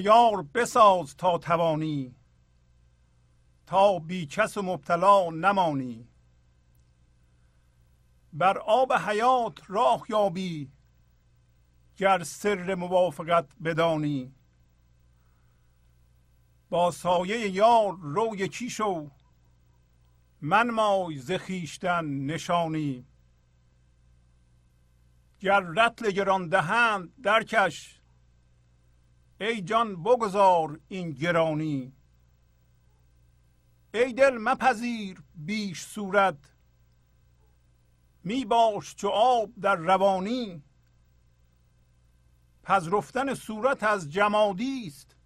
یار بساز تا توانی تا بیکس و مبتلا نمانی. بر آب حیات راه یابی گر سر موافقت بدانی. با سایه یار رو یکی شو من مای ز نشانی. گر رتل گران دهند درکش ای جان بگذار این گرانی. ای دل مپذیر بیش صورت. می باش چو آب در روانی. پذرفتن صورت از جمادی است.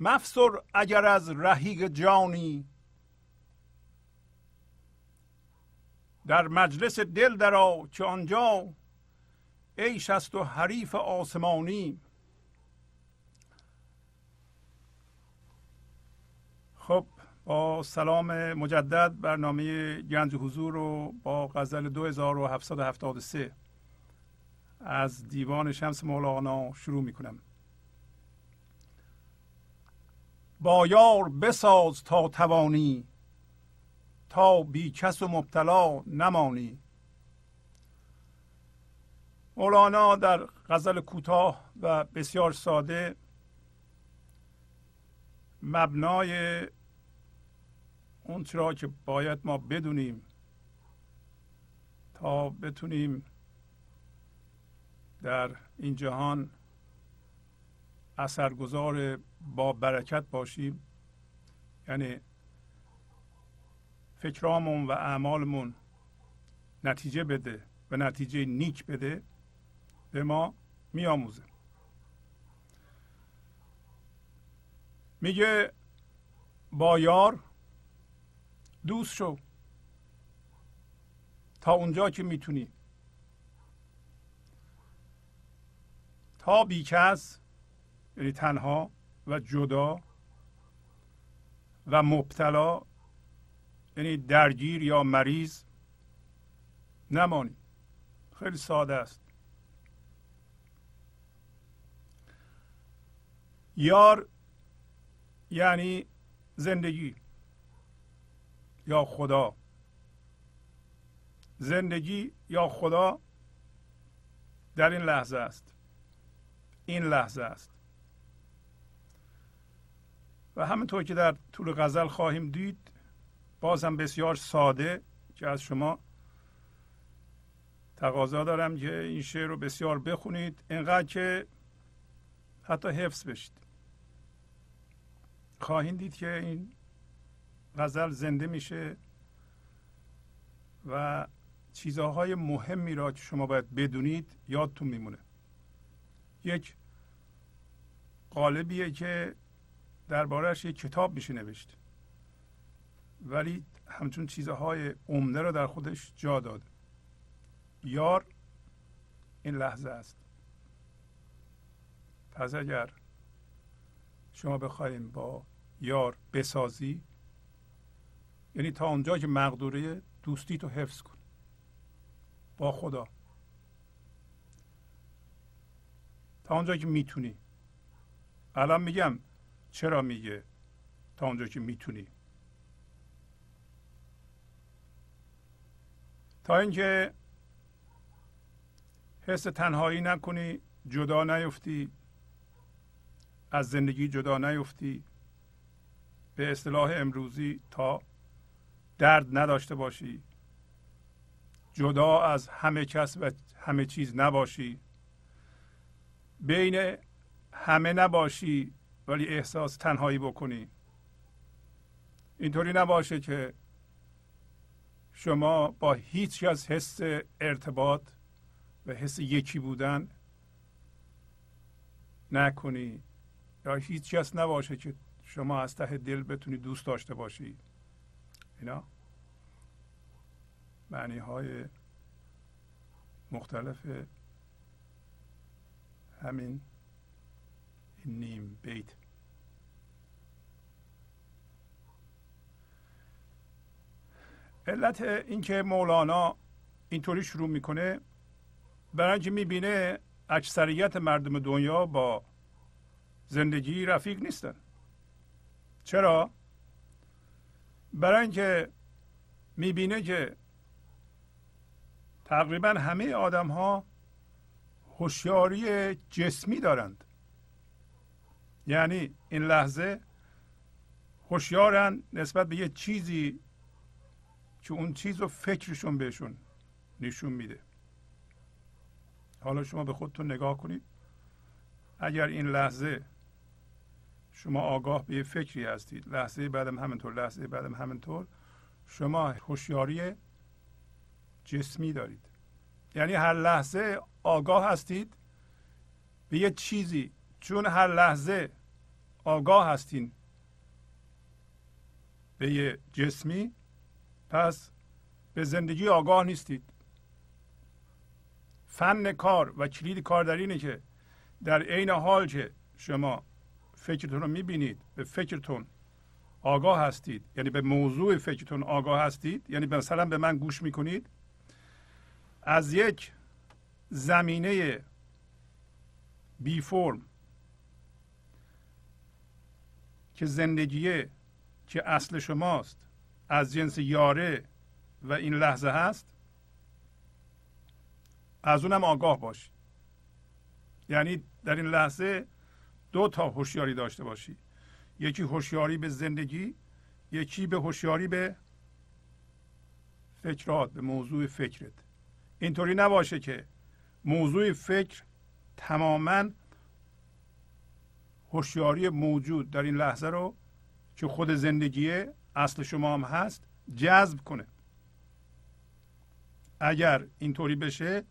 مفسر اگر از رهیق جانی. در مجلس دل درا که آنجا. عیش است و حریف آسمانی. خب با سلام مجدد برنامه گنج حضور رو با غزل 2773 از دیوان شمس مولانا شروع می کنم با یار بساز تا توانی تا بی کس و مبتلا نمانی. مولانا در غزل کوتاه و بسیار ساده مبنای اون چرا که باید ما بدونیم تا بتونیم در این جهان اثرگذار با برکت باشیم. یعنی فکرامون و اعمالمون نتیجه بده و نتیجه نیک بده به ما میآموزه. میگه با یار دوست شو. تا اونجا که می‌تونی. تا بیکس یعنی تنها و جدا و مبتلا یعنی درگیر یا مریض نمانی. خیلی ساده است. یار یعنی زندگی. یا خدا. زندگی یا خدا در این لحظه است. این لحظه است. و همینطور که در طول غزل خواهیم دید بازم بسیار ساده که از شما تقاضا دارم که این شعر رو بسیار بخونید اینقدر که حتی حفظ بشید. خواهید دید که این غزل زنده میشه و چیزهای مهمی را که شما باید بدونید یادتون میمونه. یک قالبیه که دربارهش یک کتاب میشه نوشت. ولی همچون چیزهای عمده را در خودش جا داده یار این لحظه است. پس اگر شما بخوایم با یار بسازی یعنی تا اونجا که مقدوره دوستی تو حفظ کن. با خدا. تا اونجا که می‌تونی. الان میگم چرا میگه تا اونجا که می‌تونی. تا اینکه حس تنهایی نکنی جدا نیفتی. از زندگی جدا نیفتی. به اصطلاح امروزی تا درد نداشته باشی. جدا از همه کس و همه چیز نباشی. بین همه نباشی ولی احساس تنهایی بکنی. اینطوری نباشه که شما با هیچ از حس ارتباط و حس یکی بودن نکنی. یا هیچ کس نباشه که شما از ته دل بتونی دوست داشته باشی. معنی های مختلف همین این نیم بیت. علت اینکه مولانا اینطوری شروع می‌کنه برای اینکه می‌بینه اکثریت مردم دنیا با زندگی رفیق نیستن. چرا؟ برای اینکه می‌بینه که تقریبا همه آدم ها هوشیاری جسمی دارند. یعنی این لحظه هوشیارن نسبت به یه چیزی که اون چیز رو فکرشون بهشون نشون میده. حالا شما به خودتون نگاه کنید. اگر این لحظه شما آگاه به یه فکری هستید. لحظه بعدم همینطور لحظه بعدم همینطور. شما هوشیاری جسمی دارید. یعنی هر لحظه آگاه هستید به یه چیزی. چون هر لحظه آگاه هستین به یه جسمی پس به زندگی آگاه نیستید. فن کار و کلید کار در اینه که در عین حال که شما فکرتون رو می‌بینید. به فکرتون آگاه هستید. یعنی به موضوع فکرتون آگاه هستید. یعنی مثلا به من گوش می‌کنید. از یک زمینه بی فرم که زندگیه که اصل شماست از جنس یاره و این لحظه هست از اونم آگاه باشید یعنی در این لحظه دو تا هوشیاری داشته باشی. یکی هوشیاری به زندگی یکی به هوشیاری به فکرات به موضوع فکرت. اینطوری نباشه که موضوع فکر تماما هوشیاری موجود در این لحظه رو که خود زندگی اصل شما هم هست جذب کنه. اگر اینطوری بشه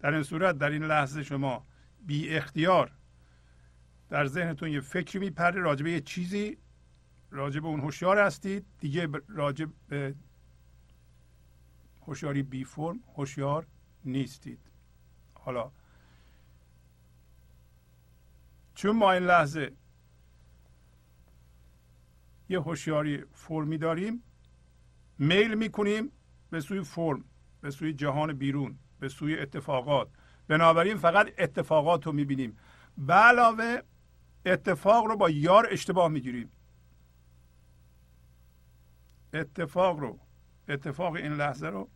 در این صورت در این لحظه شما بی اختیار در ذهنتون یه فکری میپره راجبه یه چیزی راجب اون هوشیار هستید. دیگه راجب هوشیاری بی فرم هوشیار نیستید. حالا چون ما این لحظه یه هوشیاری فرمی داریم میل می‌کنیم به سوی فرم به سوی جهان بیرون به سوی اتفاقات. بنابراین فقط اتفاقات رو می‌بینیم. به علاوه اتفاق رو با یار اشتباه می‌گیریم. اتفاق رو اتفاق این لحظه رو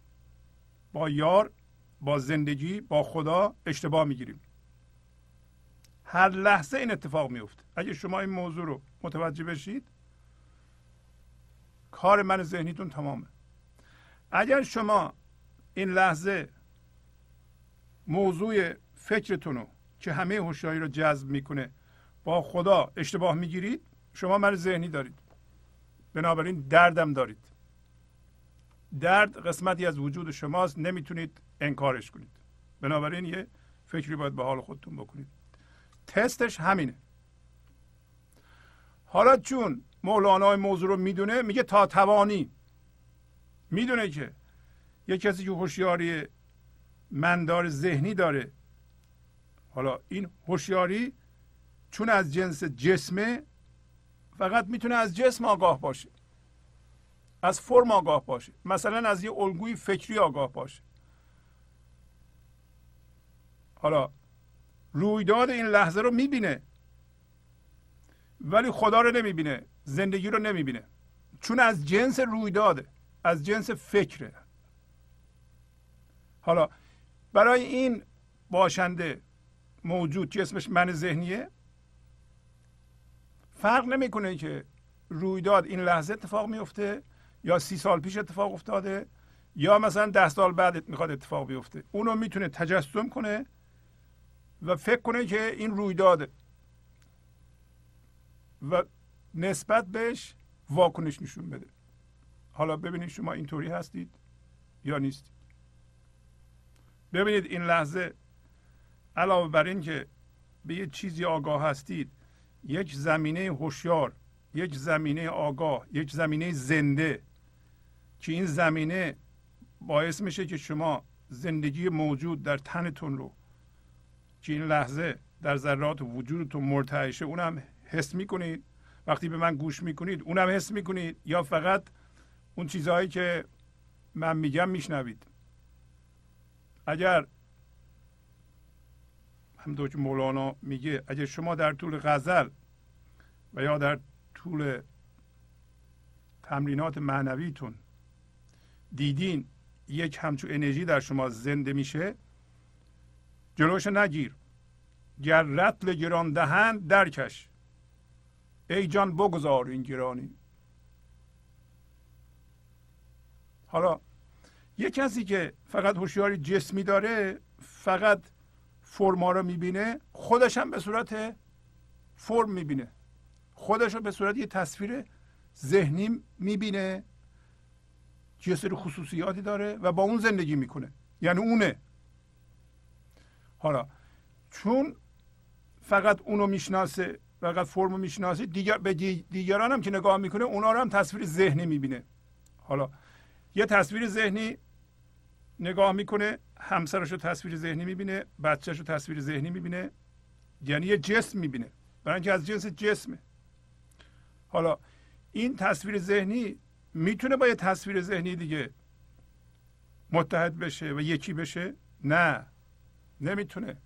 با یار با زندگی با خدا اشتباه می‌گیریم. هر لحظه این اتفاق میفته اگه شما این موضوع رو متوجه بشید کار من ذهنیتون تمامه. اگر شما این لحظه موضوع فکرتون رو که همه هوشیاری رو جذب می‌کنه با خدا اشتباه می‌گیرید شما من ذهنی دارید. بنابراین دردم دارید. درد قسمتی از وجود شماست نمی‌تونید انکارش کنید. بنابراین یه فکری باید به حال خودتون بکنید. تستش همینه. حالا چون مولانا موضوع رو می‌دونه میگه تا توانی. می‌دونه که یه کسی که هوشیاری مندار ذهنی داره حالا این هوشیاری چون از جنس جسمه فقط می‌تونه از جسم آگاه باشه. از فرم آگاه باشه. مثلا از یه الگوی فکری آگاه باشه. حالا رویداد این لحظه رو می‌بینه ولی خدا رو نمی‌بینه زندگی رو نمی‌بینه. چون از جنس رویداده از جنس فکره. حالا برای این باشنده موجود که اسمش من ذهنیه فرق نمی‌کنه که رویداد این لحظه اتفاق میفته یا سی سال پیش اتفاق افتاده یا مثلا ده سال بعد می‌خواد اتفاق بیفته. اونو می‌تونه تجسم کنه و فکر کنه که این رویداده. و نسبت بهش واکنش نشون بده. حالا ببینید شما اینطوری هستید یا نیستید. ببینید این لحظه علاوه بر این که به یه چیزی آگاه هستید یک زمینه هوشیار یک زمینه آگاه یک زمینه زنده. که این زمینه باعث میشه که شما زندگی موجود در تنتون رو که این لحظه در ذرات وجودتون مرتعشه اونم حس می‌کنید. وقتی به من گوش می‌کنید اونم حس می‌کنید. یا فقط اون چیزهایی که من میگم میشنوید. اگر همونطور که مولانا میگه اگر شما در طول غزل و یا در طول تمرینات معنویتون دیدین یک همچون انرژی در شما زنده میشه جلوش نگیر. گر رتل گران دهند درکش. ای جان بگذار این گرانی. حالا یه کسی که فقط هوشیاری جسمی داره فقط فرما رو می‌بینه خودش هم به صورت فرم می‌بینه. خودش رو به صورت یه تصویر ذهنی می‌بینه. که یه سری خصوصیاتی داره و با اون زندگی می‌کنه. یعنی اونه. حالا چون فقط اونو می‌شناسه فقط فرمو می‌شناسه دیگر به دیگران هم که نگاه می‌کنه اونا رو هم تصویر ذهنی می‌بینه. حالا یه تصویر ذهنی نگاه می‌کنه همسرش رو تصویر ذهنی می‌بینه بچهش رو تصویر ذهنی می‌بینه یعنی یه جسم می‌بینه. برای اینکه از جنس جسمه. حالا این تصویر ذهنی می‌تونه با یه تصویر ذهنی دیگه متحد بشه و یکی بشه؟ نه. نمی‌تونه.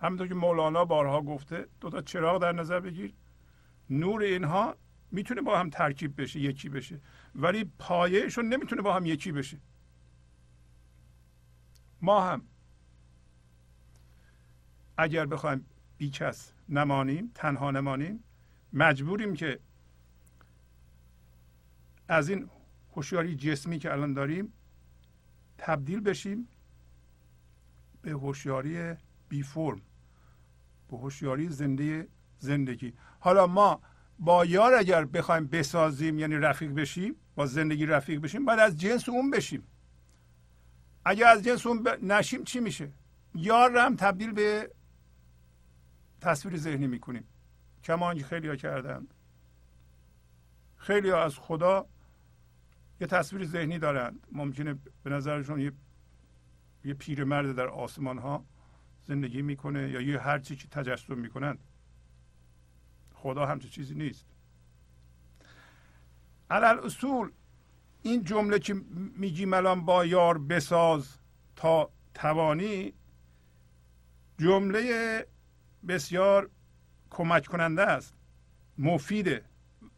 همونطور که مولانا بارها گفته دو تا چراغ در نظر بگیر. نور اینها می‌تونه با هم ترکیب بشه یکی بشه. ولی پایهشون نمی‌تونه با هم یکی بشه. ما هم. اگر بخوایم بیکس نمانیم تنها نمانیم مجبوریم که از این هوشیاری جسمی که الان داریم تبدیل بشیم به هوشیاری بی فرم به هوشیاری زنده زندگی. حالا ما با یار اگر بخوایم بسازیم یعنی رفیق بشیم با زندگی رفیق بشیم باید از جنس اون بشیم. اگر از جنس اون نشیم چی میشه؟ یار هم تبدیل به تصویر ذهنی می‌کنیم. کما خیلی ها کردند خیلی ها از خدا یه تصویر ذهنی دارند. ممکنه به نظرشون یه یه پیرمرد در آسمان ها زندگی می‌کنه یا یه هر چی که تجسم می‌کنند. خدا همچه چیزی نیست. علل اصول این جمله که میگیم الان با یار بساز تا توانی جمله بسیار کمک کننده است مفیده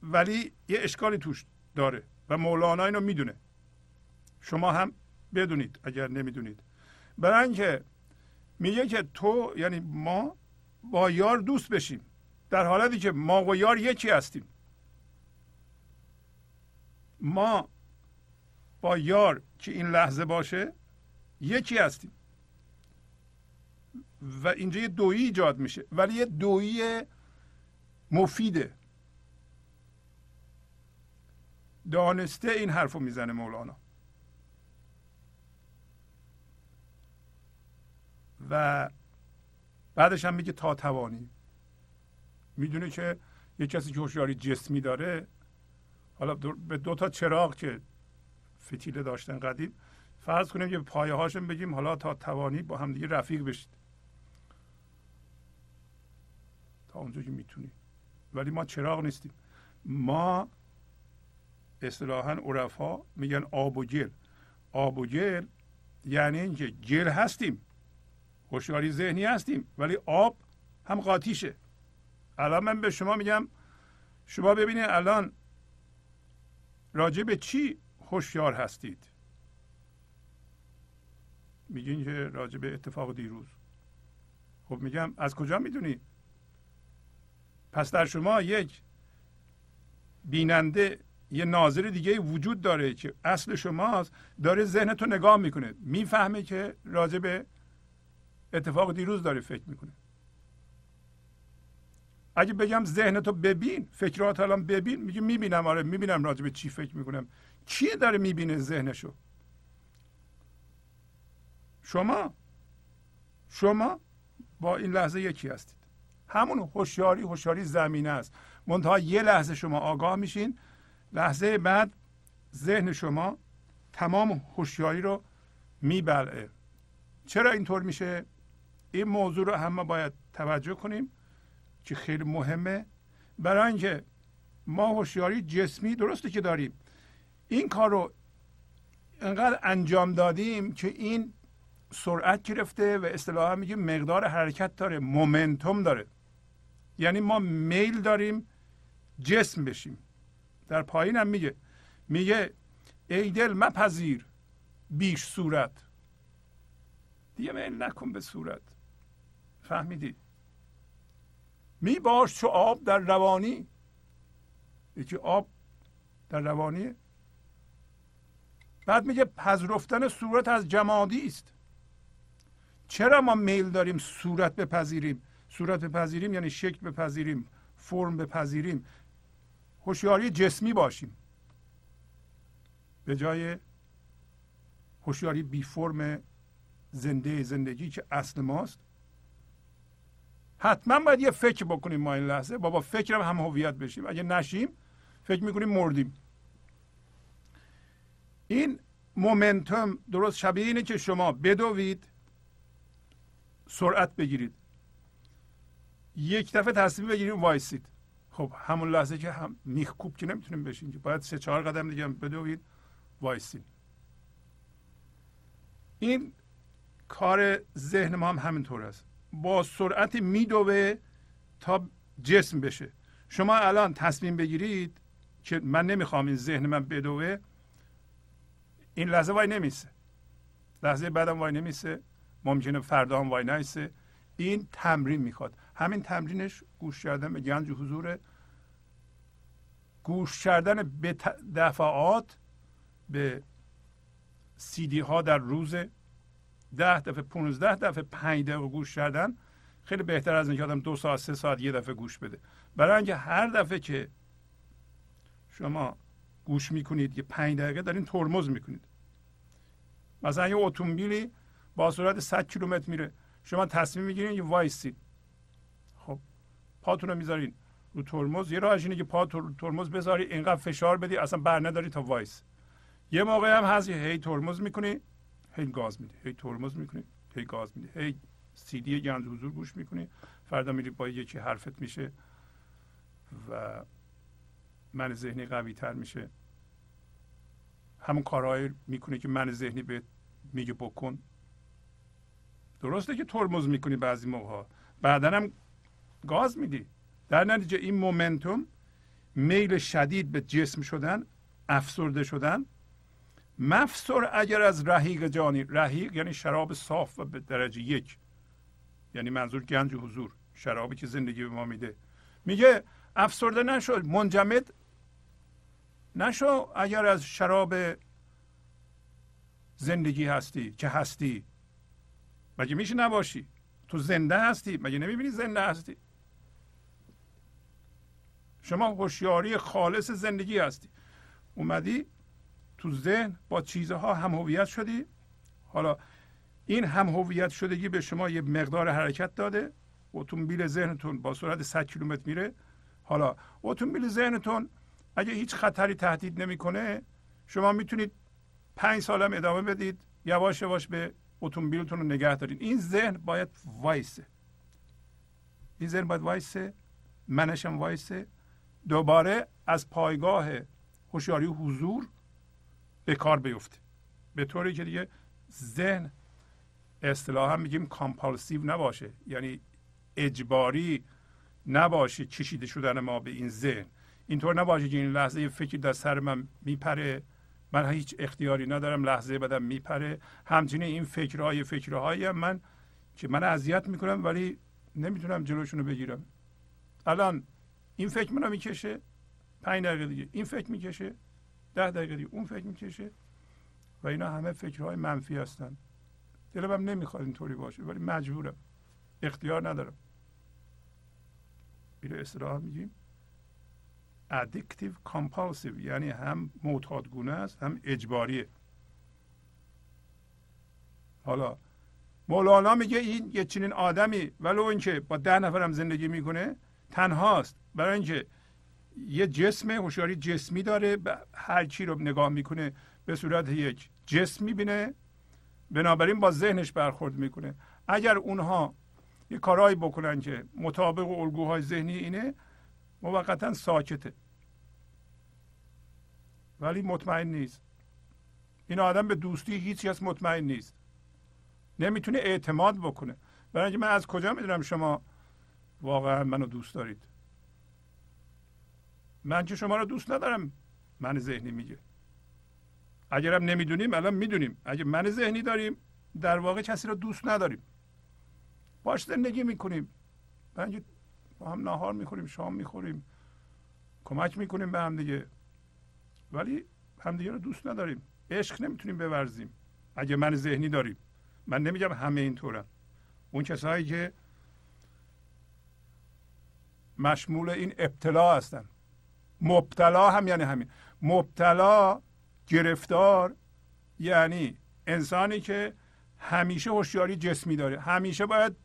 ولی یه اشکالی توش داره و مولانا اینو می‌دونه. شما هم بدونید اگر نمی‌دونید. برای اینکه میگه که تو یعنی ما با یار دوست بشیم در حالتی که ما و یار یکی هستیم. ما با یار که این لحظه باشه یکی هستیم. و اینجا یه دویی ایجاد میشه. ولی یه دویی مفیده. دانسته این حرف رو می‌زنه مولانا. و بعدش هم میگه تا توانی. می‌دونه که یه کسی که هوشیاری جسمی داره حالا به دو تا چراغ که فتیله داشتن قدیم. فرض کنیم که پایه هاشون بگیم حالا تا توانی با هم دیگه رفیق بشید. تا اونجا که می‌تونی. ولی ما چراغ نیستیم. ما اصطلاحا عرفا میگن آب و گل. آب و گل یعنی اینکه گل هستیم. هوشیاری ذهنی هستیم ولی آب هم قاطیشه. الان من به شما میگم شما ببینید الان راجع به چی هوشیار هستید. میگین که راجع به اتفاق دیروز. خب میگم از کجا می‌دونی؟ پس در شما یک بیننده یه ناظر دیگه وجود داره که اصل شماست داره ذهن تو نگاه می‌کنه. می‌فهمه که راجع به اتفاق دیروز داره فکر می‌کنه. اگه بگم ذهن تو ببین فکرات الان ببین میگه می‌بینم آره می‌بینم راجع به چی فکر می‌کنم. کی داره می‌بینه ذهنشو؟ شما؟ شما با این لحظه یکی هستید. همون هوشیاری هوشیاری زمینه است. منتها یه لحظه شما آگاه میشین. لحظه بعد ذهن شما تمام هوشیاری رو میبلعه. چرا اینطور میشه؟ این موضوع رو همه باید توجه کنیم که خیلی مهمه. برای اینکه ما هوشیاری جسمی درسته که داریم. این کار رو انقدر انجام دادیم که این سرعت گرفته و اصطلاحا میگیم مقدار حرکت داره مومنتوم داره. یعنی ما میل داریم جسم بشیم. در پایین هم میگه میگه ای دل مپذیر بیش صورت. دیگه میل نکن به صورت. فهمیدی؟ می باش چو آب در روانی. یکی آب در روانی بعد میگه پذرفتن صورت از جمادی است. چرا ما میل داریم صورت بپذیریم؟ صورت بپذیریم یعنی شکل بپذیریم فرم بپذیریم. هوشیاری جسمی باشیم. به جای هوشیاری بی فرم زنده زندگی که اصل ماست حتما باید یه فکر بکنیم ما این لحظه. بابا فکرم هم هویت بشیم. اگه نشیم فکر می‌کنیم مردیم. این مومنتوم درست شبیه اینه که شما بدوید سرعت بگیرید. یک دفعه تصمیم بگیرید وایسید. خب همون لحظه که هم میخکوب که نمی‌تونیم بشین که باید سه چهار قدم دیگه بدوید وایسید. این کار ذهن ما هم همینطور است. با سرعت میدوه تا جسم بشه. شما الان تصمیم بگیرید که من نمی‌خوام این ذهن من بدوه این لحظه وای نمیسه. لحظه بعدم وای نمیسه. ممکنه فردا هم وای نیسه این تمرین می‌خواد. همین تمرینش گوش کردن به گنج حضور گوش کردن به دفعات به سیدی ها در روز ده دفعه 15 دفعه پنج دقیقه گوش کردن خیلی بهتر از اینکه آدم دو ساعت سه ساعت یه دفعه گوش بده. برای اینکه هر دفعه که شما گوش می‌کنید یه پنج دقیقه دارین ترمز می‌کنید. مثلا یه اتومبیلی با سرعت 100 کیلومتر میره. شما تصمیم می‌گیرین یه وایسید. خب پاتون رو می‌ذارین رو ترمز. یه راهش اینه که پا ترمز بذاری اینقدر فشار بدی اصلا بر نداری تا وایس. یه موقع هم هست هی ترمز می‌کنی هی گاز میدی هی ترمز می‌کنی هی گاز میدی هی سی دی گنج حضور گوش می‌کنی. فردا میری با یکی حرفت میشه و من ذهنی قوی تر میشه. همون کارهایی می‌کنه که من ذهنی به میگه بکن. درسته که ترمز می‌کنی بعضی موقع بعدا هم گاز میدی. در نتیجه این مومنتوم میل شدید به جسم شدن افسرده شدن. مفسر اگر از رحیق جانی رحیق یعنی شراب صاف و به درجه یک. یعنی منظور گنج حضور شرابی که زندگی به ما میده. میگه افسرده نشو منجمد نشو اگر از شراب زندگی هستی که هستی. مگه میشه نباشی؟ تو زنده هستی مگه نمی‌بینی زنده هستی؟ شما هوشیاری خالص زندگی هستی. اومدی تو ذهن با چیزها هم هویت شدی. حالا این هم هویت شدگی به شما یه مقدار حرکت داده. اتومبیل ذهنتون با سرعت 100 کیلومتر میره. حالا اتومبیل ذهنتون اگه هیچ خطری تهدید نمی‌کنه شما می‌تونید پنج سالم ادامه بدید یواش یواش به اتومبیلتون رو نگه دارین این ذهن باید وایسه. این ذهن باید وایسه منشم وایسه. دوباره از پایگاه هوشیاری حضور به کار بیفته. به طوری که دیگه ذهن اصطلاحا میگیم کامپالسیو نباشه. یعنی اجباری نباشه کشیده شدن ما به این ذهن. اینطور نباشه که این لحظه فکری در سر من میپره. من هیچ اختیاری ندارم لحظه بدم میپره. همچنین این فکرهای فکرهایی من که من اذیت می‌کنم ولی نمی‌تونم جلوشون رو بگیرم. الان این فکر منو می‌کشه پنج دقیقه دیگه این فکر می‌کشه ده دقیقه دیگه اون فکر می‌کشه و اینا همه فکرهای منفی هستن. دلم هم نمی‌خواد اینطوری باشه ولی مجبورم. اختیار ندارم. بیره اصطلاح میگیم. Addictive compulsive یعنی هم معتادگونه است هم اجباریه. حالا مولانا میگه این یه چنین آدمی ولو اینکه با ده نفرم زندگی می‌کنه تنهاست. برای اینکه یه جسم هوشیاری جسمی داره هر چی رو نگاه می‌کنه به صورت یک جسم می‌بینه بنابراین با ذهنش برخورد می‌کنه. اگر اونها یه کارهایی بکنن که مطابق الگوهای ذهنی اینه موقتا ساکته. ولی مطمئن نیست. این آدم به دوستی هیچ کس مطمئن نیست. نمی‌تونه اعتماد بکنه. برای اینکه من از کجا می‌دونم شما واقعا منو دوست دارید؟ من که شما رو دوست ندارم من ذهنی میگه. اگرم نمی‌دونیم الان می‌دونیم. اگه من ذهنی داریم در واقع کسی رو دوست نداریم. باش زندگی می‌کنیم. هم ناهار می‌خوریم شام می‌خوریم کمک می‌کنیم به هم دیگه. ولی همدیگه رو دوست نداریم. عشق نمی‌تونیم بورزیم. اگه من ذهنی داریم. من نمیگم همه اینطورن اون کسایی که مشمول این ابتلا هستن. مبتلا هم یعنی همین. مبتلا گرفتار یعنی انسانی که همیشه هوشیاری جسمی داره. همیشه باید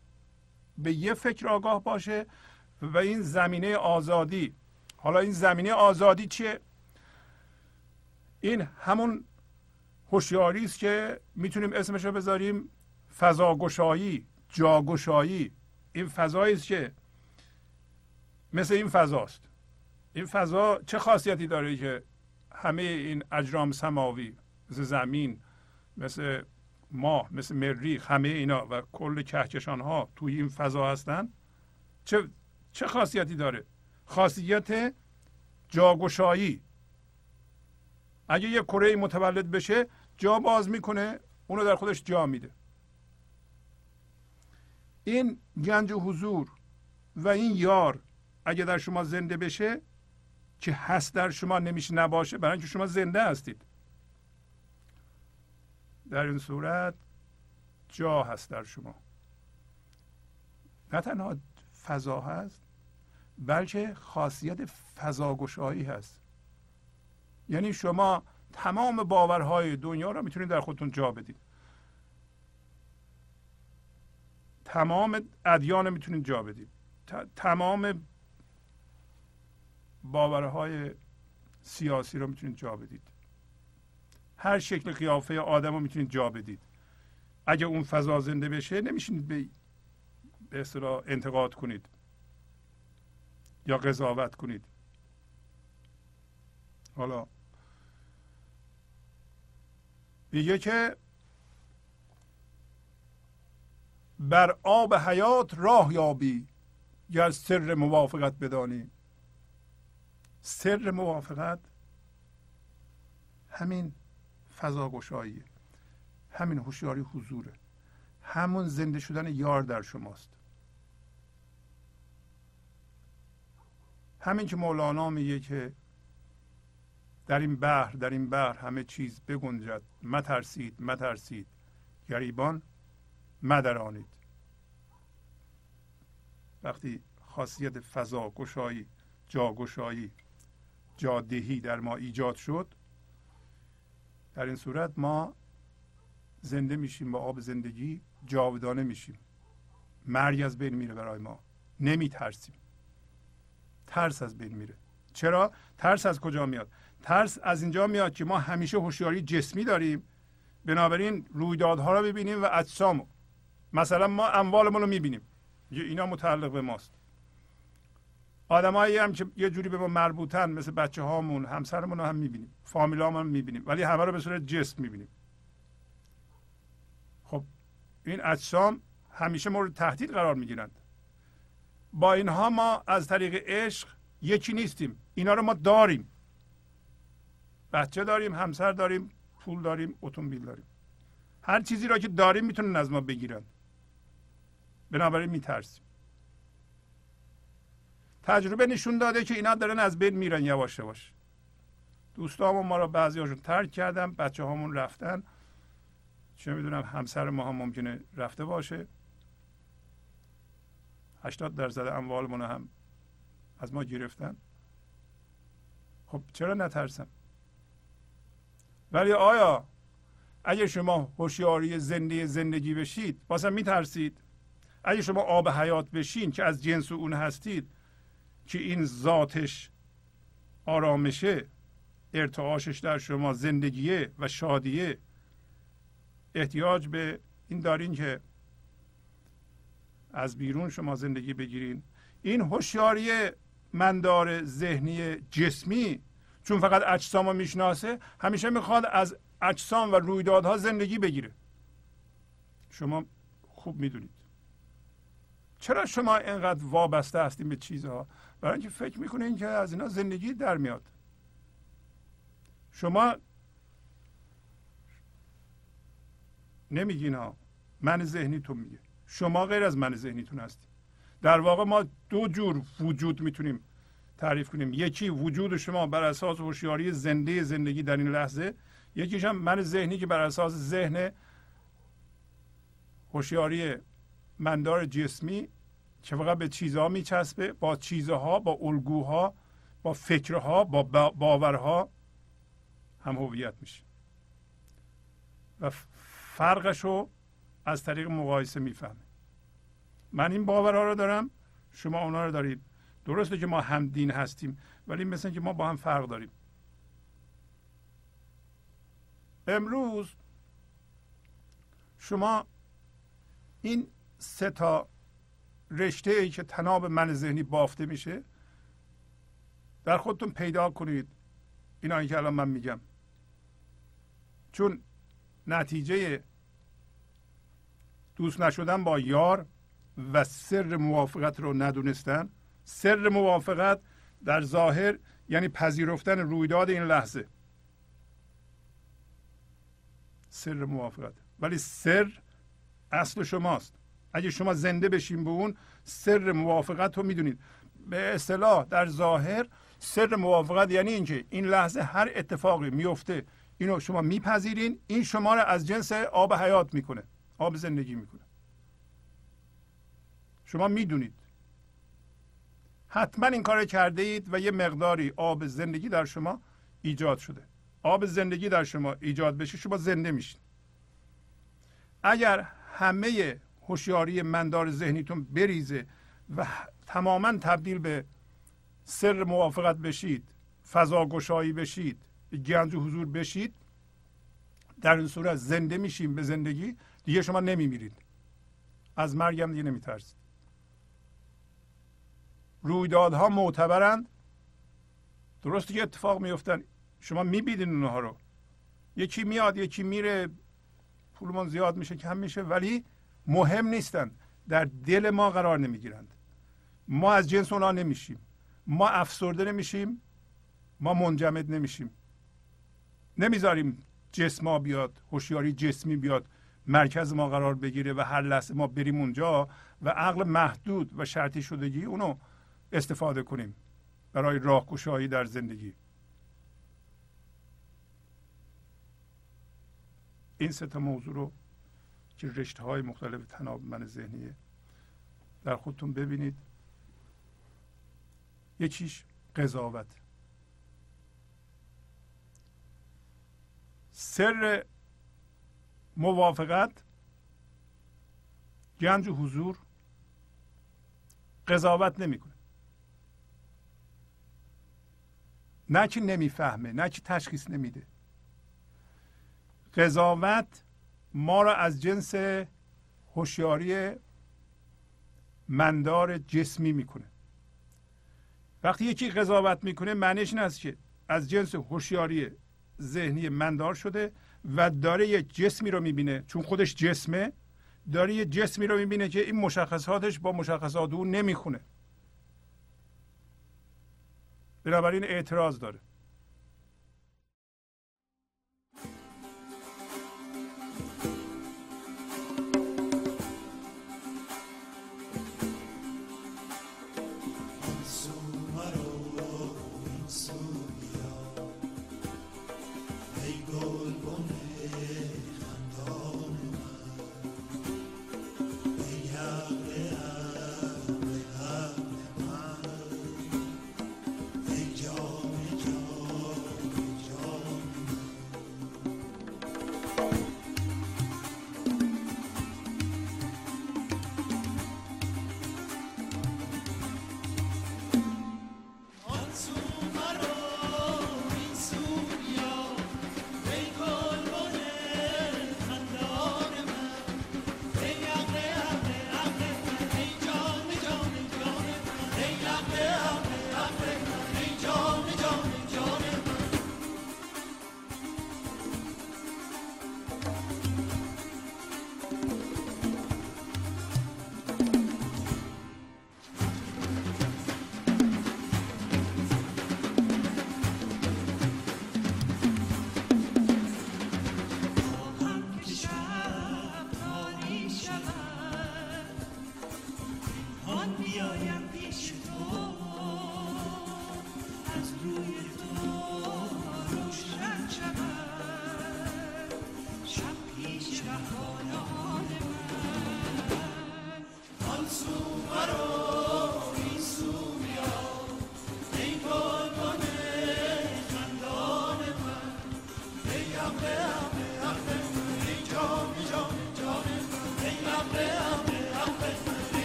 به یه فکر آگاه باشه. و این زمینه آزادی. حالا این زمینه آزادی چیه؟ این همون هوشیاری است که می‌تونیم اسمش رو بذاریم فضاگشایی جاگشایی. این فضایی است که مثل این فضاست. این فضا چه خاصیتی داره که همه این اجرام سماوی مثل زمین مثل ماه مثل مریخ همه اینا و کل کهکشان ها توی این فضا هستن؟ چه چه خاصیتی داره؟ خاصیت جاگشایی. اگه یه کره متولد بشه جا باز می‌کنه اونو در خودش جا میده. این گنج حضور و این یار اگه در شما زنده بشه که هست در شما نمیشه نباشه برای اینکه شما زنده هستید. در این صورت جا هست در شما. نه تنها فضا هست بلکه خاصیت فضاگشایی هست. یعنی شما تمام باورهای دنیا را می‌تونید در خودتون جا بدید. تمام ادیان می‌تونید جا بدید. تمام باورهای سیاسی رو می‌تونید جا بدید. هر شکل قیافه آدم رو می‌تونید جا بدید. اگه اون فضا زنده بشه نمیشینید به به اصطلاح انتقاد کنید یا قضاوت کنید. حالا میگه که بر آب حیات راه یابی یا سر موافقت بدانی. سر موافقت همین فضا گشاییه همین هوشیاری حضوره. همون زنده شدن یار در شماست. همین که مولانا میگه که در این بحر در این بحر همه چیز بگنجد مترسید مترسید. گریبان مدرانید. وقتی خاصیت فضا گشایی جاگشایی جادهی در ما ایجاد شد در این صورت ما زنده میشیم با آب زندگی جاودانه میشیم. مرگ از بین میره برای ما. نمی ترسیم ترس از بین میره. چرا؟ ترس از کجا میاد؟ ترس از اینجا میاد که ما همیشه هوشیاری جسمی داریم. بنابراین رویدادها رو ببینیم و اجسام مثلا ما اموالمون رو می‌بینیم. اینا متعلق به ماست. آدمایی هم که یه جوری به ما مربوطن مثل بچه هامون همسرمون رو هم می‌بینیم. فامیلامون هم می‌بینیم. ولی همه رو به صورت جسم می‌بینیم. خب این اجسام همیشه مورد تهدید قرار می‌گیرند با اینها ما از طریق عشق یکی نیستیم. اینا رو ما داریم. بچه داریم همسر داریم پول داریم اتومبیل داریم. هر چیزی را که داریم می‌تونن از ما بگیرن. بنابراین میترسیم. تجربه نشون داده که اینا دارن از بین میرن یواش یواش. دوستامون ما را بعضی هاشون ترک کردن بچه هامون رفتن. چه می‌دونم همسر ما هم ممکنه رفته باشه. هشتاد درصد اموالمون هم از ما گرفتن. خب چرا نترسم؟ ولی آیا اگه شما هوشیاری زنده زندگی بشید بازم میترسید؟ اگه شما آب حیات بشین که از جنس اون هستید که این ذاتش آرامشه ارتعاشش در شما زندگیه و شادیه احتیاج به این دارین که از بیرون شما زندگی بگیرین. این هوشیاری مندار ذهنی جسمی چون فقط اجسام رو می‌شناسه همیشه می‌خواد از اجسام و رویدادها زندگی بگیره. شما خوب می‌دونید. چرا شما اینقدر وابسته هستیم به چیزها؟ برای اینکه فکر می‌کنین که از اینا زندگی در میاد. شما نمیگین ها من ذهنیتون میگه. شما غیر از من ذهنیتون هستی در واقع ما دو جور وجود می‌تونیم تعریف کنیم. یکی وجود شما بر اساس هوشیاری زنده زندگی در این لحظه یکیش هم من ذهنی که بر اساس ذهن هوشیاری مندار جسمی که فقط به چیزها میچسبه با چیزها با الگوها با فکرها با باورها هم هویت میشه. و فرقش رو از طریق مقایسه می‌فهمه. من این باورها رو دارم شما اونا رو دارید. درسته که ما هم دین هستیم ولی مثل که ما با هم فرق داریم. امروز شما این سه تا رشته ای که تناب من ذهنی بافته میشه در خودتون پیدا کنید. اینا که الان من میگم. چون نتیجه دوست نشدن با یار و سر موافقت رو ندونستن. سر موافقت در ظاهر یعنی پذیرفتن رویداد این لحظه. سر موافقت. ولی سر اصل شماست. اگه شما زنده بشین به اون سر موافقت رو می‌دونید. به اصطلاح در ظاهر سر موافقت یعنی اینکه این لحظه هر اتفاقی میفته اینو شما میپذیرین. این شما رو از جنس آب حیات می‌کنه. آب زندگی می‌کنه. شما می‌دونید. حتما این کار کرده اید و یه مقداری آب زندگی در شما ایجاد شده. آب زندگی در شما ایجاد بشه شما زنده میشید اگر همه هوشیاری مندار ذهنیتون بریزه و تماما تبدیل به سر موافقت بشید فضا گشایی بشید گنج حضور بشید در این صورت زنده میشیم به زندگی دیگه شما نمیمیرید. از مرگم دیگه نمیترسید. رویدادها معتبرند. درسته که اتفاق میفتن شما می‌بینید اونها رو. یکی میاد یکی میره. پولمون زیاد میشه کم میشه ولی مهم نیستند. در دل ما قرار نمی‌گیرند. ما از جنس اونا نمیشیم. ما افسرده نمیشیم. ما منجمد نمیشیم. نمی‌ذاریم جسم بیاد هوشیاری جسمی بیاد. مرکز ما قرار بگیره و هر لحظه ما بریم اونجا و عقل محدود و شرطی شدگی اونو استفاده کنیم برای راهگشایی در زندگی. این سه موضوع رو که رشته های مختلف تناب من ذهنیه در خودتون ببینید. یکیش قضاوت. سر موافقت گنج و حضور قضاوت نمی‌کنه. نه که نمی‌فهمه نه که تشخیص نمیده. قضاوت ما را از جنس هوشیاری مندار جسمی می‌کنه. وقتی یکی قضاوت می‌کنه معنیش این است که از جنس هوشیاری ذهنی مندار شده و داره یه جسمی رو می‌بینه. چون خودش جسمه داره یه جسمی رو می‌بینه که این مشخصاتش با مشخصات او نمی‌خونه. بنابراین اعتراض داره.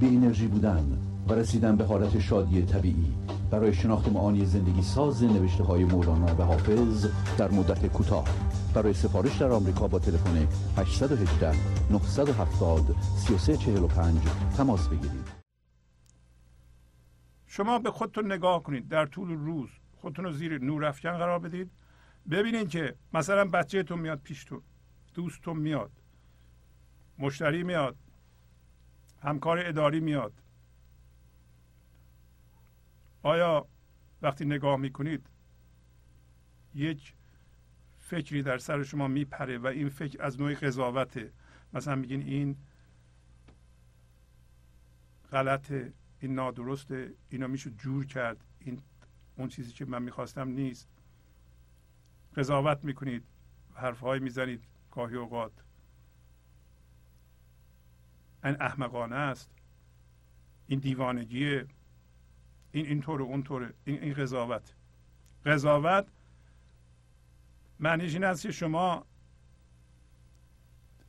بی انرژی بودن و رسیدن به حالت شادی طبیعی. برای شناخت معانی زندگی ساز نوشته های مولانا و حافظ در مدت کوتاه. برای سفارش در آمریکا با تلفن 818 970 3345 تماس بگیرید. شما به خودتون نگاه کنید. در طول روز خودتون رو زیر نور افکن قرار بدید. ببینید که مثلا بچهتون میاد پیشتون دوستتون میاد مشتری میاد همکار اداری میاد. آیا وقتی نگاه می‌کنید یک فکری در سر شما میپره و این فکر از نوع قضاوته؟ مثلا میگین این غلطه این نادرسته اینا میشه جور کرد این اون چیزی که من می‌خواستم نیست. قضاوت می‌کنید حرفهایی می‌زنید گاهی اوقات. این احمقانه است. این دیوانگیه. این اینطوره اونطوره این این قضاوت. قضاوت معنیش این است که شما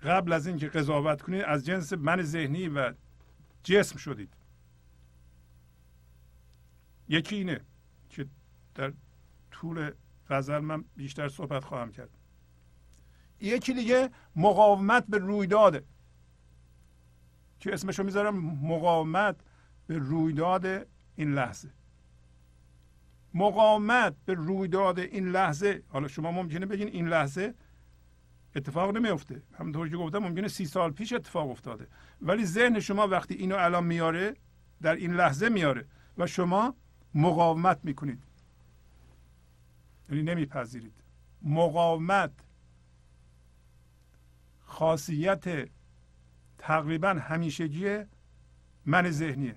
قبل از اینکه قضاوت کنید از جنس من ذهنی و جسم شدید. یکی اینه که در طول غزل من بیشتر صحبت خواهم کرد. یکی دیگه مقاومت به رویداده که اسمشو می‌ذارم مقاومت به رویداد این لحظه. مقاومت به رویداد این لحظه. حالا شما ممکنه بگین این لحظه اتفاق نمیفته همونطور که گفتم ممکنه سی سال پیش اتفاق افتاده. ولی ذهن شما وقتی اینو الان میاره در این لحظه میاره و شما مقاومت می‌کنید. یعنی نمیپذیرید. مقاومت خاصیت تقریبا همیشگی من ذهنیه.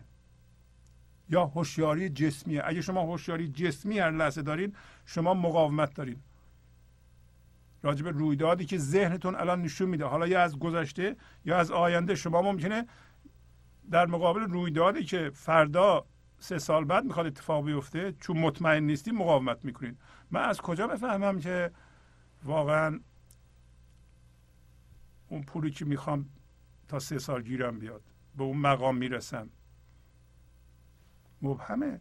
یا هوشیاری جسمیه. اگه شما هوشیاری جسمی هر لحظه دارین شما مقاومت دارین. راجب رویدادی که ذهنتون الان نشون میده. حالا یا از گذشته یا از آینده. شما ممکنه در مقابل رویدادی که فردا سه سال بعد می‌خواد اتفاق بیفته چون مطمئن نیستی مقاومت می‌کنین. من از کجا بفهمم که واقعا اون پولی که می‌خوام تا سه سال گیرم بیاد. به اون مقام می‌رسم. مبهمه.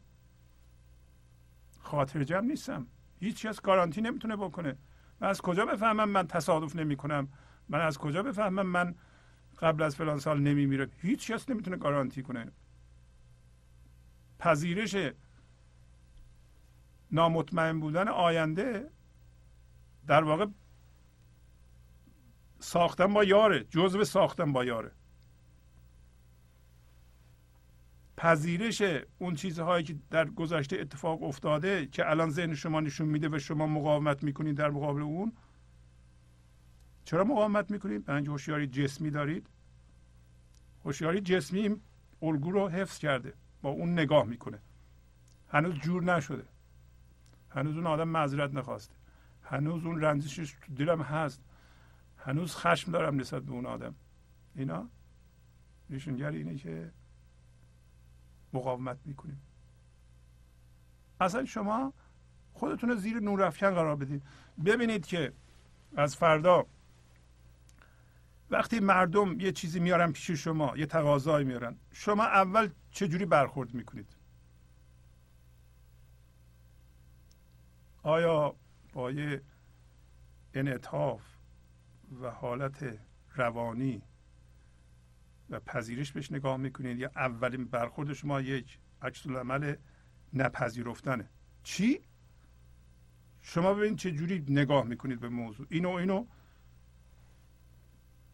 خاطر جمع نیستم. هیچ کس گارانتی نمی‌تونه بکنه. من از کجا بفهمم من تصادف نمی کنم من از کجا بفهمم من قبل از فلان سال نمیمیرم هیچ کس نمی‌تونه گارانتی کنه. پذیرش نامطمئن بودن آینده در واقع ساختن با یاره جزء ساختن با یاره. پذیرش اون چیزهایی که در گذشته اتفاق افتاده که الان ذهن شما نشون میده و شما مقاومت می‌کنید در مقابل اون چرا مقاومت می‌کنید؟ به هوشیاری جسمی دارید. هوشیاری جسمی الگو رو حفظ کرده با اون نگاه می‌کنه. هنوز جور نشده. هنوز اون آدم معذرت نخواسته. هنوز اون رنجشش تو دلم هست. هنوز خشم دارم نسبت به اون آدم. اینا؟ نشونگر اینه که مقاومت می‌کنیم. اصلا شما خودتون رو زیر نور افکن قرار بدید. ببینید که از فردا وقتی مردم یه چیزی میارن پیش شما یه تقاضایی میارن شما اول چه جوری برخورد می‌کنید؟ آیا با یه انعطاف و حالت روانی و پذیرش بهش نگاه می‌کنید. یا اولین برخورد شما یک عکس العمل نپذیرفتنه. چی؟ شما ببینید چه جوری نگاه می‌کنید به موضوع. اینو اینو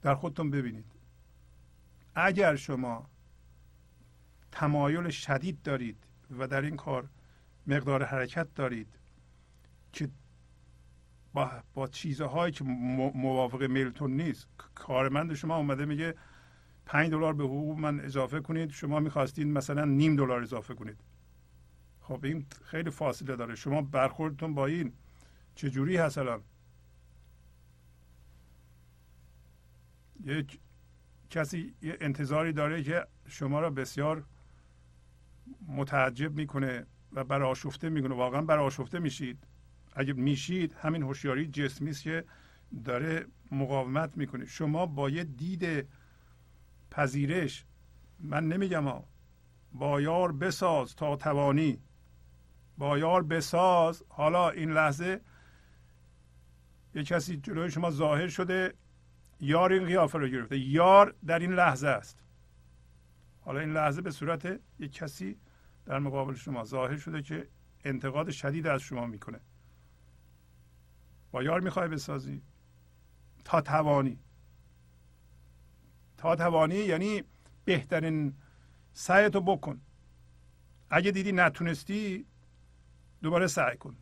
در خودتون ببینید. اگر شما تمایل شدید دارید و در این کار مقدار حرکت دارید که با, با چیزهایی که موافق میلتون نیست. کارمند شما اومده میگه پنج دلار به حقوق من اضافه کنید. شما می‌خواستید مثلا نیم دلار اضافه کنید. خب این خیلی فاصله داره. شما برخوردتون با این چجوری هست الان یک کسی یه انتظاری داره که شما را بسیار متعجب می‌کنه و برآشفته می‌کنه. واقعا برآشفته میشید. اگه میشید همین هوشیاری جسمی است که داره مقاومت می‌کنه. شما با یه دید پذیرش من نمیگم ها با یار بساز تا توانی. با یار بساز حالا این لحظه یه کسی جلوی شما ظاهر شده یار این قیافه رو گرفته. یار در این لحظه است. حالا این لحظه به صورت یک کسی در مقابل شما ظاهر شده که انتقاد شدید از شما می‌کنه. با یار می‌خوای بسازی؟ تا توانی. تا توانی یعنی بهترین سعیتو بکن. اگه دیدی نتونستی دوباره سعی کن.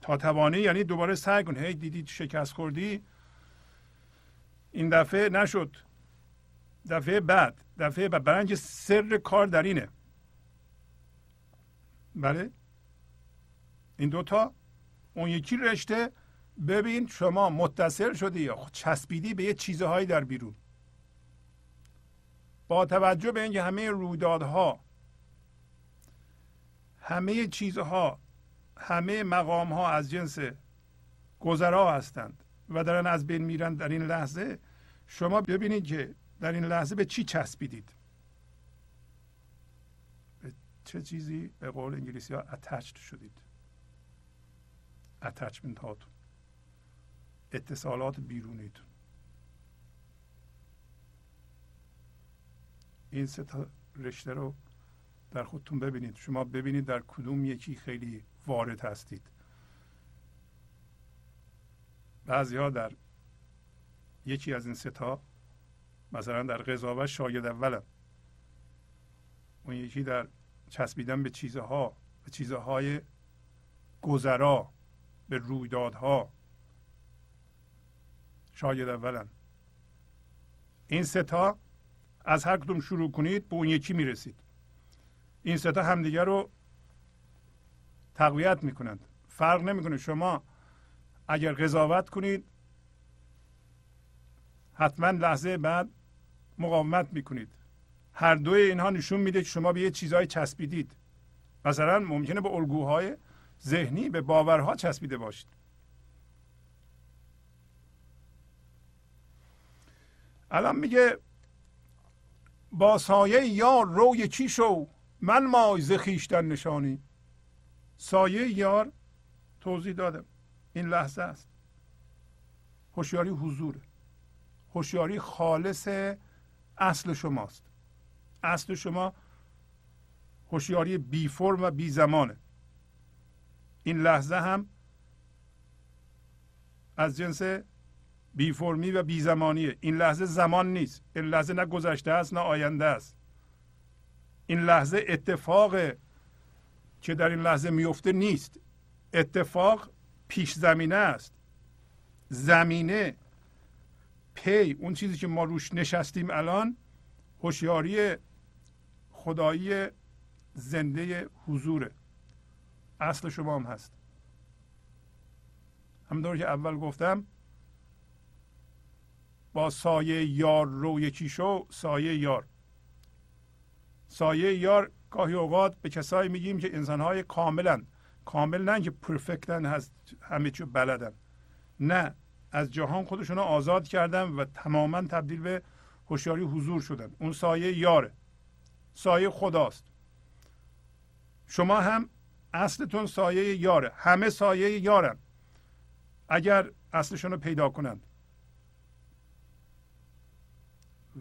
تا توانی یعنی دوباره سعی کن. هی دیدی شکست خوردی؟ این دفعه نشد. دفعه بعد. دفعه بعد. برای سر کار در اینه. بله؟ این دوتا اون یکی رشته ببین شما متصل شدی یا چسبیدی به یه چیزهایی در بیرون. با توجه به اینکه همه رویدادها همه چیزها همه مقام ها از جنس گذرا هستند و دارن از بین میرن در این لحظه شما ببینید که در این لحظه به چی چسبیدید. به چه چیزی؟ به قول انگلیسی ها اتچد شدید. اتچمنت هاتون. اتصالات بیرونیتون. این سه تا رشته رو در خودتون ببینید. شما ببینید در کدوم یکی خیلی وارد هستید. بعضی ها در یکی از این ستا مثلا در قضاوت شاگرد اولم اون یکی در چسبیدن به چیزها به چیزهای گذرا به رویدادها. شاگرد اولم این ستا از هر کدوم شروع کنید به اون یکی می‌رسید. این ستا همدیگر رو تقویت می‌کنند. فرق نمی‌کنه. شما اگر قضاوت کنید حتما لحظه بعد مقاومت می‌کنید. هر دوی اینها نشون میده که شما به یه چیزهای چسبیدید. مثلا ممکنه به الگوهای ذهنی به باورها چسبیده باشید. الان میگه با سایه یار رو یکی شو؟ من مای ز خویشتن نشانی. سایه یار توضیح دادم. این لحظه است. هوشیاری حضوره هوشیاری خالص اصل شماست. اصل شما هوشیاری بی فرم و بی زمانه. این لحظه هم از جنس بی فرمی و بی زمانیه این لحظه زمان نیست. این لحظه نه گذشته است نه آینده است. این لحظه اتفاق که در این لحظه میفته نیست. اتفاق پیش زمینه است. زمینه پی اون چیزی که ما روش نشستیم الان هوشیاری خدایی زنده حضوره. اصل شما هم هست. همونطور که اول گفتم با سایه یار رو یکی شو سایه یار. سایه یار گاهی اوقات به کسایی میگیم که انسانهای کاملن. کامل نه که پرفکتن هست همه چی بلدن. نه از جهان خودشون رو آزاد کردن و تماما تبدیل به هوشیاری حضور شدن. اون سایه یاره. سایه خداست. شما هم اصلتون سایه یاره. همه سایه یارن. اگر اصلشون رو پیدا کنند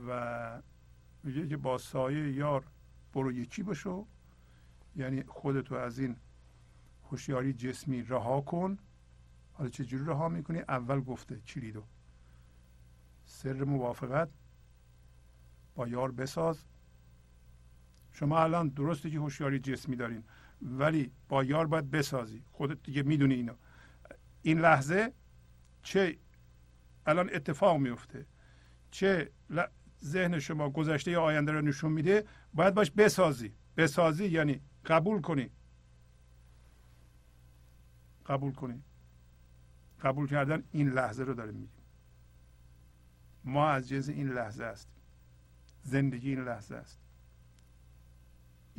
و میگه که با سایه یار برو یکی بشو. یعنی خودتو از این هوشیاری جسمی رها کن. حالا چجوری رها می‌کنی؟ اول گفته کلیدو. سر موافقت. با یار بساز. شما الان درسته که هوشیاری جسمی دارین. ولی با یار باید بسازی. خودت دیگه می‌دونی اینو. این لحظه چه الان اتفاق میفته چه ذهن شما گذشته یا آینده رو نشون میده؟ باید باش بسازی. بسازی یعنی قبول کنی. قبول کنی. قبول کردن این لحظه رو داریم میگیم. ما از جنس این لحظه هستیم. زندگی این لحظه است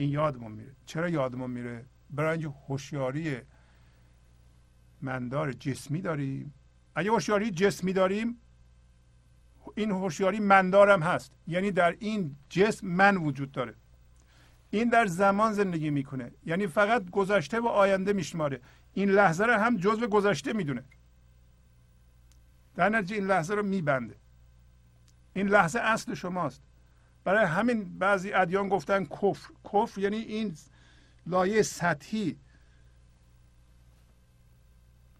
این یادمون میره. چرا یادمون میره؟ برای اینکه هوشیاری مندار جسمی داریم. اگه هوشیاری جسمی داریم این هوشیاری مندارم هست. یعنی در این جسم من وجود داره. این در زمان زندگی می‌کنه. یعنی فقط گذشته و آینده میشماره. این لحظه رو هم جزء گذشته می‌دونه. در نتیجه این لحظه رو میبنده. این لحظه اصل شماست. برای همین بعضی ادیان گفتن کفر. کفر یعنی این لایه سطحی.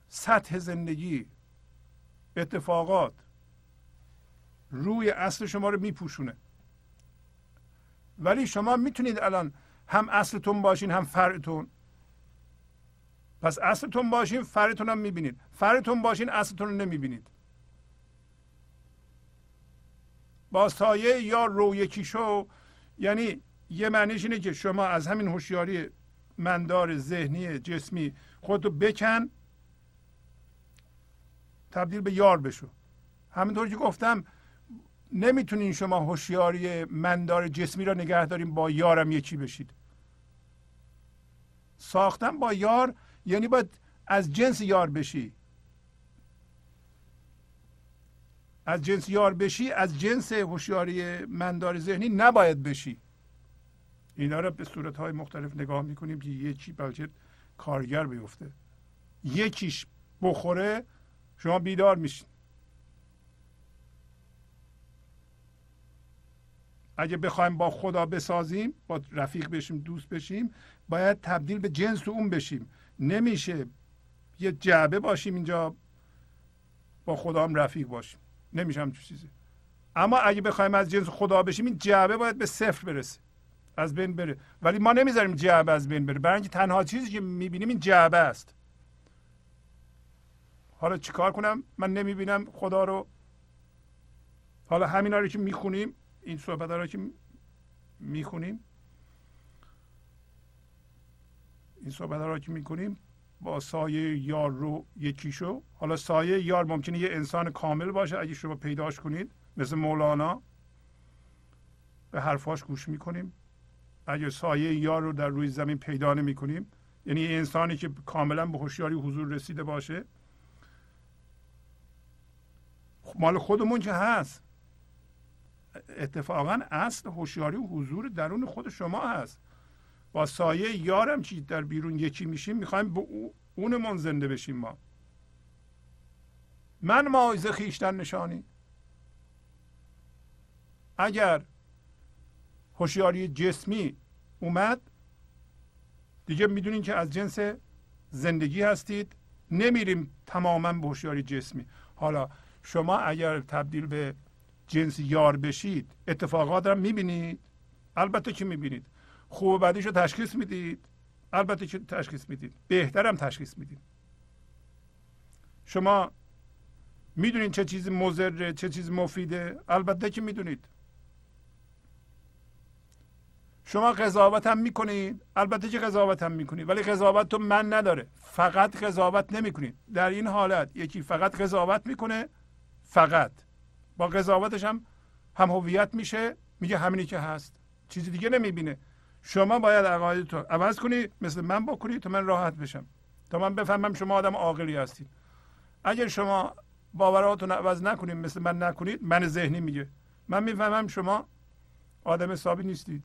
سطح زندگی اتفاقات. روی اصل شما رو میپوشونه. ولی شما می‌تونید الان هم اصلتون باشین هم فرعتون. پس اصلتون باشین فرعتون هم می‌بینید. فرعتون باشین اصلتون رو نمی‌بینید. با سایه یا رو یکی شو یعنی یه معنیش اینه که شما از همین هوشیاری مندار ذهنی جسمی خودتو بکن تبدیل به یار بشو. همینطور که گفتم نمی‌تونین شما هوشیاری مندار جسمی را نگه داریم با یارم یکی بشید. ساختن با یار یعنی باید از جنس یار بشی. از جنس یار بشی از جنس هوشیاری مندار ذهنی نباید بشی. اینا رو به صورت های مختلف نگاه می‌کنیم که یکی بلکه کارگر بیفته. یکیش بخوره شما بیدار میشین. اگه بخوایم با خدا بسازیم با رفیق بشیم دوست بشیم باید تبدیل به جنس اون بشیم. نمیشه یه جعبه باشیم اینجا با خدا هم رفیق باشیم. نمیشه همچون چیزی. اما اگه بخوایم از جنس خدا بشیم این جعبه باید به صفر برسه. از بین بره. ولی ما نمی‌ذاریم جعبه از بین بره. برای تنها چیزی که می‌بینیم این جعبه است. حالا چیکار کنم؟ من نمی‌بینم خدا رو. حالا همینا رو که می‌خونیم این صحبت رو که می‌خونیم. این صحبت رو که می‌کنیم با سایه یار رو یکی شو. حالا سایه یار ممکنه یه انسان کامل باشه اگه شما پیداش کنید. مثل مولانا. به حرفاش گوش می‌کنیم. اگه سایه یار رو در روی زمین پیدا نمی کنیم یعنی انسانی که کاملا به هوشیاری حضور رسیده باشه. مال خودمون که هست. اتفاقا اصل هوشیاری و حضور درون خود شما هست. با سایه یارم که در بیرون یکی میشیم می‌خوایم به اونمون زنده بشیم ما. من مایز خیشتن نشانی. اگر هوشیاری جسمی اومد دیگه می‌دونین که از جنس زندگی هستید نمیریم تماما به هوشیاری جسمی. حالا شما اگر تبدیل به جنس یار بشید اتفاقات رو می‌بینید. البته که می‌بینید. خوب و رو تشخیص می‌دید. البته که تشخیص می‌دید؟ بهترم تشخیص می‌دید. شما می‌دونید چه چیزی مضره چه چیزی مفیده؟ البته که می‌دونید. شما قضاوت هم می‌کنید؟ البته که قضاوت هم می‌کنید. ولی قضاوت تو من نداره. فقط قضاوت نمی‌کنید. در این حالت یکی فقط قضاوت می‌کنه فقط. با قضاوتش هم هم هویت میشه میگه همینی که هست. چیزی دیگه نمی‌بینه. شما باید عقایدتو عوض کنی مثل من بکنی تا من راحت بشم. تا من بفهمم شما آدم عاقلی هستید اگر شما باوراتون عوض نکنید مثل من نکنید من ذهنی میگه. من می‌فهمم شما آدم حسابی نیستید.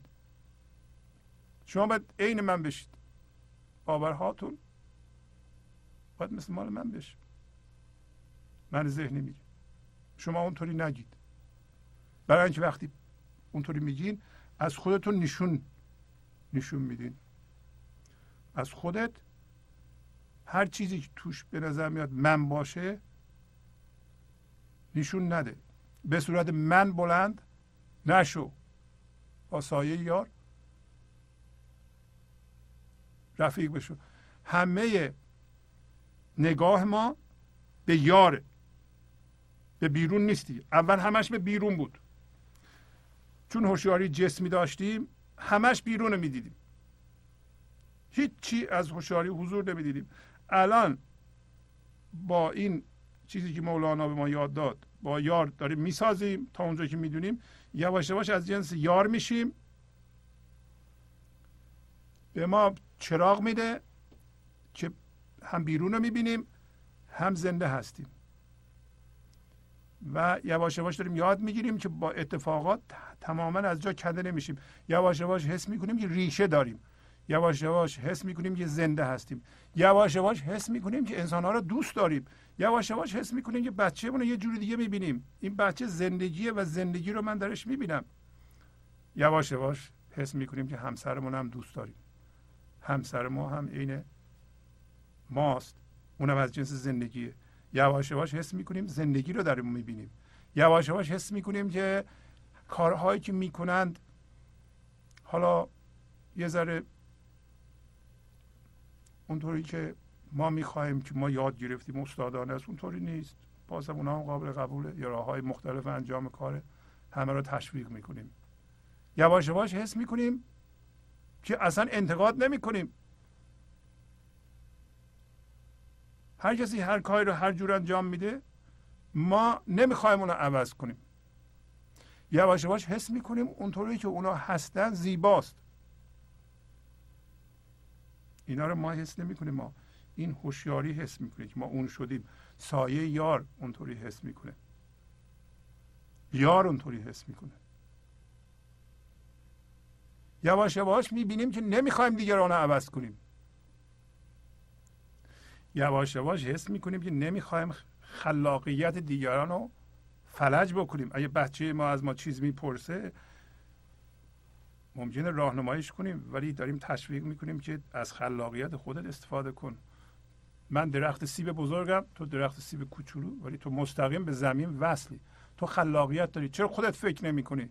شما باید عین من بشید. باورهاتون باید مثل مال من بشه. من ذهنی میگه. شما اونطوری نگید. برای اینکه وقتی اونطوری میگین از خودتون نشون نشون میدین. از خودت هر چیزی که توش به نظر میاد من باشه نشون نده. به صورت من بلند نشو. با سایه یار رفیق بشو. همه نگاه ما به یاره. به بیرون نیستی. اول همش به بیرون بود. چون هوشیاری جسمی داشتیم همش بیرون رو می‌دیدیم. هیچی از هوشیاری حضور نمی‌دیدیم. الان با این چیزی که مولانا به ما یاد داد با یار داریم می‌سازیم تا اونجا که می‌دونیم. یواش یواش از جنس یار میشیم. به ما چراغ میده که هم بیرون رو می‌بینیم هم زنده هستیم. و یواش یواش داریم یاد می‌گیریم که با اتفاقات تماما از جا کنده نمیشیم. یواش یواش حس می‌کنیم که ریشه داریم. یواش یواش حس می‌کنیم که زنده هستیم. یواش یواش حس می‌کنیم که انسانها رو دوست داریم. یواش یواش حس می‌کنیم که بچه رو یه جوری دیگه می‌بینیم. این بچه زندگیه و زندگی رو من درش می‌بینم. یواش یواش حس می‌کنیم که همسرمون هم دوست داریم. همسر ما هم عین ماست. اونم از جنس زندگیه. یواش یواش حس می‌کنیم زندگی رو داریم می‌بینیم. یواش یواش حس می‌کنیم که کارهایی که می‌کنند حالا یه ذره اونطوری که ما می‌خواهیم که ما یاد گرفتیم استادانه است اونطوری نیست. بازم اونها هم قابل قبوله. یا راه های مختلف انجام کار همه رو تشویق می‌کنیم. یواش یواش حس می‌کنیم که اصلا انتقاد نمی‌کنیم. هر کسی هر کاری رو هر جور انجام میده ما نمی‌خوایم اونو عوض کنیم. یواش یواش حس می‌کنیم اونطوری که اونا هستن زیباست. اینا رو ما حس نمی‌کنیم ما این هوشیاری حس می‌کنه که ما اون شدیم. سایه یار اونطوری حس می‌کنه. یار اونطوری حس می‌کنه. یواش یواش می‌بینیم که نمی‌خوایم دیگران رو عوض کنیم. یواش یواش حس می‌کنیم که نمی‌خوایم خلاقیت دیگران رو فلج بکنیم. اگه بچه ما از ما چیز می‌پرسه ممکنه راهنماییش کنیم ولی داریم تشویق می‌کنیم که از خلاقیت خودت استفاده کن. من درخت سیب بزرگم تو درخت سیب کوچولو ولی تو مستقیم به زمین وصلی. تو خلاقیت داری. چرا خودت فکر نمی‌کنی؟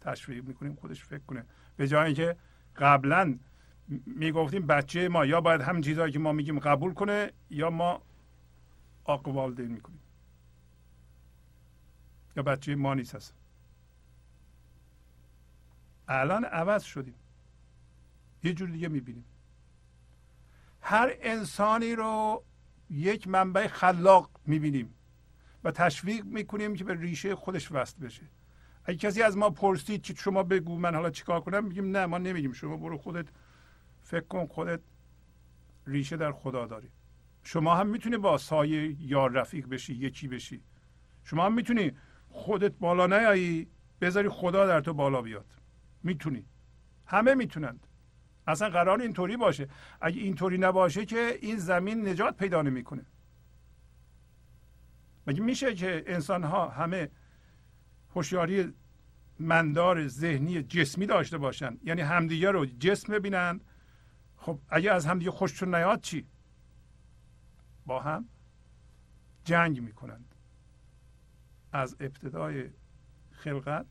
تشویق می‌کنیم خودش فکر کنه. به جای اینکه قبلا می‌گفتیم بچه ما یا باید همین چیزهایی که ما میگیم قبول کنه یا ما آق والدین می‌کنیم. یا بچه ما نیست هست الان عوض شدیم. یه جور دیگه می‌بینیم. هر انسانی رو یک منبع خلاق می‌بینیم و تشویق می‌کنیم که به ریشه خودش وصل بشه. اگه کسی از ما پرسید که شما بگو من حالا چیکار کنم؟ میگیم نه ما نمیگیم. شما برو خودت فکر کن خودت ریشه در خدا داری. شما هم می‌تونی با سایه یا رفیق بشی یکی بشی. شما هم می‌تونی خودت بالا نیایی بذاری خدا در تو بالا بیاد. می‌تونی. همه می‌تونند. اصلا قرار اینطوری باشه. اگه اینطوری نباشه که این زمین نجات پیدا نمی‌کنه. مگه میشه که انسان ها همه هوشیاری مندار ذهنی جسمی داشته باشن؟ یعنی همدیگه رو جسم ببینن خب اگه از همدیگه خوششون نیاد چی؟ با هم جنگ می‌کنند. از ابتدای خلقت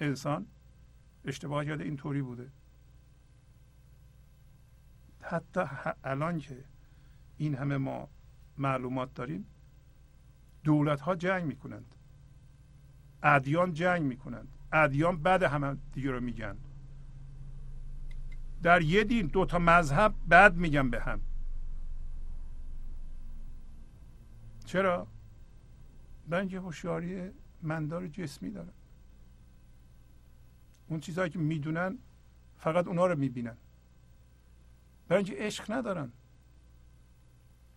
انسان اشتباه کرده اینطوری بوده. حتی الان که این همه ما معلومات داریم دولت ها جنگ می‌کنند. ادیان جنگ می‌کنند. ادیان بعد همه دیگه رو میگن. در یه دین دو تا مذهب بد میگن به هم. چرا؟ برای اینکه هوشیاری مندار جسمی دارن. اون چیزهایی که می‌دونن فقط اونا رو می‌بینن. برای اینکه عشق ندارن.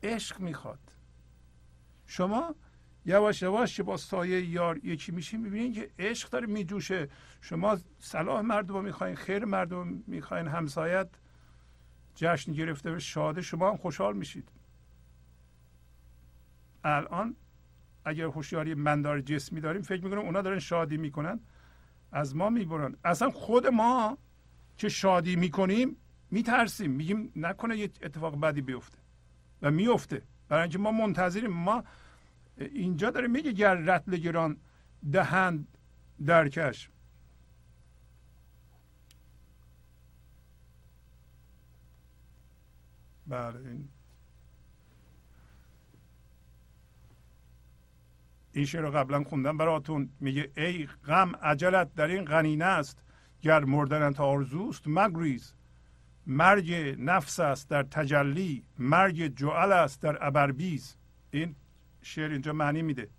عشق می‌خواد. شما یواش یواش که با سایه یار یکی میشین می‌بینین که عشق داره میجوشه. شما صلاح مردم می‌خواین خیر مردم می‌خواین همسایت جشن گرفته به شاده شما هم خوشحال میشید. الان اگر هوشیاری مندار جسمی داریم فکر می‌کنم اونا دارن شادی می‌کنن. از ما می‌برن. اصلا خود ما که شادی می‌کنیم میترسیم. میگیم نکنه یه اتفاق بدی بیفته. و میفته برای اینکه ما منتظریم. ما اینجا داره میگه گر رتل گران دهند درکش بله این این شعر رو قبلا خوندم براتون. میگه ای غم عجلت در این غنینه است. گر مردن تا آرزوست مگریز. مرگ نفس است در تجلی. مرگ جعل است در ابربیز. این شعر اینجا معنی میده.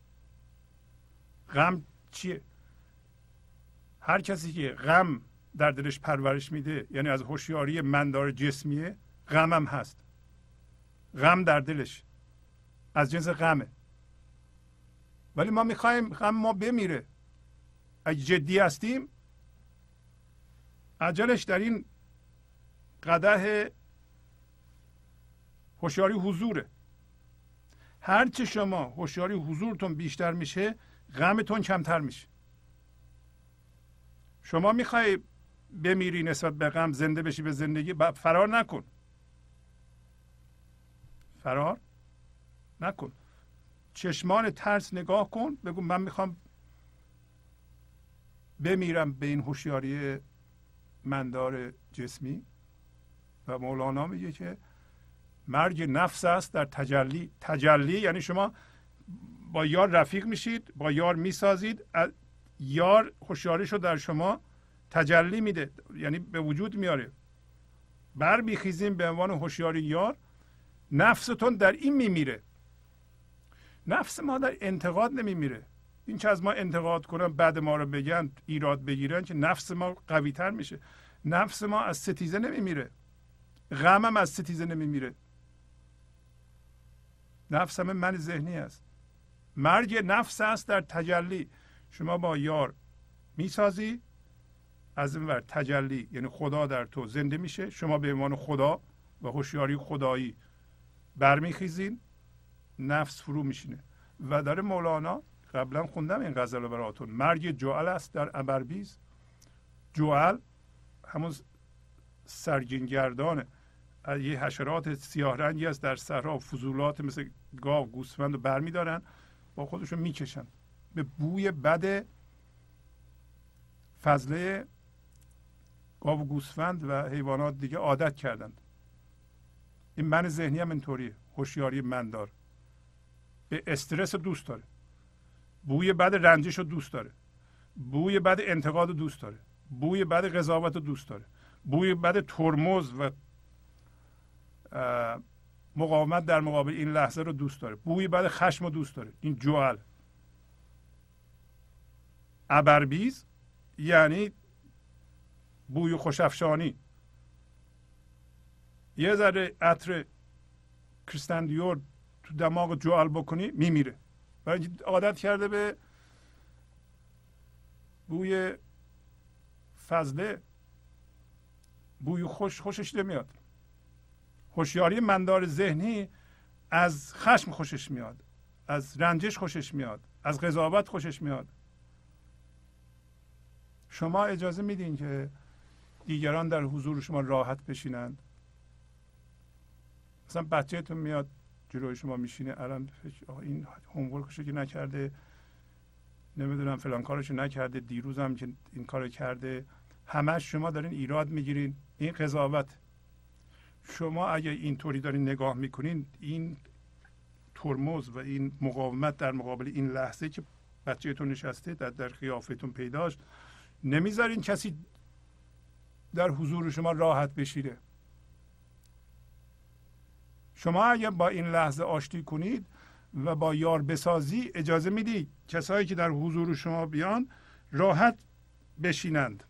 غم چیه؟ هر کسی که غم در دلش پرورش میده یعنی از هوشیاری مندار جسمیه غمم هست. غم در دلش. از جنس غمه. ولی ما می‌خوایم غم ما بمیره. اگه جدی هستیم عجلش در این قده هوشیاری حضوره. هرچه شما هوشیاری حضورتون بیشتر میشه غمتون کمتر میشه. شما می‌خوای بمیری نسبت به غم زنده بشی به زندگی فرار نکن. فرار نکن. چشمان ترس نگاه کن بگو من می‌خوام بمیرم به این هوشیاری مندار جسمی. و مولانا میگه که مرگ نفس است در تجلی. تجلی یعنی شما با یار رفیق میشید با یار می‌سازید یار هوشیاریش رو در شما تجلی میده یعنی به وجود میاره. بر میخیزیم به عنوان هوشیاری یار نفستون در این میمیره. نفس ما در انتقاد نمیمیره. این که از ما انتقاد کنن بعد ما رو بگن ایراد بگیرن که نفس ما قوی تر میشه. نفس ما از ستیزه نمیمیره. غمم از ستیزه نمیمیره. نفس همه من ذهنی است. مرگ نفس است در تجلی. شما با یار می‌سازی از این ور تجلی یعنی خدا در تو زنده میشه. شما به عنوان خدا و هوشیاری خدایی برمیخیزین نفس فرو میشینه. و داره مولانا قبلا خوندم این غزل براتون. مرگ جوال است در ابربیز. جوال همون سرگینگردانه یه حشرات سیاه رنگی است در صحرا فضولات مثل گاو گوسفند رو برمیدارن با خودشون می‌کشن. به بوی بد فضله گاو گوسفند و حیوانات دیگه عادت کردند. این من ذهنی هم اینطوریه. هوشیاری مندار به استرس دوست داره. بوی بد رنجش رو دوست داره. بوی بد انتقاد رو دوست داره. بوی بد قضاوت رو دوست داره. بوی بد ترمز و مقاومت در مقابل این لحظه رو دوست داره. بوی بد خشم رو دوست داره. این جوال. ابربیز یعنی بوی خوشافشانی یه ذره عطر کریستندیور تو دماغ جوال بکنی میمیره. برای عادت کرده به بوی فضله بوی خوش خوشش نمیاد. هوشیاری مندار ذهنی از خشم خوشش میاد از رنجش خوشش میاد از قضاوت خوشش میاد. شما اجازه میدین که دیگران در حضور شما راحت بشینند؟ مثلا بچهتون میاد جلوی شما میشینه الان فکر این هومورکشو که نکرده نمی‌دونم فلان کارشو نکرده دیروزم که این کارو کرده همش شما دارین ایراد می‌گیرین. این قضاوت. شما اگه اینطوری دارین نگاه می‌کنین این ترمز و این مقاومت در مقابل این لحظه که بچهتون نشسته در, در قیافتون پیداست نمی‌ذارین کسی در حضور شما راحت بشیره شما اگر با این لحظه آشتی کنید و با یار بسازی اجازه میدی کسایی که در حضور شما بیان راحت بشینند.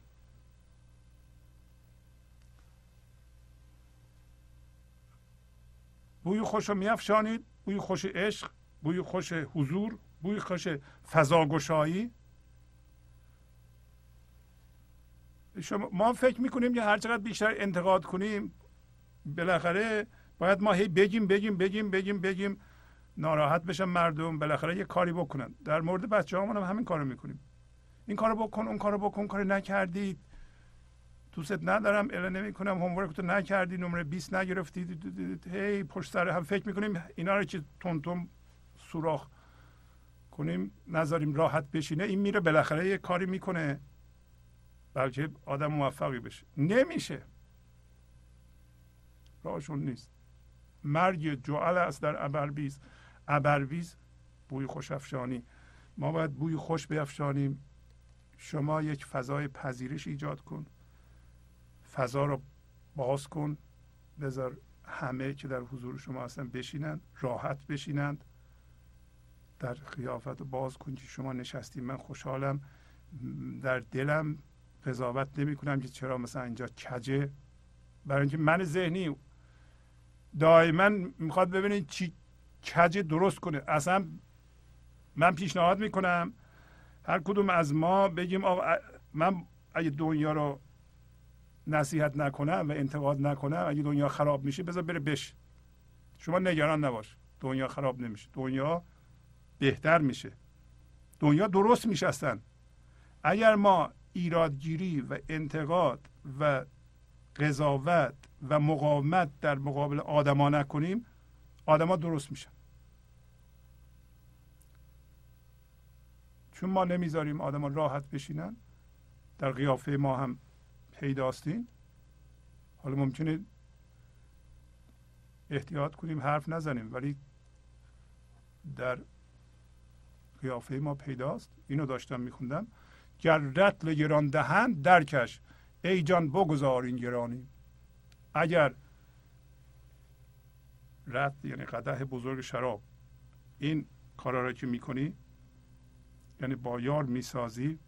بوی خوش رو میافشانید بوی خوش عشق بوی خوش حضور بوی خوش فضاگشایی. شما ما فکر می‌کنیم که هر چقدر بیشتر انتقاد کنیم بالاخره باید ما هی بگیم بگیم بگیم بگیم بگیم ناراحت بشن مردم بالاخره یه کاری بکنن. در مورد بچه هم همین کارو می‌کنیم. این کارو بکن اون کارو بکن کاری نکردی دوست ندارم اله نمی کنم هومورک تو نکردی نمره 20 نگرفتی هی پشت سر هم فکر می‌کنیم اینا رو که تون سوراخ کنیم نذاریم راحت بشینه. این میره بالاخره یه کاری می‌کنه. بلکه آدم موفقی بشه. نمیشه. راهشون نیست. مرگ جعل است در ابربیز. ابربیز بوی خوشافشانی ما باید بوی خوش بیافشانیم. شما یک فضای پذیرش ایجاد کن. فضا رو باز کن. بذار همه که در حضور شما هستن بشینند راحت بشینند. در قیافت باز کن که شما نشستیم من خوشحالم. در دلم قضاوت نمی کنم که چرا مثلا اینجا کجه. برای اینکه من ذهنی دائما می‌خواد ببینید چی کجه درست کنه. اصلا من پیشنهاد می‌کنم هر کدوم از ما بگیم آقا من اگه دنیا رو نصیحت نکنم و انتقاد نکنم اگه دنیا خراب میشه بذار بره بش شما نگران نباش. دنیا خراب نمیشه. دنیا بهتر میشه. دنیا درست میشه اصلا اگر ما ایرادگیری و انتقاد و قضاوت و مقاومت در مقابل آدما نکنیم آدما درست میشن. چون ما نمی‌ذاریم آدما راحت بشینن در قیافه ما هم پیداستین. حالا ممکنه احتیاط کنیم حرف نزنیم ولی در قیافه ما پیداست. اینو داشتم میخوندم. گر رتل گران دهند درکش. ای جان بگذار این گرانی. اگر رت یعنی قده بزرگ شراب این کارا را که می‌کنی یعنی با یار می‌سازی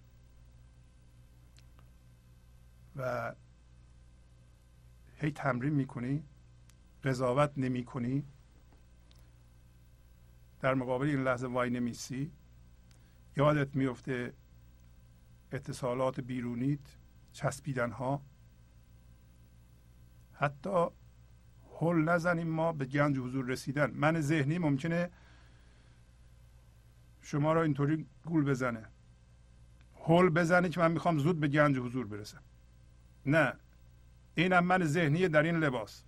و هی تمرین می‌کنی قضاوت نمی کنی در مقابل این لحظه وای نمیسی یادت میفته اتصالات بیرونیت چسبیدن ها حتی هل نزنیم ما به گنج حضور رسیدن. من ذهنی ممکنه شما را اینطوری گول بزنه. هل بزنه که من می‌خوام زود به گنج حضور برسم. نه. اینم من ذهنی در این لباس.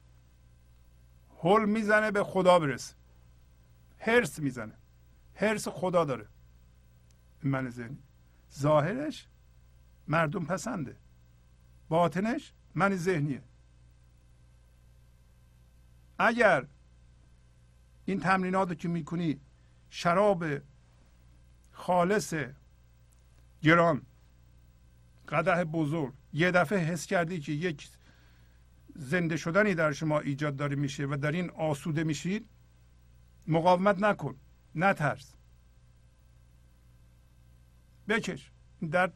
هل می‌زنه به خدا برسه. هرس می‌زنه. هرس خدا داره. من ذهنی. ظاهرش مردم پسنده. باطنش من ذهنیه. اگر این تمرینات رو که می‌کنی شراب خالص گران قده بزرگ. یه دفعه حس کردی که یک زنده شدنی در شما ایجاد داره میشه و در این آسوده میشید مقاومت نکن. نترس. بکش. در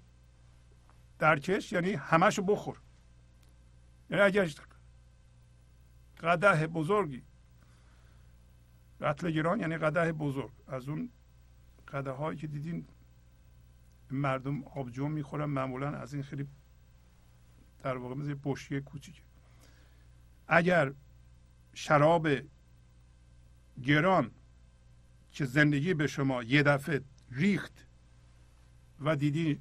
درکش یعنی همشو بخور. یعنی اگر قده بزرگی رتل گران یعنی قده بزرگ. از اون قده هایی که دیدین مردم آبجو می‌خورن. معمولا از این خیلی در واقع مثل بشکه کوچیکه. اگر شراب گران که زندگی به شما یه دفعه ریخت و دیدی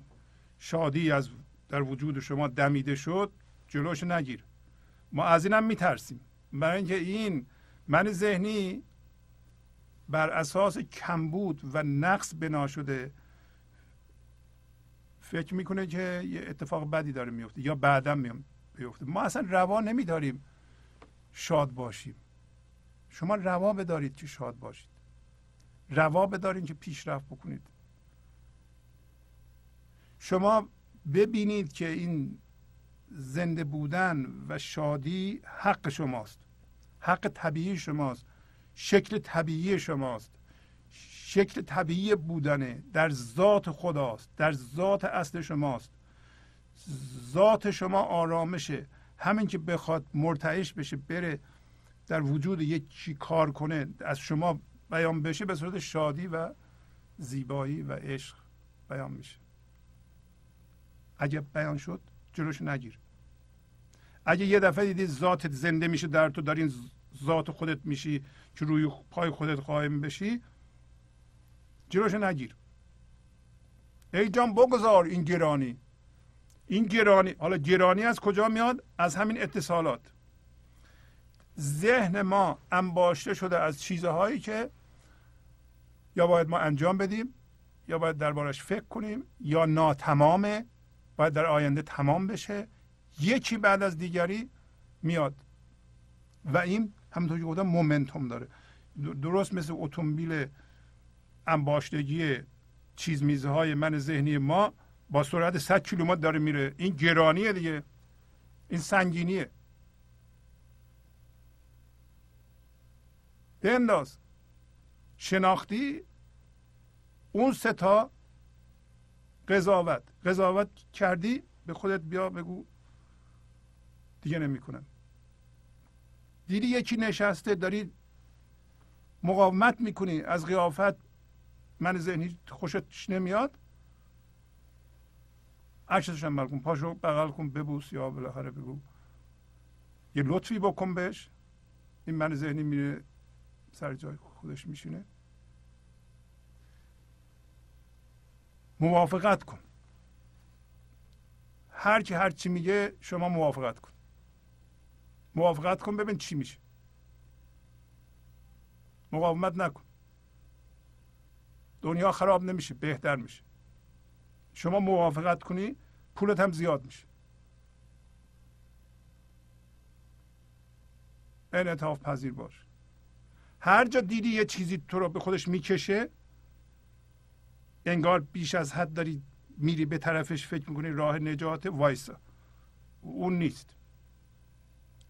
شادی از در وجود شما دمیده شد جلوش نگیر. ما از اینم میترسیم. برای اینکه این من ذهنی بر اساس کمبود و نقص بنا شده فکر می‌کنه که یه اتفاق بدی داره میفته یا بعدا میفته ما اصلا روا نمیداریم شاد باشیم. شما روا بدارید که شاد باشید. روا بدارید که پیشرفت بکنید. شما ببینید که این زنده بودن و شادی حق شماست. حق طبیعی شماست. شکل طبیعی شماست. شکل طبیعی بودنه. در ذات خداست. در ذات اصل شماست. ذات شما آرامشه. همین که بخواد مرتعش بشه بره در وجود یکی کار کنه از شما بیان بشه به صورت شادی و زیبایی و عشق بیان میشه. اگه بیان شد جلوش نگیر. اگه یه دفعه دیدی ذاتت زنده میشه در تو در این ذات خودت میشی که روی پای خودت قایم بشی جلوش نگیر. ای جان بگذار این گرانی. این گرانی حالا گرانی از کجا میاد؟ از همین اتصالات. ذهن ما انباشته شده از چیزهایی که یا باید ما انجام بدیم یا باید دربارش فکر کنیم یا ناتمامه باید در آینده تمام بشه. یکی بعد از دیگری میاد. و این همونطور که گفتم مومنتوم داره. درست مثل اتومبیل انباشتگی چیز میزه های من ذهنی ما با سرعت 100 کیلومتر داره میره. این گرانیه دیگه. این سنگینیه. بنداز شناختی اون ستا قضاوت. قضاوت کردی به خودت بیا بگو. دیگه نمی‌کنم. دیدی یکی نشسته داری مقاومت می‌کنی. از قیافت من ذهنی خوشت نمیاد. عکسش هم کن پاشو بغل کن ببوس یا بالاخره بگو. یه لطفی بکن بهش. این من ذهنی میره سر جای خودش میشینه. موافقت کن. هر کی هر چی میگه شما موافقت کن. موافقت کن ببین چی میشه. مقاومت نکن. دنیا خراب نمیشه بهتر میشه. شما موافقت کنی پولت هم زیاد میشه. انعطاف پذیر باش. هر جا دیدی یه چیزی تو رو به خودش می‌کشه انگار بیش از حد داری میری به طرفش فکر می‌کنی راه نجات وایسا. اون نیست.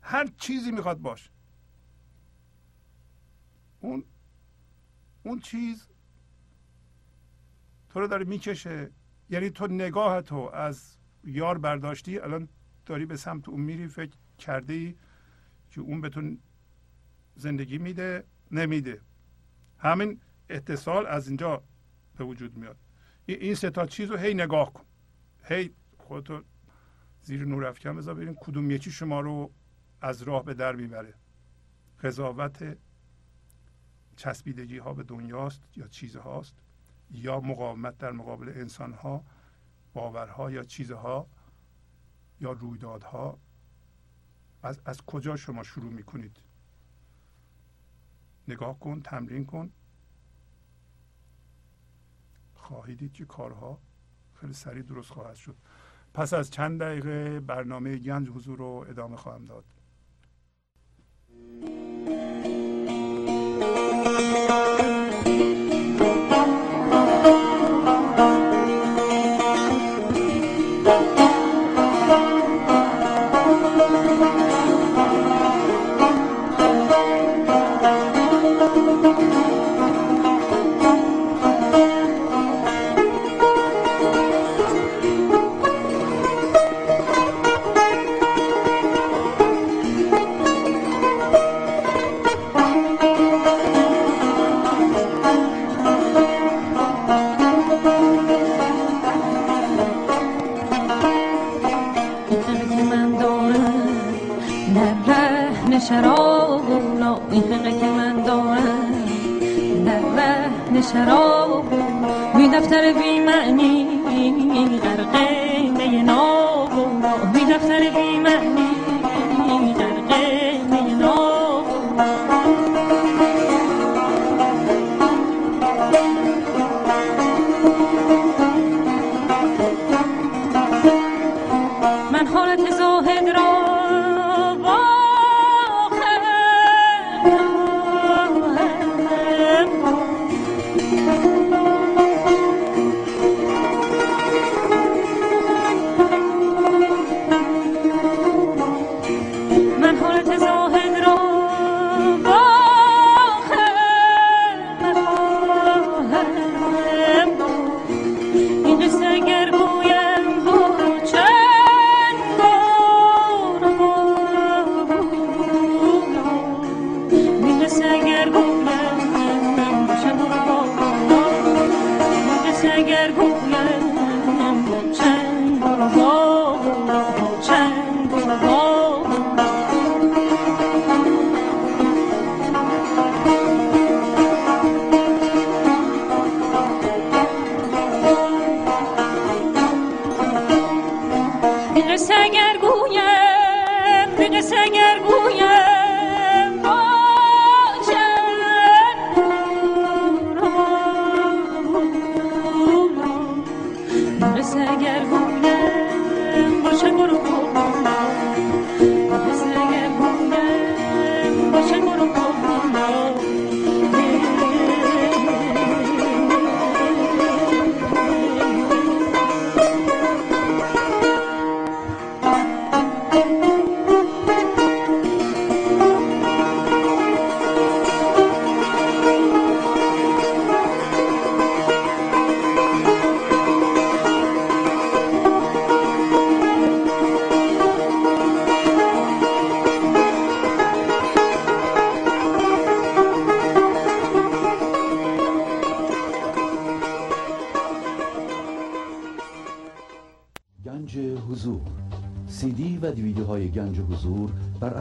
هر چیزی می‌خواد باش. اون اون چیز تو رو داره می‌کشه. یعنی تو نگاه تو از یار برداشتی الان داری به سمت اون میری فکر کرده ای که اون به زندگی میده؟ نمیده. همین اتصال از اینجا به وجود میاد. این سه تا چیز رو هی نگاه کن. هی خودتو زیر نور افکن بذار ببین کدوم یکی شما رو از راه به در می‌بره. قضاوت چسبیدگی ها به دنیاست یا چیزهاست؟ یا مقاومت در مقابل انسانها باورها یا چیزها یا رویدادها. از, از کجا شما شروع می‌کنید؟ نگاه کن تمرین کن. خواهیدید که کارها خیلی سریع درست خواهد شد. پس از چند دقیقه برنامه گنج حضور رو ادامه خواهم داد. شراب. می دفتر بی معنی غرقه قیده ناب. می دفتر بی معنی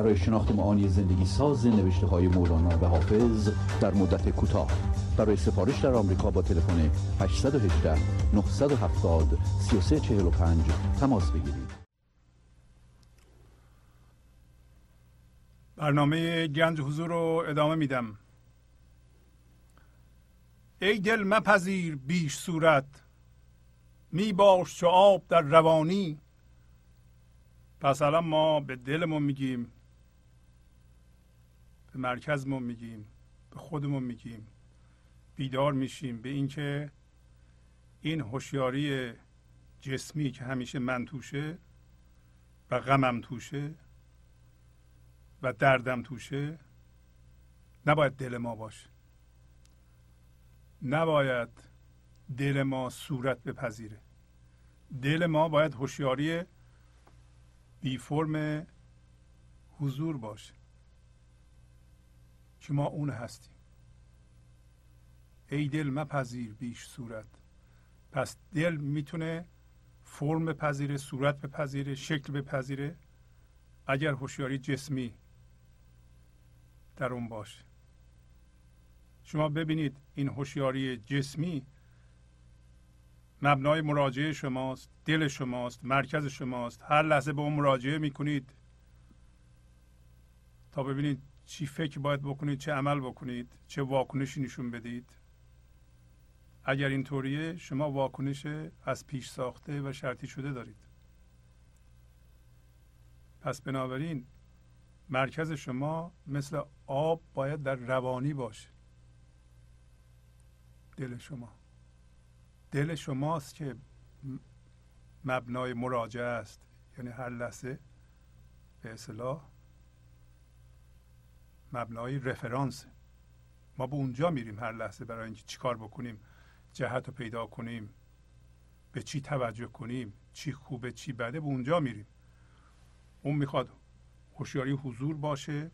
برای شناخت معانی زندگی ساز نوشته های مولانا و حافظ در مدت کوتاه. برای سفارش در آمریکا با تلفن 818 970 3345 تماس بگیرید. برنامه گنج حضور رو ادامه میدم. ای دل مپذیر بیش صورت می باش چو آب در روانی. پس الان ما به دلمون میگیم به مرکزمون میگیم به خودمون میگیم بیدار میشیم به اینکه این هوشیاری جسمی که همیشه من توشه و غمم توشه و دردم توشه نباید دل ما باشه. نباید دل ما صورت بپذیره. دل ما باید هوشیاری بی فرم حضور باشه. که ما اون هستیم. ای دل مپذیر بیش صورت. پس دل می‌تونه فرم بپذیره صورت بپذیره شکل بپذیره. اگر هوشیاری جسمی در اون باشه. شما ببینید این هوشیاری جسمی مبنای مراجعه شماست دل شماست مرکز شماست. هر لحظه به اون مراجعه می‌کنید تا ببینید چی فکر باید بکنید چه عمل بکنید چه واکنشی نشون بدید. اگر اینطوریه شما واکنش از پیش ساخته و شرطی شده دارید. پس بنابراین مرکز شما مثل آب باید در روانی باشه. دل شما. دل شماست که مبنای مراجعه است. یعنی هر لحظه به اصطلاح مبنای رفرانس. ما به اونجا میریم هر لحظه برای اینکه چیکار بکنیم جهت رو پیدا کنیم به چی توجه کنیم چی خوبه چی بده به اونجا میریم. اون می‌خواد هوشیاری حضور باشه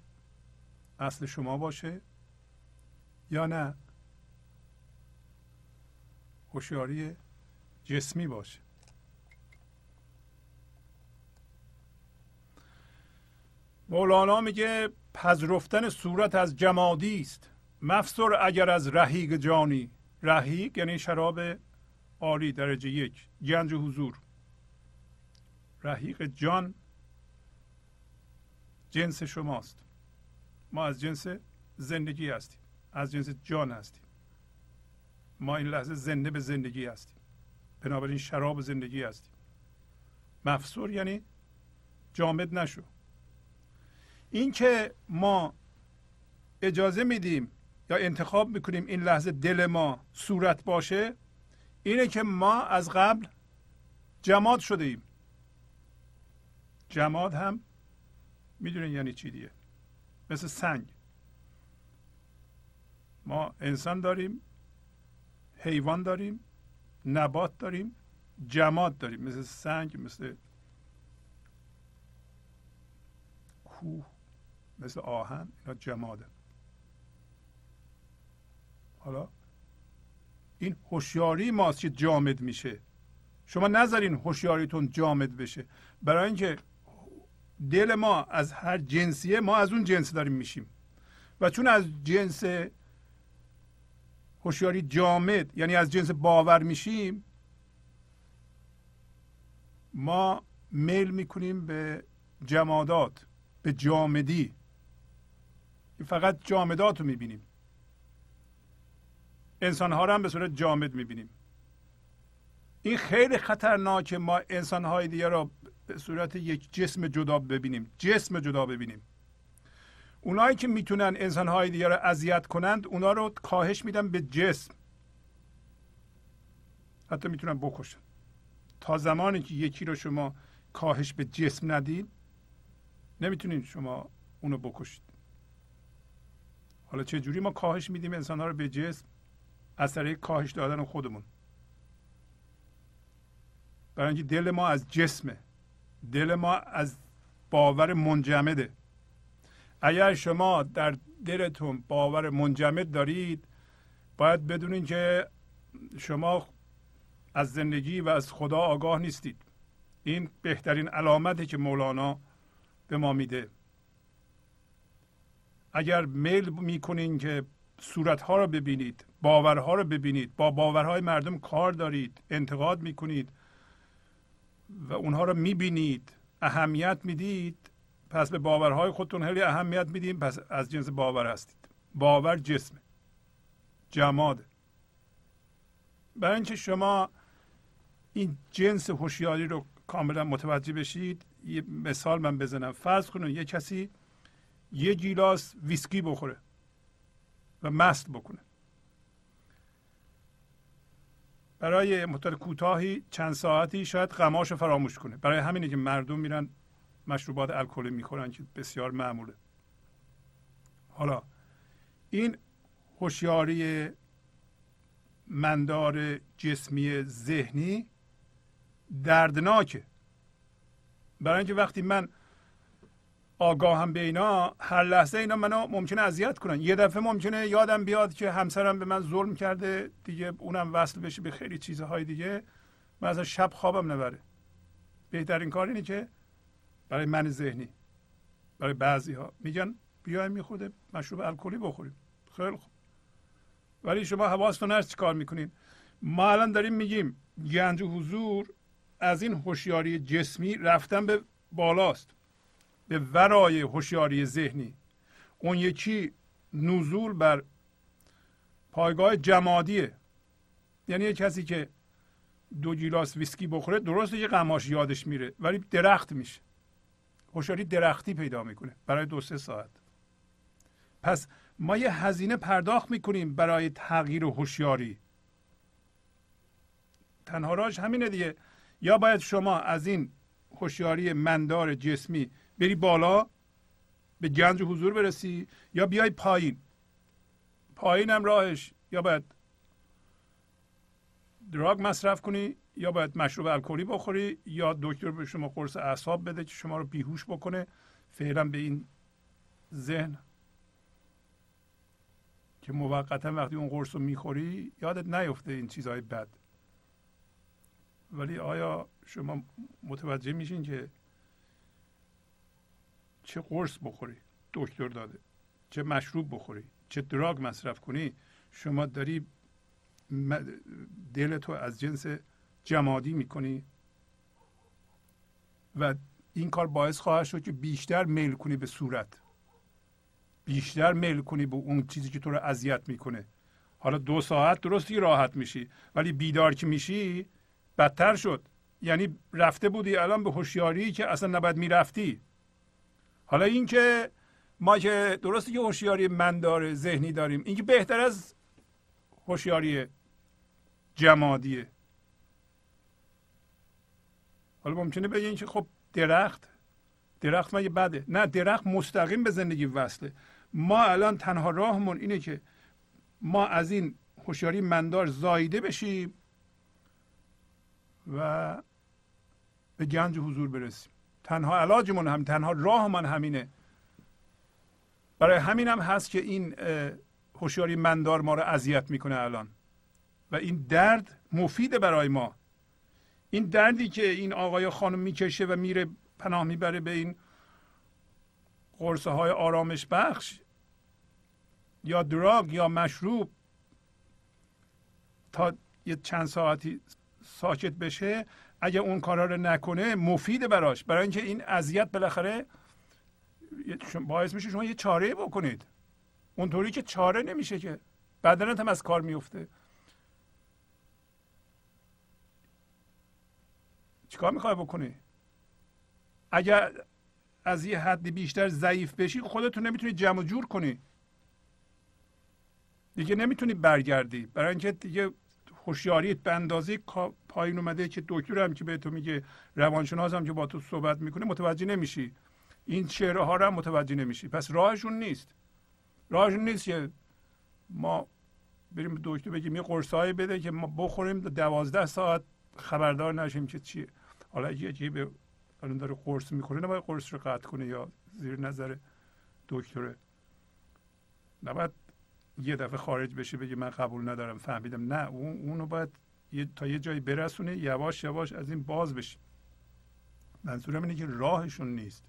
اصل شما باشه یا نه. هوشیاری جسمی باشه. مولانا میگه پذرفتن صورت از جمادی است. مفسر اگر از رهیگ جانی. رهیگ یعنی شراب عالی درجه یک. گنج حضور. رهیق جان جنس شماست. ما از جنس زندگی هستیم. از جنس جان هستیم. ما این لحظه زنده به زندگی هستیم. بنابراین شراب زندگی هستیم. مفسور یعنی جامد نشو. این که ما اجازه میدیم یا انتخاب می‌کنیم این لحظه دل ما صورت باشه اینه که ما از قبل جماد شده ایم جماد هم می‌دونین یعنی چی دیگه؟ مثل سنگ. ما انسان داریم حیوان داریم نبات داریم جماد داریم. مثل سنگ مثل کوه. مثل آهن اینا جماده. حالا این هوشیاری ماست که جامد میشه. شما نذارین هوشیاریتون جامد بشه. برای اینکه دل ما از هر جنسیه ما از اون جنس داریم میشیم. و چون از جنس هوشیاری جامد یعنی از جنس باور میشیم ما میل می‌کنیم به جمادات به جامدی. فقط جامدات رو می‌بینیم. انسان ها رو هم به صورت جامد می‌بینیم. این خیلی خطرناکه ما انسان های دیگه رو به صورت یک جسم جدا ببینیم. جسم جدا ببینیم. اونایی که می‌تونن انسانهای دیگه رو اذیت کنند اونا رو کاهش میدن به جسم. حتی می‌تونن بکشن. تا زمانی که یکی رو شما کاهش به جسم ندید نمی‌تونید شما اونو بکشید. حالا چه جوری ما کاهش میدیم انسان ها رو به جسم؟ از طریق کاهش دادن خودمون. برای اینکه دل ما از جسمه. دل ما از باور منجمده. اگر شما در دلتون باور منجمد دارید باید بدونین که شما از زندگی و از خدا آگاه نیستید. این بهترین علامتی که مولانا به ما میده. اگر میل می‌کنین که صورتها رو ببینید باورها رو ببینید با باورهای مردم کار دارید انتقاد می‌کنید و اونها رو می‌بینید اهمیت می‌دید پس به باورهای خودتون خیلی اهمیت میدیم پس از جنس باور هستید. باور جسم جماد برای اینکه شما این جنس هوشیاری رو کاملا متوجه بشید یه مثال من بزنم. فرض کنید یه کسی یه گیلاس ویسکی بخوره و مست بکنه. برای مدت کوتاهی چند ساعتی شاید غماش فراموش کنه. برای همینه که مردم میرن مشروبات الکلی می‌خورن که بسیار معموله. حالا این هوشیاری مندار جسمی ذهنی دردناکه. برای اینکه وقتی من آگاهم به اینا هر لحظه اینا منو ممکنه اذیت کنن. یه دفعه ممکنه یادم بیاد که همسرم به من ظلم کرده دیگه اونم وصل بشه به خیلی چیزهای دیگه. من از شب خوابم نبره. بهترین کار اینه که برای من ذهنی برای بعضی ها میگن بیایم میخورده مشروب الکلی بخوریم. خیلی خوب. ولی شما حواستون هست چی کار می‌کنین؟ ما الان داریم میگیم گنج حضور از این هوشیاری جسمی رفتن به بالاست. به ورای هوشیاری ذهنی. اون یکی نزول بر پایگاه جمادیه. یعنی یه کسی که دو گیلاس ویسکی بخوره درسته یه قماش یادش میره ولی درخت میشه. هوشیاری درختی پیدا می‌کنه برای دو سه ساعت. پس ما یه هزینه پرداخت می‌کنیم برای تغییر هوشیاری. تنها راش همینه دیگه. یا باید شما از این هوشیاری مندار جسمی بری بالا به گنج حضور برسی یا بیای پایین. پایین هم راهش یا باید دراگ مصرف کنی یا باید مشروب الکلی بخوری یا دکتر به شما قرص اعصاب بده که شما رو بیهوش بکنه. فعلا به این ذهن که موقتا وقتی اون قرص رو می‌خوری یادت نیفته این چیزهای بد. ولی آیا شما متوجه میشین که چه قرص بخوری؟ دکتر داده. چه مشروب بخوری؟ چه دراگ مصرف کنی؟ شما داری دل تو از جنس جمادی می‌کنی. و این کار باعث خواهد شد که بیشتر میل کنی به صورت. بیشتر میل کنی به اون چیزی که تو رو اذیت می‌کنه. حالا دو ساعت درستی راحت میشی ولی بیدار که میشی بدتر شد. یعنی رفته بودی الان به هوشیاری که اصلا نباید می‌رفتی. حالا اینکه ما که درسته که هوشیاری مندار ذهنی داریم اینکه بهتر از هوشیاری جمادیه حالا ممکنه بگین که خب درخت درخت مگه بده؟ نه درخت مستقیم به زندگی وصله. ما الان تنها راهمون اینه که ما از این هوشیاری مندار زایده بشیم و به گنج حضور برسیم. تنها علاجمون هم تنها راهمان همینه. برای همین هم هست که این هوشیاری مندار ما رو اذیت می‌کنه الان. و این درد مفیده برای ما. این دردی که این آقای خانم می‌کشه و میره پناه می‌بره به این قرصه های آرامش بخش یا دراگ یا مشروب تا یه چند ساعتی ساکت بشه اگه اون کارا رو نکنه مفید براش. برای اینکه این اذیت بالاخره باعث میشه شما یه چاره بکنید. اونطوری که چاره نمیشه که. بدنت هم از کار میفته. چیکار می‌خوای بکنی؟ اگر از یه حدی بیشتر ضعیف بشی خودتون نمی‌تونی جمع جور کنی. دیگه نمی‌تونی برگردی. برای اینکه دیگه هوشیاریت به اندازه پایین اومده که دکتر هم که به تو میگه روانشناس هم که با تو صحبت می‌کنه متوجه نمیشی. این چهره ها رو هم متوجه نمیشی. پس راهشون نیست. راهشون نیست که ما بریم به دکتر بگیم یه قرصایی بده که ما بخوریم دوازده ساعت خبردار نشیم که چیه. حالا یه به الان داره قرص می‌خوره نباید قرص رو قطع کنه یا زیر نظر دکتره. نباید یه دفعه خارج بشه بگه من قبول ندارم فهمیدم. نه اون اونو باید یه تا یه جایی برسونه یواش یواش از این باز بشه منظورم اینه که راهشون نیست.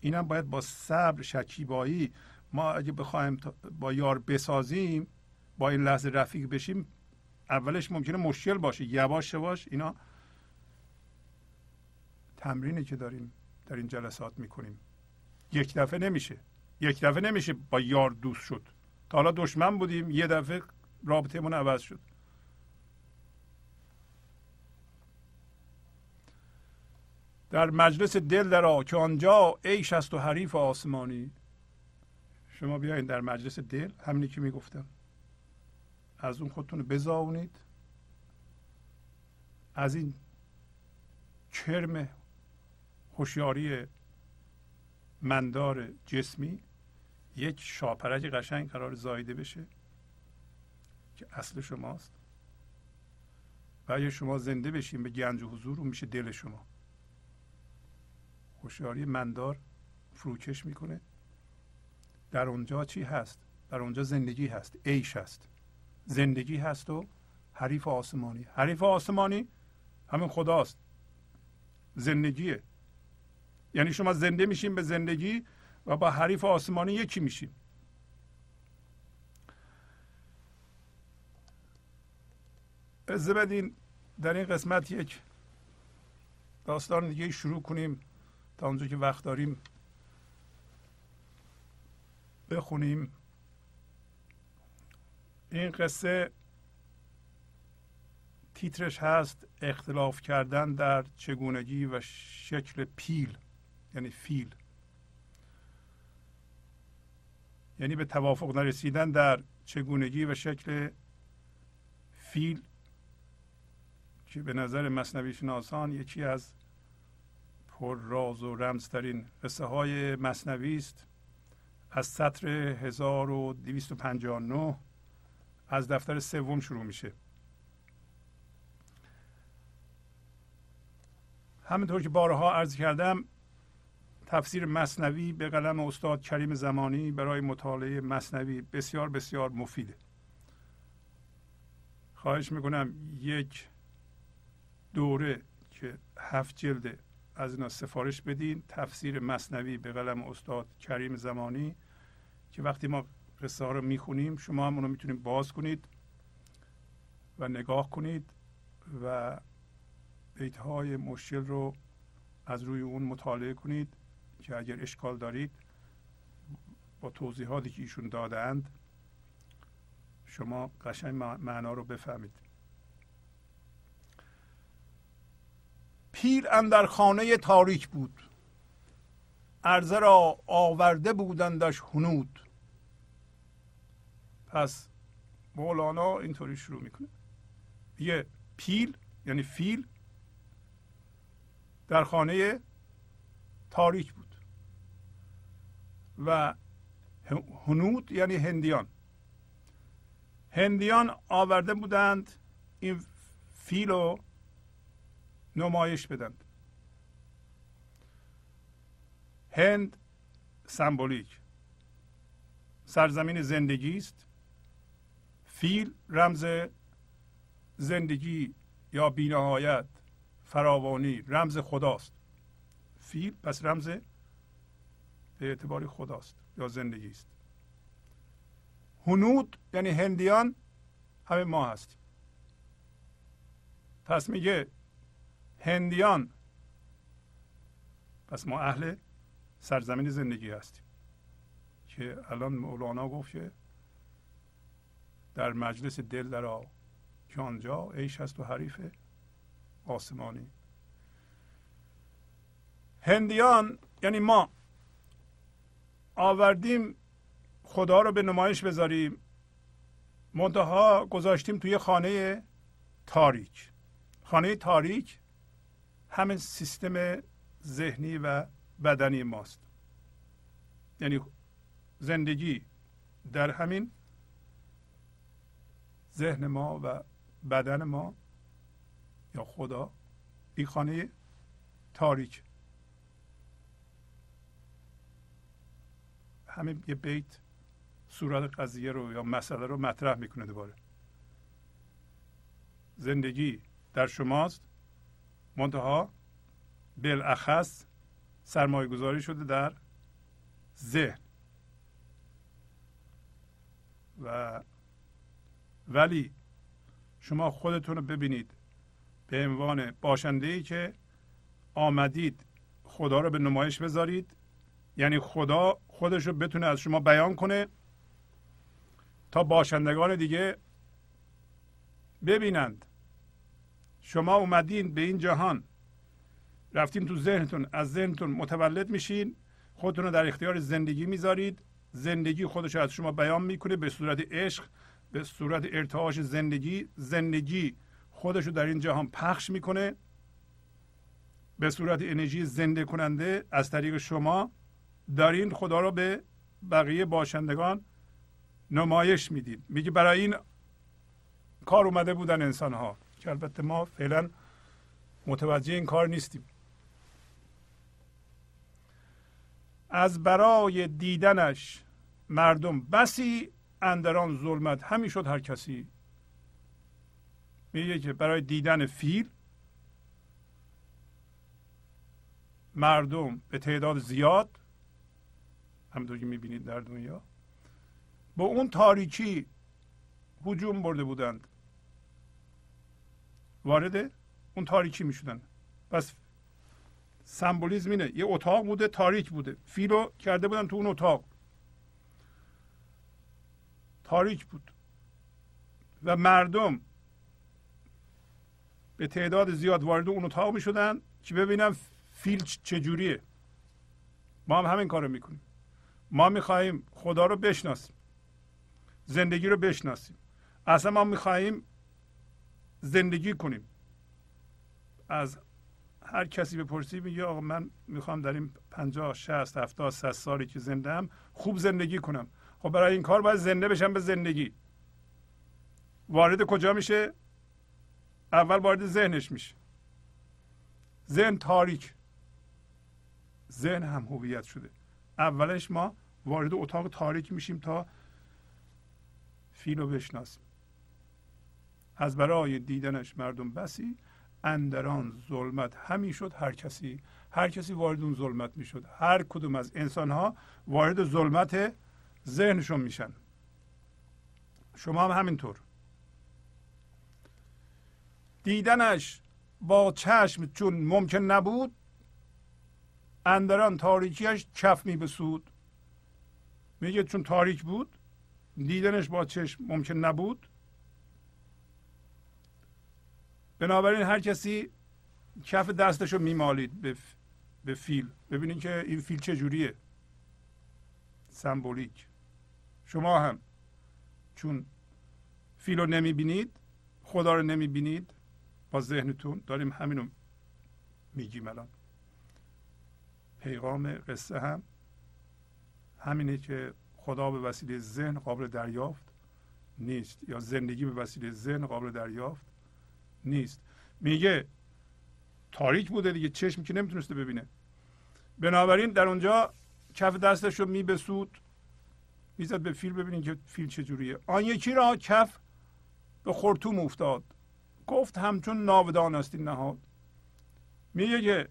اینم باید با صبر شکیبایی. ما اگه بخوایم با یار بسازیم با این لحظه رفیق بشیم اولش ممکنه مشکل باشه. یواش یواش اینا تمرینی که داریم در این جلسات می‌کنیم. یک دفعه نمیشه. یک دفعه نمیشه با یار دوست شد. تا حالا دشمن بودیم یه دفعه رابطه عوض شد. در مجلس دل درا که آنجا عیش است و حریف آسمانی. شما بیاین در مجلس دل همینی که می‌گفتم. از اون خودتون بزاونید. از این کرم هوشیاری مندار جسمی یک شاپرک قشنگ قرار زایده بشه که اصل شماست. و اگه شما زنده بشین به گنج و حضور اون میشه دل شما. هوشیاری مندار فروکش می‌کنه. در اونجا چی هست؟ در اونجا زندگی هست. عیش هست. زندگی هست و حریف آسمانی. حریف آسمانی همین خداست. زندگیه. یعنی شما زنده میشین به زندگی و با حریف آسمانی یکی میشین از بدین در این قسمت یک داستان دیگه شروع کنیم تا اونجا که وقت داریم بخونیم. این قصه تیترش هست اختلاف کردن در چگونگی و شکل پیل یعنی فیل. یعنی به توافق نرسیدن در چگونگی و شکل فیل که به نظر مصنوی شناسان یکی از پر راز و رمزترین قصه های مصنوی است. از سطر 1259 از دفتر سوم شروع میشه. همینطور که بارها عرض کردم تفسیر مصنوی به قلم استاد کریم زمانی برای مطالعه مصنوی بسیار بسیار مفیده. خواهش می‌کنم یک دوره که هفت جلده از اینا سفارش بدین تفسیر مصنوی به قلم استاد کریم زمانی که وقتی ما قصه ها رو می‌خونیم شما هم اونو می‌تونید باز کنید و نگاه کنید و بیت های مشکل رو از روی اون مطالعه کنید. که اگر اشکال دارید با توضیحاتی که ایشون دادند شما قشنگ معنا رو بفهمید. پیر اندر خانه تاریک بود. عرضه را آورده بودندش هنود. پس مولانا اینطوری شروع می‌کنه. یه پیل یعنی فیل در خانه تاریک بود. و هنود یعنی هندیان. هندیان آورده بودند این فیل رو نمایش بدند. هند سمبولیک. سرزمین زندگی است. فیل رمز زندگی یا بینهایت فراوانی رمز خداست. فیل پس رمز به اعتبار خداست یا زندگی است هنود یعنی هندیان همه ما هستیم. پس میگه هندیان پس ما اهل سرزمین زندگی هستیم. که الان مولانا گفت که در مجلس دل در که آنجا عیش هست و حریف آسمانی. هندیان یعنی ما. آوردیم خدا رو به نمایش بذاریم. منتها گذاشتیم توی خانه تاریک. خانه تاریک همه سیستم ذهنی و بدنی ماست. یعنی زندگی در همین ذهن ما و بدن ما یا خدا این خانه تاریک. همین یه بیت صورت قضیه رو یا مسئله رو مطرح می‌کنه دوباره. زندگی در شماست منتها بالاخص سرمایه گذاری شده در ذهن. و ولی شما خودتون رو ببینید به عنوان باشنده ای که آمدید خدا رو به نمایش بذارید یعنی خدا خودش رو بتونه از شما بیان کنه تا باشندگان دیگه ببینند. شما اومدین به این جهان رفتین تو ذهنتون از ذهنتون متولد میشین خودتون رو در اختیار زندگی می‌ذارید. زندگی خودش از شما بیان می‌کنه به صورت عشق به صورت ارتعاش زندگی. زندگی خودش رو در این جهان پخش می‌کنه. به صورت انرژی زنده کننده از طریق شما. دارین خدا رو به بقیه باشندگان نمایش می‌دید میگه برای این کار اومده بودن انسان ها که البته ما فعلا متوجه این کار نیستیم. از برای دیدنش مردم بسی اندران ظلمت. همین شد هر کسی. میگه که برای دیدن فیل مردم به تعداد زیاد همونطور که می‌بینید در دنیا. با اون تاریکی هجوم برده بودند. وارد اون تاریکی می‌شدن. پس سمبولیزم اینه. یه اتاق بوده تاریک بوده. فیلو کرده بودن تو اون اتاق. تاریک بود. و مردم به تعداد زیاد وارد اون اتاق می شدن که ببینم فیل چجوریه. ما هم همین کارو می‌کنیم. ما می‌خواهیم خدا رو بشناسیم. زندگی رو بشناسیم. اصلا ما می‌خواهیم زندگی کنیم. از هر کسی بپرسی میگه آقا من می‌خوام در این پنجاه شست هفتاد 100 سالی که زنده هم خوب زندگی کنم. خب برای این کار باید زنده بشم به زندگی. وارد کجا میشه؟ اول وارد ذهنش میشه. ذهن تاریک. ذهن هم هویت شده. اولش ما وارد اتاق تاریک میشیم تا فیل رو بشناسیم. از برای دیدنش مردم بسی اندران ظلمت. همی شد هر کسی هر کسی وارد اون ظلمت می‌شد. هر کدوم از انسان ها وارد ظلمت ذهنشون میشن. شما هم همینطور. دیدنش با چشم چون ممکن نبود اندران تاریکیش کف می بسود میگه چون تاریک بود دیدنش با چشم ممکن نبود. بنابراین هر کسی کف دستش رو میمالید به, به فیل. ببینید که این فیل چجوریه سمبولیک. شما هم چون فیل رو نمی‌بینید خدا رو نمی‌بینید با ذهنتون داریم همینو میگیم الان. پیغام قصه هم همینه که خدا به وسیله ذهن قابل دریافت نیست یا زندگی به وسیله ذهن قابل دریافت نیست. میگه تاریک بوده دیگه چشم که نمی‌تونسته ببینه. بنابراین در اونجا کف دستش رو میبسود می‌زد به فیل ببینید که فیل چجوریه آن یکی را کف به خورتوم افتاد. گفت همچون ناودان است این نهاد. میگه که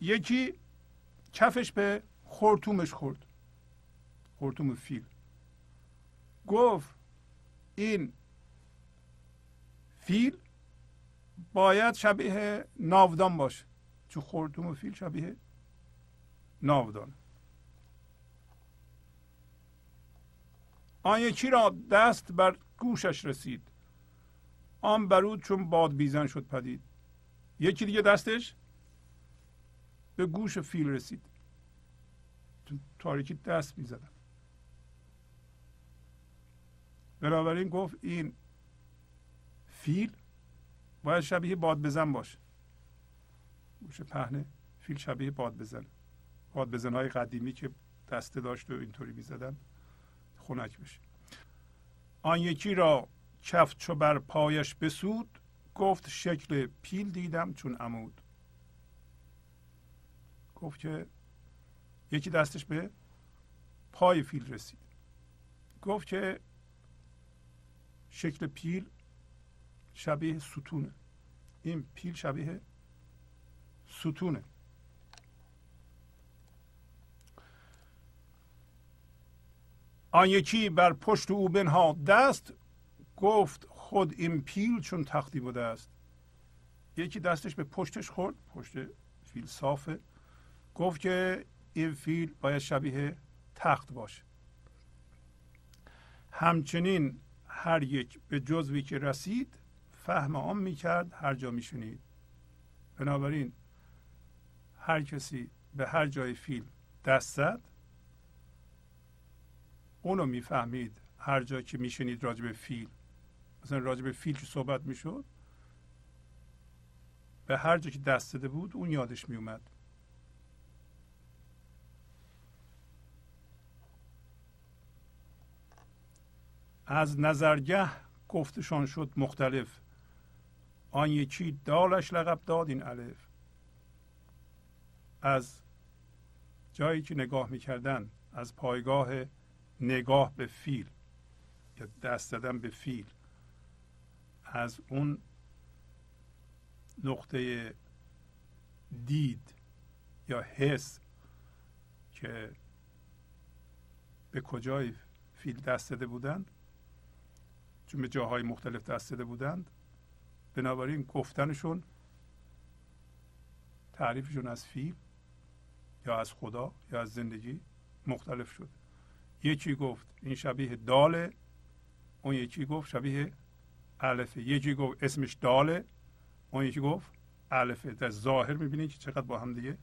یکی کفش به خورتومش خورد. خورتوم فیل. گفت این فیل باید شبیه ناودان باشه. چون خورتوم فیل شبیه ناودان. آن یکی را دست بر گوشش رسید. آن برود چون باد بیزن شد پدید. یکی دیگه دستش؟ به گوش فیل رسید. تو تاریکی دست می‌زدن بنابراین گفت این فیل باید شبیه باد بزن باشه. گوش پهنه فیل شبیه باد بزن بادبزن. های قدیمی که دسته داشت و اینطوری می‌زدن خنک بشه. آن یکی را کفت چو بر پایش بسود گفت شکل پیل دیدم چون عمود. گفت که یکی دستش به پای فیل رسید. گفت که شکل پیل شبیه ستونه. این پیل شبیه ستونه. آن یکی بر پشت او بنها دست گفت خود این پیل چون تختی بوده است. یکی دستش به پشتش خورد پشت فیل صافه. گفت که این فیل باید شبیه تخت باشه. همچنین هر یک به جزوی که رسید فهم آن می‌کرد هر جا میشنید. بنابراین هر کسی به هر جای فیل دست زد اونو می‌فهمید هر جا که میشنید راجب فیل. مثلا راجب فیل که صحبت می‌شد به هر جا که دست داده بود اون یادش میومد از نظرگه گفتشان شد مختلف. آن یکی دالش لقب داد این الف. از جایی که نگاه می‌کردن از پایگاه نگاه به فیل یا دست دادن به فیل. از اون نقطه دید یا حس که به کجای فیل دست داده بودند چون به جاهای مختلف دست داده بودند. بنابراین گفتنشون تعریفشون از فیل یا از خدا یا از زندگی مختلف شد. یکی گفت این شبیه داله اون یکی گفت شبیه الفه. یکی گفت اسمش داله اون یکی گفت الفه. در ظاهر می‌بینید که چقدر با هم دیگه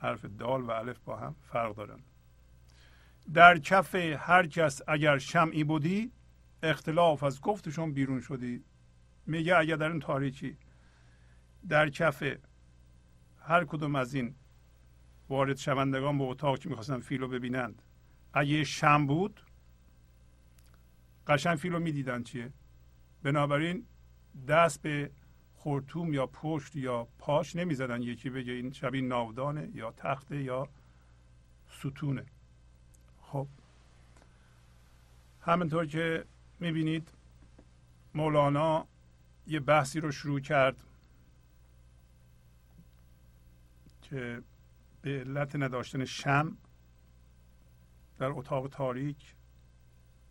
حرف دال و الف با هم فرق دارن. در کف هر کس اگر شمعی بودی اختلاف از گفتشون بیرون شدی. میگه اگر در این تاریکی در کف هر کدوم از این وارد شوندگان به اتاق که می‌خواستن فیل رو ببینند. اگه شم بود قشن فیل رو می‌دیدن چیه؟ بنابراین دست به خورتوم یا پشت یا پاش نمی‌زدن. یکی بگه این شبیه ناودانه یا تخته یا ستونه. خب. همینطور که می‌بینید مولانا یه بحثی رو شروع کرد که به علت نداشتن شم در اتاق تاریک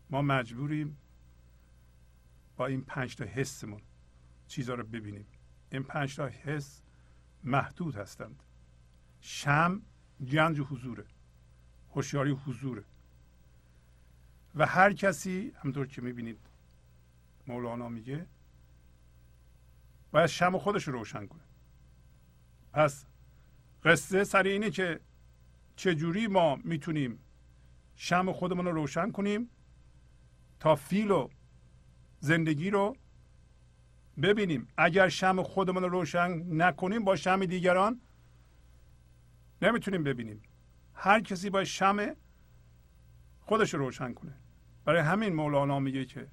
ما مجبوریم با این پنج تا حسمون چیزها رو ببینیم. این پنج تا حس محدود هستند. شم گنج حضوره هوشیاری حضوره. و هر کسی همطور که می‌بینید مولانا میگه باید شم خودش رو روشن کنه. پس قصه سر اینه که چجوری ما می‌تونیم شم خودمون رو روشن کنیم تا فیل و زندگی رو ببینیم. اگر شم خودمون رو روشن نکنیم با شم دیگران نمی‌تونیم ببینیم. هر کسی باید شم خودش رو روشن کنه. برای همین مولانا میگه که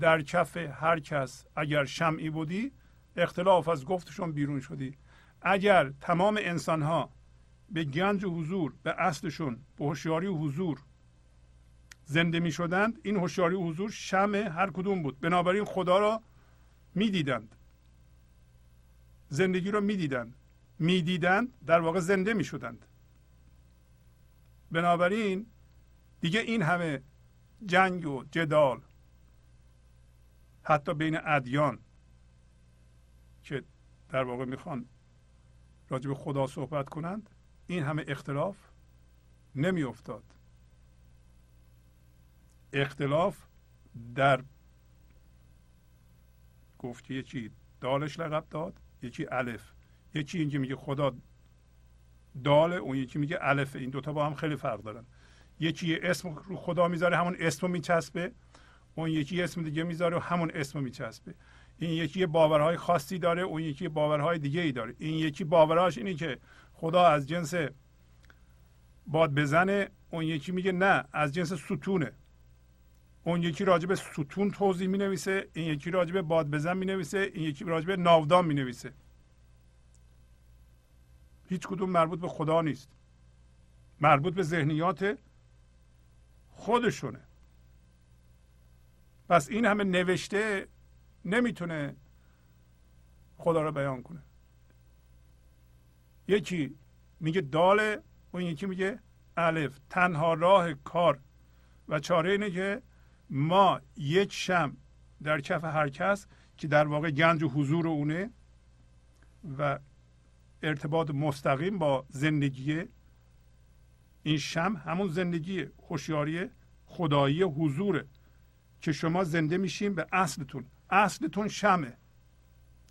در کف هر کس اگر شمعی بودی اختلاف از گفتشون بیرون شدی. اگر تمام انسان ها به گنج و حضور به اصلشون به هوشیاری حضور زنده می شدند این هوشیاری حضور شم هر کدوم بود. بنابراین خدا را می‌دیدند. زندگی را می‌دیدند. می‌دیدند در واقع زنده می شدند بنابراین دیگه این همه جنگ و جدال حتی بین ادیان که در واقع می‌خوان راجع به خدا صحبت کنند این همه اختلاف نمیافتاد. اختلاف در گفت یکی دالش لقب داد یکی الف. یکی اینکه میگه خدا داله اون یکی میگه الف. این دوتا با هم خیلی فرق دارن. یکی اسم رو خدا می‌ذاره همون اسم میچسبه. اون یکی اسم دیگه می‌ذاره و همون اسم میچسبه. این یکی باورهای خاصی داره اون یکی باورهای دیگه ای داره. این یکی باورهاش اینه که خدا از جنس باد بزنه اون یکی میگه نه از جنس ستونه. اون یکی راجب ستون توضیح می نویسه این یکی راجب باد بزن می نویسه این یکی راجب ناودان می نویسه هیچ کدوم مربوط به خدا نیست. مربوط به ذهنیات خودشونه. پس این همه نوشته نمی‌تونه خدا رو بیان کنه. یکی میگه داله اون یکی میگه الف. تنها راه کار. و چاره اینه که ما یک شم در کف هر کس که در واقع گنج و حضور اونه و ارتباط مستقیم با زندگی این شم همون زندگی هوشیاری خدایی حضوره که شما زنده میشین به اصلتون. اصلتون شمه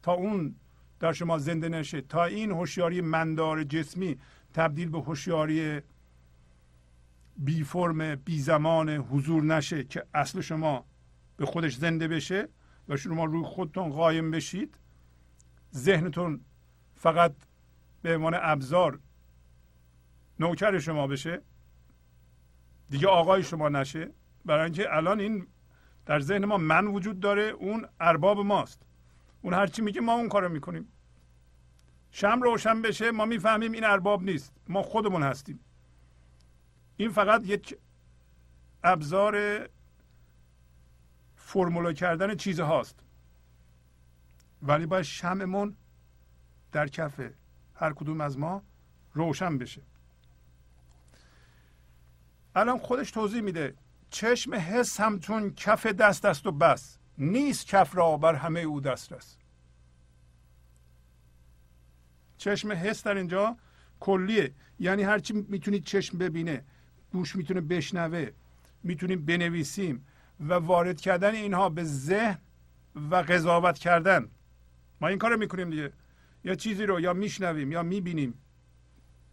تا اون در شما زنده نشه تا این هوشیاری مندار جسمی تبدیل به هوشیاری بی فرم بی زمان حضور نشه که اصل شما به خودش زنده بشه و شما روی خودتون قایم بشید ذهنتون فقط به عنوان ابزار نوکر شما بشه دیگه آقای شما نشه. برای اینکه الان این در ذهن ما من وجود داره اون ارباب ماست. اون هرچی میگه ما اون کارو می‌کنیم. شم روشن بشه ما می‌فهمیم این ارباب نیست. ما خودمون هستیم. این فقط یک ابزار فرمولا کردن چیز هاست ولی باید شممون در کف هر کدوم از ما روشن بشه. الان خودش توضیح میده. چشم حس همچون کف دست است و بس. نیست کف را بر همه او دسترس چشم حس در اینجا کلیه. یعنی هرچی می‌تونید چشم ببینه گوش می‌تونه بشنوه می‌تونیم بنویسیم و وارد کردن اینها به ذهن و قضاوت کردن. ما این کار می‌کنیم دیگه. یا چیزی رو یا میشنویم یا می‌بینیم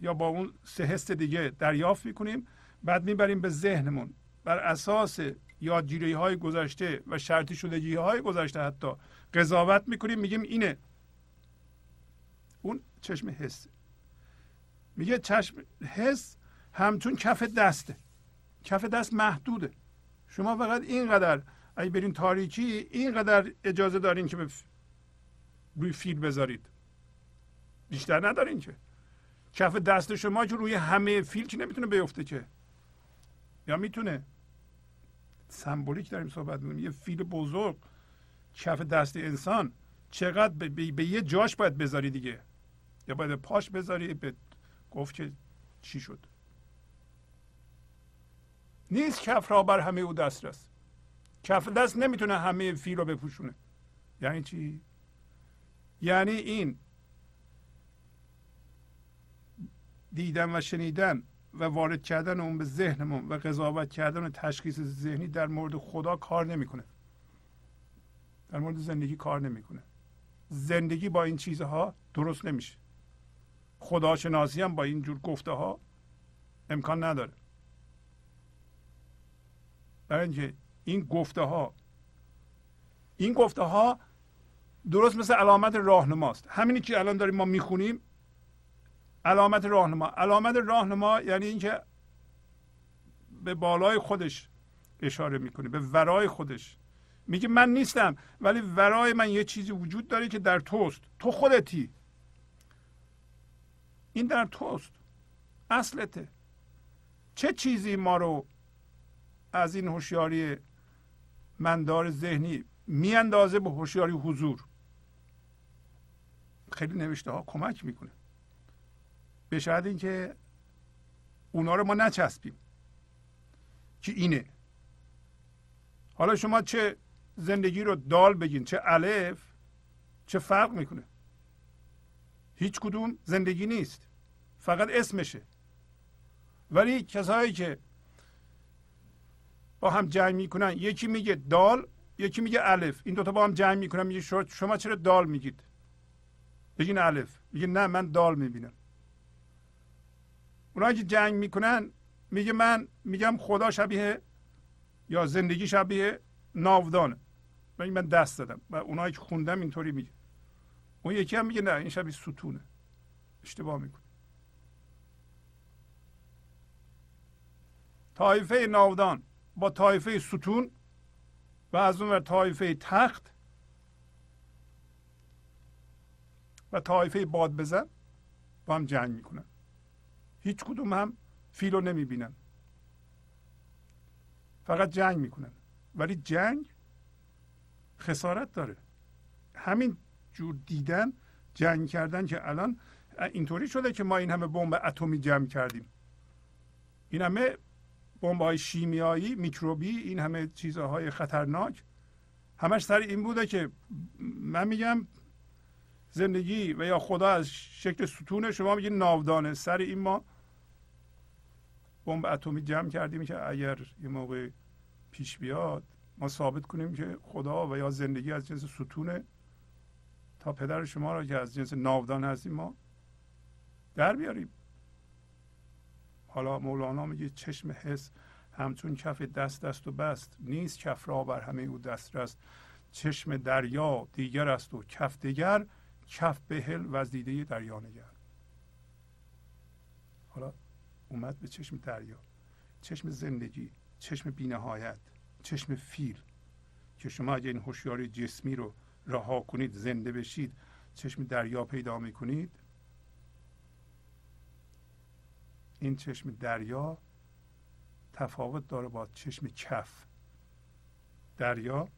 یا با اون سه حس دیگه دریافت می‌کنیم. بعد می‌بریم به ذهنمون. بر اساس یادگیری های گذشته و شرطی شدگی های گذشته حتی قضاوت می‌کنیم میگیم اینه. اون چشم حس. میگه چشم حس همچون کف دسته. کف دست محدوده. شما فقط اینقدر اگه برین تاریکی اینقدر اجازه دارین که روی فیل بذارید. بیشتر ندارین که. کف دست شما که روی همه فیل که نمی‌تونه بیفته که. یا می‌تونه سمبولیک داریم صحبت می‌کنیم. یه فیل بزرگ کف دست انسان چقدر به, به, یه جاش باید بذاری دیگه. یا باید پاش بذاری به گفت که چی شد. نیست کف را بر همه او دسترس. کف دست نمی‌تونه همه فیل رو بپوشونه. یعنی چی؟ یعنی این دیدن و شنیدن و وارد کردن اون به ذهنمون و قضاوت کردن و تشخیص ذهنی در مورد خدا کار نمی‌کنه. در مورد زندگی کار نمی‌کنه. زندگی با این چیزها درست نمیشه. خداشناسی هم با این جور گفته ها امکان نداره. برای اینکه این گفته ها این گفته ها درست مثل علامت راهنماست. همینی که الان داریم ما می‌خونیم علامت راهنما. علامت راهنما یعنی اینکه به بالای خودش اشاره می‌کنه به ورای خودش. میگه من نیستم ولی ورای من یه چیزی وجود داره که در توست. تو خودتی. این در توست. اصلته. چه چیزی ما رو از این هوشیاری مندار ذهنی میاندازه به هوشیاری حضور؟ خیلی نوشته ها کمک می‌کنه. به شاید اینکه اونا رو ما نچسبیم که اینه. حالا شما چه زندگی رو دال بگین چه الف چه فرق می‌کنه؟ هیچ کدوم زندگی نیست فقط اسمشه. ولی کسایی که با هم جنگ می‌کنن یکی میگه دال یکی میگه الف. این دوتا با هم جنگ می‌کنن میگه شما چرا دال میگید؟ بگین الف. میگه نه من دال می‌بینم. اونایی که جنگ می‌کنن میگه من میگم خدا شبیه یا زندگی شبیه ناودانه من من دست دادم و اونایی که خوندم اینطوری میگه. اون یکی هم میگه نه این شبیه ستونه. اشتباه می‌کنه. طایفه ناودان با طایفه ستون و از اون طایفه تخت و طایفه باد بزن با هم جنگ می‌کنن. هیچ کدوم هم فیلو نمی‌بینن. فقط جنگ می‌کنن. ولی جنگ خسارت داره. همین جور دیدن جنگ کردن که الان اینطوری شده که ما این همه بمب اتمی جمع کردیم. این همه بمب های شیمیایی میکروبی این همه چیزهای خطرناک همش سر این بوده که من میگم زندگی و یا خدا از شکل ستونه شما میگید ناودانه. سر این ما بمب اتمی جمع کردیم که اگر یه موقع پیش بیاد ما ثابت کنیم که خدا و یا زندگی از جنس ستونه تا پدر شما را که از جنس ناودان هستیم ما در بیاریم. حالا مولانا میگه چشم حس همچون کف دست دست و بست نیست کف را بر همه او دست رست چشم دریا دیگر است و کف دیگر کف بهل و دیده دریا نگر. حالا اومد به چشم دریا چشم زندگی چشم بینهایت چشم فیل. که شما اگه این هوشیاری جسمی رو رها کنید زنده بشید چشم دریا پیدا می‌کنید. این چشم دریا تفاوت داره با چشم کف. دریا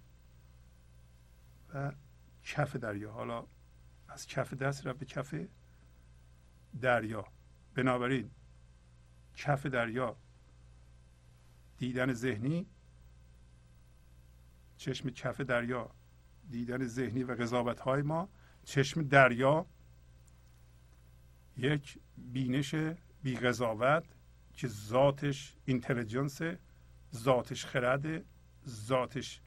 و کف دریا. حالا از کف دست رفت به کف دریا. بنابراین کف دریا دیدن ذهنی چشم کف دریا دیدن ذهنی و قضاوت های ما چشم دریا یک بینش بی قضاوت که ذاتش اینتلیجنس ذاتش خرد ذاتش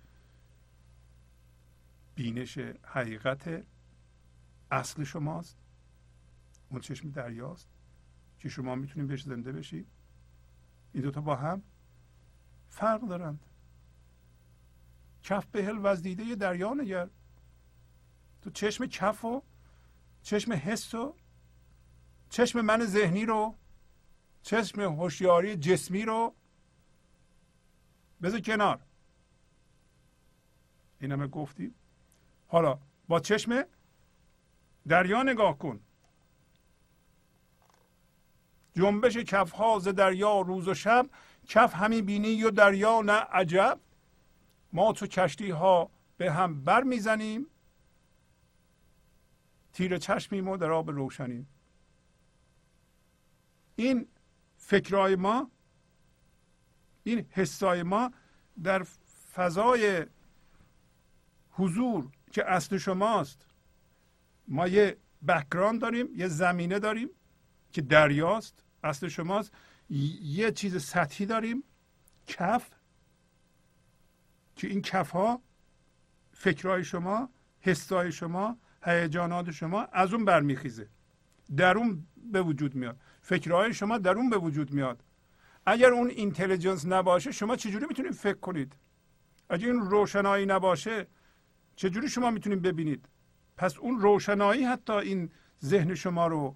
بینش حقیقت اصل شماست. اون چشم دریاست. که شما می‌تونید بهش زنده بشید این دوتا با هم فرق دارند. کف بهل و از دیده دریا نگر. تو چشم کف و چشم حس و چشم من ذهنی رو چشم هوشیاری جسمی رو بذار کنار. این همه گفتیم حالا با چشم دریا نگاه کن. جنبش کف ها ز دریا روز و شب کف همی بینی و دریا نه عجب. ما تو کشتی ها به هم بر می‌زنیم. تیر چشمیم و در آب روشنیم. این فکرهای ما این حسای ما در فضای حضور که اصل شماست. ما یه بکران داریم یه زمینه داریم که دریاست. اصل شماست. یه چیز سطحی داریم. کف. که این کف ها فکرهای شما حسای شما هیجانات شما از اون برمیخیزه. درون به وجود میاد. فکرهای شما درون به وجود میاد. اگر اون اینتلیجنس نباشه شما چجوری می‌تونید فکر کنید؟ اگر این روشنایی نباشه چجوری شما می‌تونید ببینید؟ پس اون روشنایی حتی این ذهن شما رو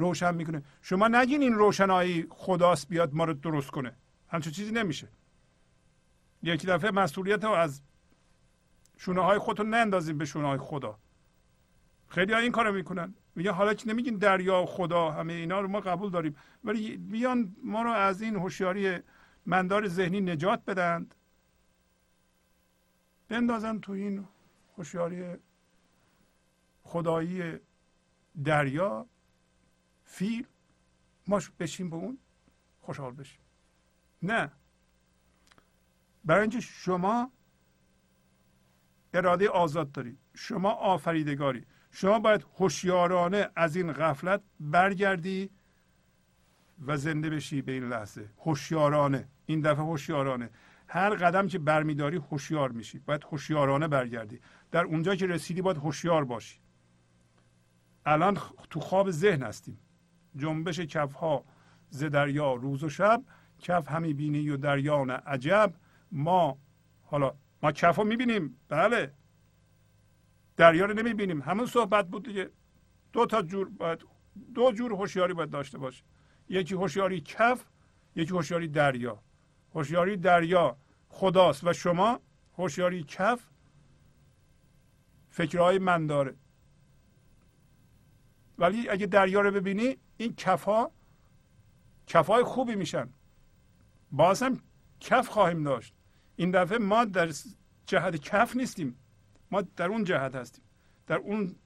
روشن می‌کنه. شما نگین این روشنایی خداست بیاد ما رو درست کنه. همچون چیزی نمیشه. یکی دفعه مسئولیت رو از شونه های خودتون نندازیم به شونه های خدا. خیلی ها این کارو می‌کنن. میگن حالا که نمیگین دریا و خدا همه اینا رو ما قبول داریم. ولی بیان ما رو از این هوشیاری مندار ذهنی نجات بدند بندازن تو این هوشیاری خدایی دریا. فیل. ما بشیم به اون خوشحال بشیم. نه. برای اینکه شما اراده آزاد دارید. شما آفریدگاری. شما باید هوشیارانه از این غفلت برگردی و زنده بشی به این لحظه. هوشیارانه. این دفعه هوشیارانه. هر قدم که برمیداری هوشیار میشی. باید هوشیارانه برگردی. در اونجا که رسیدی باید هوشیار باشی. الان تو خواب ذهن هستیم. جنبش کف ها ز دریا روز و شب کف همی بینی و دریا نه عجب. ما حالا ما کف رو می‌بینیم. بله. دریا رو نمی‌بینیم. همون صحبت بود دیگه. دو تا جور باید دو جور هوشیاری باید داشته باشه. یکی هوشیاری کف یکی هوشیاری دریا. هوشیاری دریا خداست و شما هوشیاری کف فکرهای من داره. ولی اگه دریا رو ببینی این کف ها کف های خوبی میشن. باز هم کف خواهیم داشت. این دفعه ما در جهت کف نیستیم. ما در اون جهت هستیم. در اون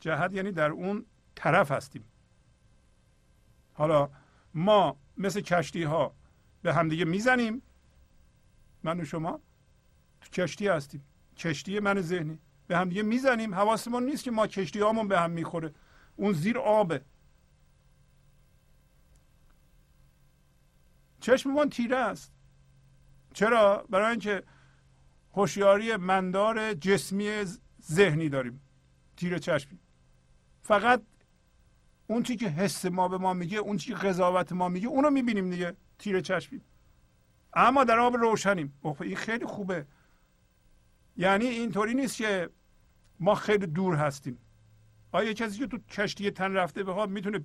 جهت یعنی در اون طرف هستیم. حالا ما مثل کشتی ها به همدیگه می‌زنیم. من و شما تو کشتی هستیم. کشتی من ذهنی. به همدیگه می‌زنیم. حواسمون نیست که ما کشتی هامون به هم می‌خوره. اون زیر آبه. چشممون تیره است. چرا؟ برای اینکه هوشیاری مندار جسمی ذهنی داریم. تیره چشمی. فقط اون چی که حس ما به ما میگه اون چی که قضاوت ما میگه اونو می‌بینیم دیگه. تیره چشمی. اما در آب روشنیم. این خیلی خوبه. یعنی اینطوری نیست که ما خیلی دور هستیم. آیا کسی که تو کشتی تن رفته به خواب می‌تونه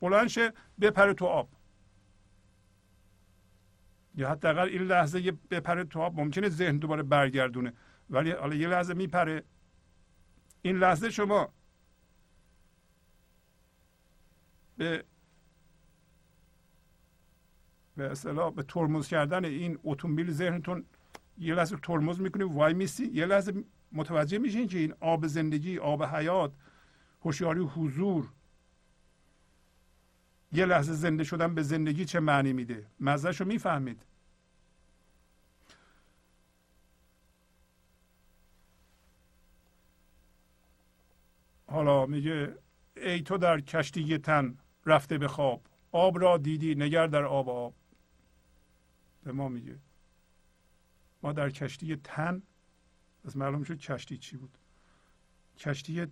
بلند شه بپره تو آب؟ یا حداقل این لحظه یه بپره تو آب ممکنه ذهن دوباره برگردونه ولی حالا یه لحظه میپره. این لحظه شما به به اصطلاح به ترمز کردن این اتومبیل ذهنتون یه لحظه ترمز می‌کنید وای میسی یه لحظه متوجه میشین که این آب زندگی آب حیات هوشیاری حضور. یه لحظه زنده شدن به زندگی چه معنی میده؟ مزهش رو می‌فهمید. حالا میگه ای تو در کشتی تن رفته به خواب. آب را دیدی نگر در آب آب. به ما میگه ما در کشتی تن از معلوم شد کشتی چی بود؟ کشتی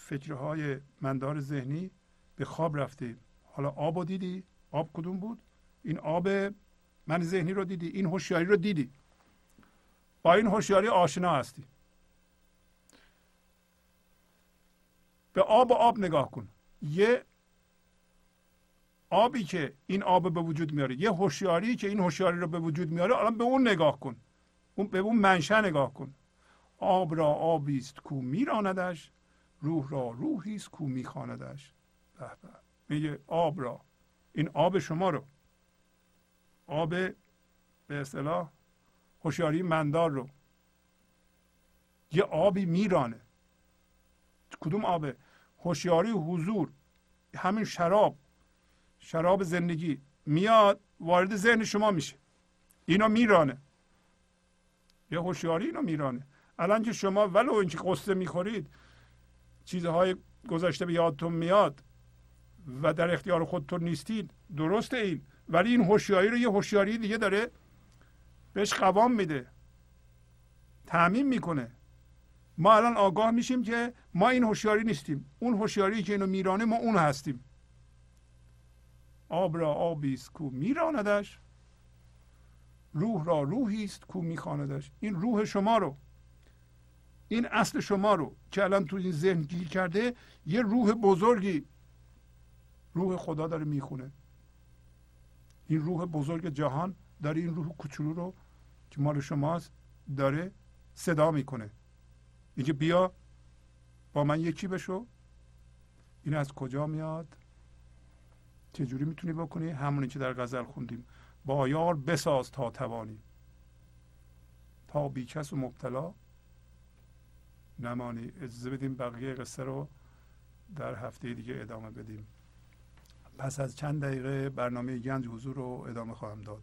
فکرهای مندار ذهنی به خواب رفته حالا آب رو دیدی؟ آب کدوم بود؟ این آب من ذهنی رو دیدی این هوشیاری رو دیدی. با این هوشیاری آشنا هستی. به آب و آب نگاه کن. یه آبی که این آب به وجود میاره یه هوشیاری که این هوشیاری رو به وجود میاره الان به اون نگاه کن. اون به اون منشأ نگاه کن. آب را آبی است کو میراندش. روح را روحی است کو میخواندش. به میگه آب را. این آب شما رو. آب به اصطلاح هوشیاری مندار رو. یه آبی میرانه. کدوم آبه هوشیاری حضور. همین شراب. شراب زندگی. میاد وارد ذهن شما میشه. اینا میرانه. یه هوشیاری اینو میرانه. الان که شما ولو اینکه قصه می‌خورید چیزهای گذشته به یادتون میاد و در اختیار خودتون نیستید درسته این. ولی این هوشیاری رو یه هوشیاری دیگه داره بهش قوام میده. تعمین می‌کنه. ما الان آگاه میشیم که ما این هوشیاری نیستیم. اون هوشیاری که اینو میرانه ما اون هستیم. آب را آبی است کو میراندش. روح را روحی است کو میخواندش. این روح شما رو. این اصل شما رو که الان تو این ذهن گیر کرده یه روح بزرگی روح خدا داره می‌خونه. این روح بزرگ جهان داره این روح کوچولو رو که مال شماست داره صدا می‌کنه. میگه بیا با من یکی بشو. این از کجا میاد؟ چجوری می‌تونی بکنی؟ همونی که در غزل خوندیم. با یار بساز تا توانی. تا بیکس و مبتلا. نمانی. اجازه بدیم بقیه قصه رو در هفته دیگه ادامه بدیم. پس از چند دقیقه برنامه گنج حضور رو ادامه خواهم داد.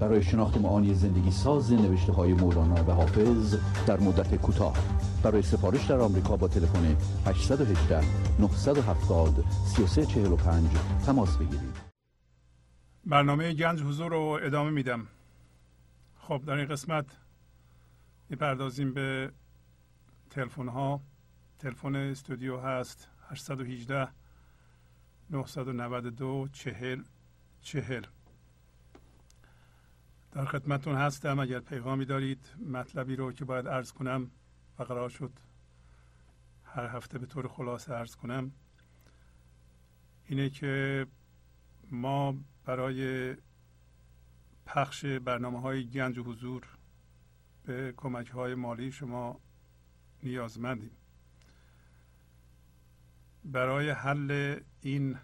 برای شناخت معانی زندگی ساز نوشته های مولانا و حافظ در مدت کوتاه. برای سفارش در آمریکا با تلفن 818 970 3345 تماس بگیرید. برنامه گنج حضور رو ادامه میدم. خب در این قسمت می‌پردازیم به تلفن ها تلفن استودیو هست 818 992 40 40 در خدمتون هستم. اگر پیغامی دارید مطلبی رو که باید ارز کنم و قرار شد. هر هفته به طور خلاصه ارز کنم. اینه که ما برای پخش برنامه های گنج و حضور به کمک های مالی شما نیازمندیم. برای حل این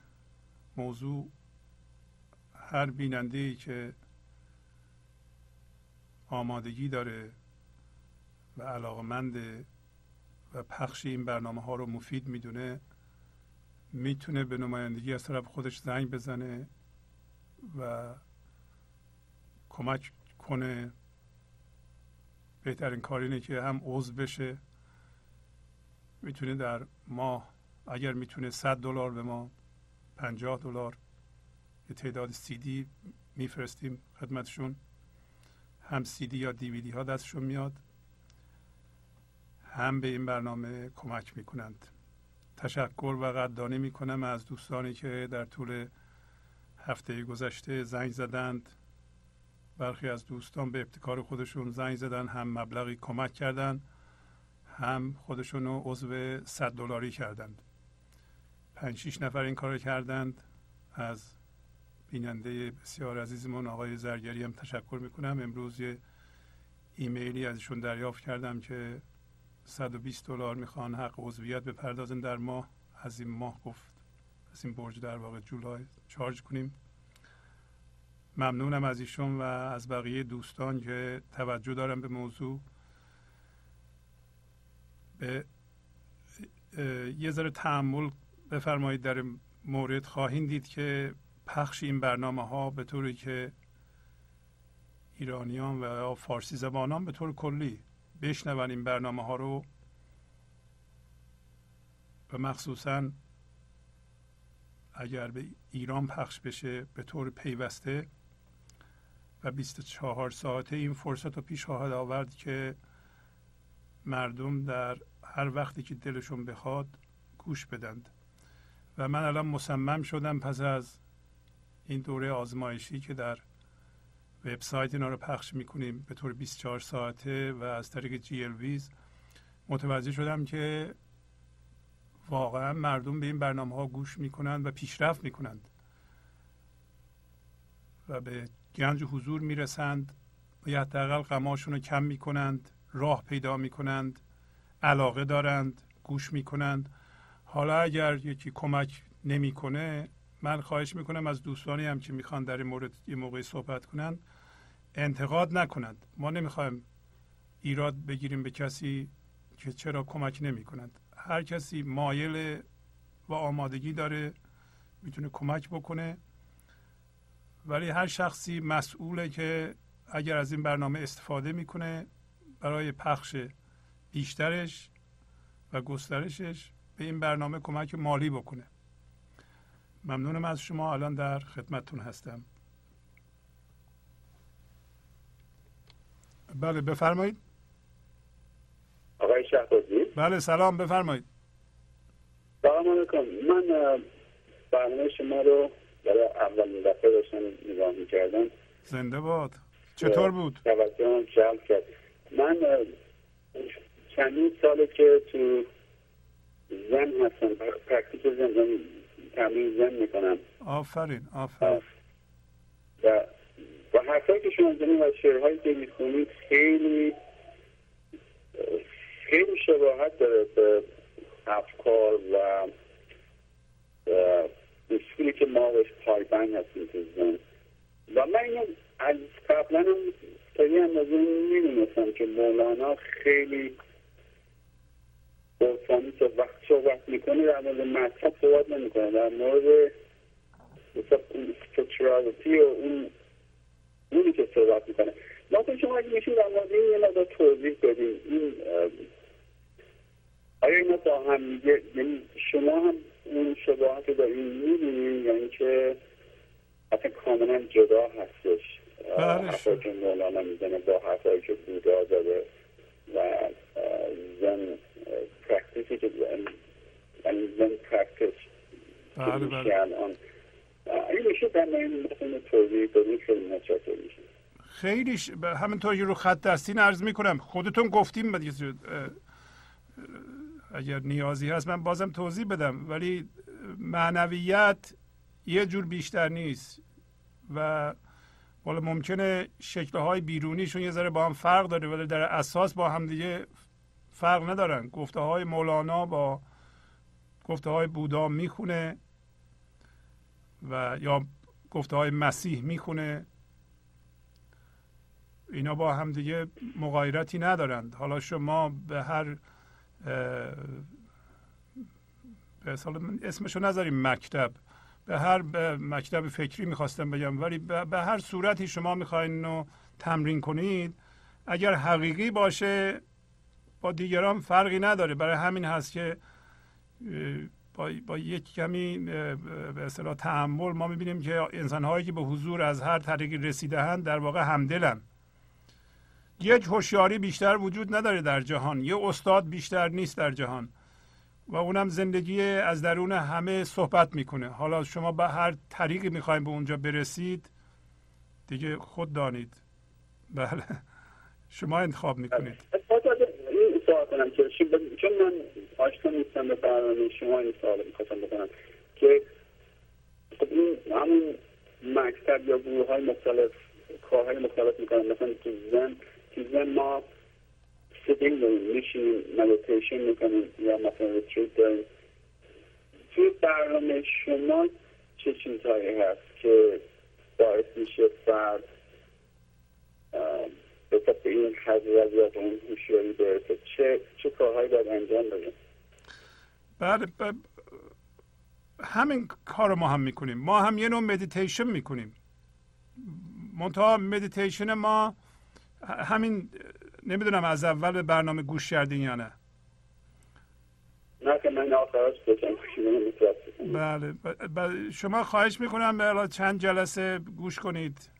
موضوع هر بیننده ای که آمادگی داره و علاقمند و پخش این برنامه ها رو مفید می‌دونه می‌تونه به نمایندگی از طرف خودش زنگ بزنه و کمک کنه. بهترین کار اینه که هم عضو بشه. می‌تونه در ماه اگر می‌تونه 100 دلار به ما 50 دلار یه تعداد سی دی میفرستیم خدمتشون. هم سی دی یا دیویدی ها دستشون میاد هم به این برنامه کمک می‌کنند. تشکر و قدردانی می‌کنم از دوستانی که در طول هفته گذشته زنگ زدند. برخی از دوستان به ابتکار خودشون زنگ زدن هم مبلغی کمک کردند هم خودشون رو عضو صد دلاری کردند. پنج شیش نفر این کار کردند از بیننده بسیار عزیزمون آقای زرگری هم تشکر می‌کنم. امروز یه ایمیلی ازشون دریافت کردم که 120 دلار می‌خوان حق عضویت بپردازن در ماه. از این ماه گفت از این برج در واقع جولای چارج کنیم. ممنونم از ایشون و از بقیه دوستان که توجه دارم به موضوع. به یه ذره تحمل بفرمایید در مورد خواهید دید که پخش این برنامه ها به طوری که ایرانیان و فارسی زبانان به طور کلی بشنون این برنامه ها رو و مخصوصا اگر به ایران پخش بشه به طور پیوسته و 24 ساعته این فرصت رو پیش خواهد آورد که مردم در هر وقتی که دلشون بخواد گوش بدند. و من الان مصمم شدم پس از این دوره آزمایشی که در وبسایت اینا رو پخش می‌کنیم به طور 24 ساعته و از طریق جی ویز متوجه شدم که واقعا مردم به این برنامه ها گوش می‌کنند و پیشرفت می‌کنند و به گنج حضور می‌رسند و یا حداقل غماشون رو کم می‌کنند راه پیدا می‌کنند علاقه دارند گوش می‌کنند. حالا اگر یکی کمک نمی‌کنه من خواهش می‌کنم از دوستانی هم که می‌خوان در این مورد یه موقعی صحبت کنند انتقاد نکنند. ما نمی‌خوایم ایراد بگیریم به کسی که چرا کمک نمی کنند هر کسی مایل و آمادگی داره می‌تونه کمک بکنه. ولی هر شخصی مسئوله که اگر از این برنامه استفاده می‌کنه برای پخش بیشترش و گسترشش به این برنامه کمک مالی بکنه. ممنونم از شما. الان در خدمتتون هستم. بله بفرمایید. آقای شهبازی. بله سلام بفرمایید. سلام علیکم. من برنامه شما رو برای اولین دفعه داشتم نگاه می‌کردم. زنده باد. چطور بود؟ توجهم جلب کرد. من چندین ساله که تو زن هستم پرکتیک زن تمرین زن می‌کنم. آفرین آفرین. و و حرفایی که شما زنید و شعرهایی که می‌خونید خیلی خیلی شباهت داره به افکار و اصولی که ما بهش پایبند هستیم تو زن. و من اینو از قبلا هم تا یه اندازه می‌دونستم که مولانا خیلی قرفانی که وقت صحبت می‌کنه در مورد مذهب صحبت نمی‌کنه در مورد سکشوالیتی و اون اونی که صحبت می‌کنه. لازم شما اگه میشین در مورد این یه مقدار توضیح بدین. این آیا اینا با هم میگه یعنی شما هم اون شباهت رو دارین می‌بینین؟ یا اینکه اصلا کاملا جدا هستش؟ حرفایی که مولانا می‌زنه با حرفایی که بودا داره و Zen practice ی که یعنی Zen practice بله بله. الان. این میشه در این توضیح خیلی متشکر میشه. خیلی ش... همینطور رو خط دستین عرض می‌کنم. خودتون گفتیم اگر نیازی هست من بازم توضیح بدم. ولی معنویت یه جور بیشتر نیست و حالا ممکنه شکلهای بیرونیشون یه ذره با هم فرق داره ولی در اساس با هم دیگه فرق ندارن. گفته های مولانا با گفته های بودا می‌خونه و یا گفته های مسیح می‌خونه. اینا با هم دیگه مغایرتی ندارند. حالا شما به هر به اسمشو نذاریم مکتب. به هر مکتب فکری می‌خواستم بگم ولی به هر صورتی شما می‌خواین رو تمرین کنید اگر حقیقی باشه با دیگران فرقی نداره. برای همین هست که با, با یک کمی به اصطلاح تحمل ما می‌بینیم که انسانهایی که به حضور از هر طریقی رسیدهند در واقع همدلن. یک هوشیاری بیشتر وجود نداره در جهان. یه استاد بیشتر نیست در جهان. و اونم زندگی از درون همه صحبت می‌کنه. حالا شما به هر طریقی می‌خوایم به اونجا برسید دیگه خود دانید. بله. شما انتخاب می‌کنید. این سوال کنم که چون من آشنا نیستم به برنامه شما این سوال می‌خواستم بکنم که خب این همون مکتب یا گروه های مختلف کارهای مختلف می‌کنن. مثلا تو ذن ذن ما sitting میشینیم مدیتیشن می‌کنیم یا مثلا retreat داریم توی برنامه شما چه چیزهایی هست که باعث میشه فرد به این حضور اون هوشیاری برسه چه چه کارهایی باید انجام بده؟ بله همین کار ما هم می‌کنیم. ما هم یه نوع مدیتیشن می‌کنیم. منتها مدیتیشن ما همین نمی‌دونم از اول برنامه گوش کردین یا نه. نه که من بله بله شما خواهش می‌کنم به چند جلسه گوش کنید.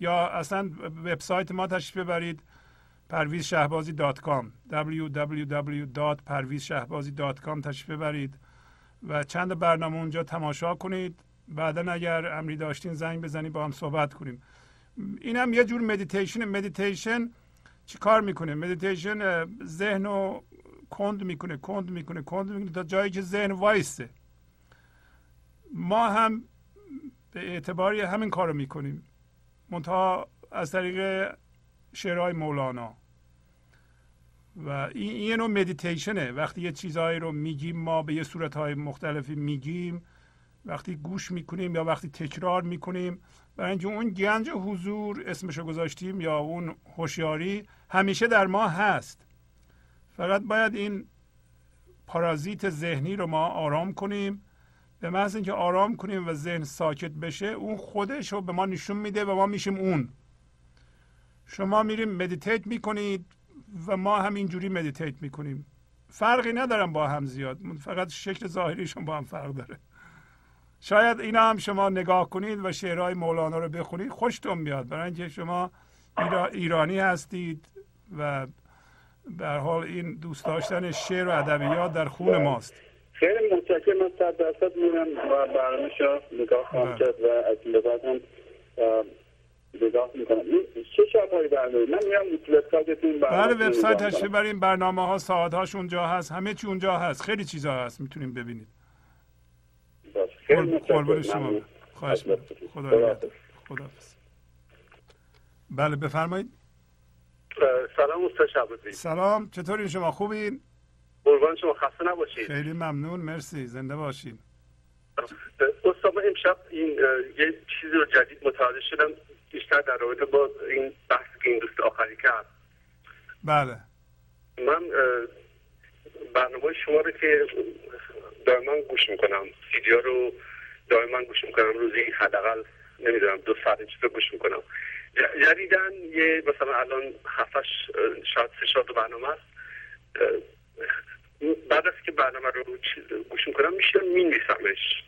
یا اصلا وبسایت ما تشریف ببرید پرویز شهبازی dot com www.pervizshahbazi.com تشریف ببرید و چند برنامه اونجا تماشا کنید. بعدا اگر امری داشتین زنگ بزنید با هم صحبت کنیم. این هم یه جور مدیتیشن مدیتیشن چی کار می‌کنه مدیتیشن ذهن رو کند می‌کنه کند می‌کنه کند می‌کنه تا جایی که ذهن وایسته ما هم به اعتباری همین کار رو می‌کنیم. منتها از طریق شعرهای مولانا. و این یه نوع مدیتیشنه وقتی یه چیزهایی رو میگیم ما به یه صورتهای مختلفی میگیم. وقتی گوش می‌کنیم یا وقتی تکرار می‌کنیم برای اینکه اون گنج حضور اسمشو گذاشتیم یا اون هوشیاری همیشه در ما هست. فقط باید این پارازیت ذهنی رو ما آرام کنیم. به محض اینکه آرام کنیم و ذهن ساکت بشه اون خودش رو به ما نشون میده و ما میشیم اون. شما میرین meditate می‌کنید و ما هم اینجوری meditate می‌کنیم. فرقی ندارن با هم زیاد. فقط شکل ظاهریشون با هم فرق داره. شاید اینا هم شما نگاه کنید و شعرهای مولانا رو بخونید خوشتون بیاد برای اینکه شما ایرانی هستید و به هر حال این دوست داشتن شعر و ادبیات در خون ماست. خیلی متشکرم. من صد درصد میرم و برنامه نگاه خواهم بله. کرد و از لباس هم نگاه می‌کنم. چه شبهایی برنامه من میرم وبسایتتون بله وبسایت هست برای برنامه ها ساعت هاش اونجا هست. همه چی اونجا هست. خیلی چیزا هست. می‌تونیم ببینید. قربون شما. خواهش خدا خدا بله بفرمایید. سلام استاد شعبازی سلام. چطوری شما؟ خوبین؟ قربان شما. خسته نباشید. خیلی ممنون. مرسی. زنده باشین. استاد امشب این یه چیزی رو جدید متوجه شدم. بیشتر در رابطه با این بحث که این دوست آخری کرد. بله. من برنامه شما رو که دائما گوش می‌کنم. ویدیو رو دائما گوش می‌کنم. روزی حداقل نمی‌دونم دو ساعت چیز رو گوش می‌کنم. جدیدن یه مثلا الان هفتش شاید سه برنامه است. بعد از که برنامه رو گوش می‌کنم میشه می نیسمش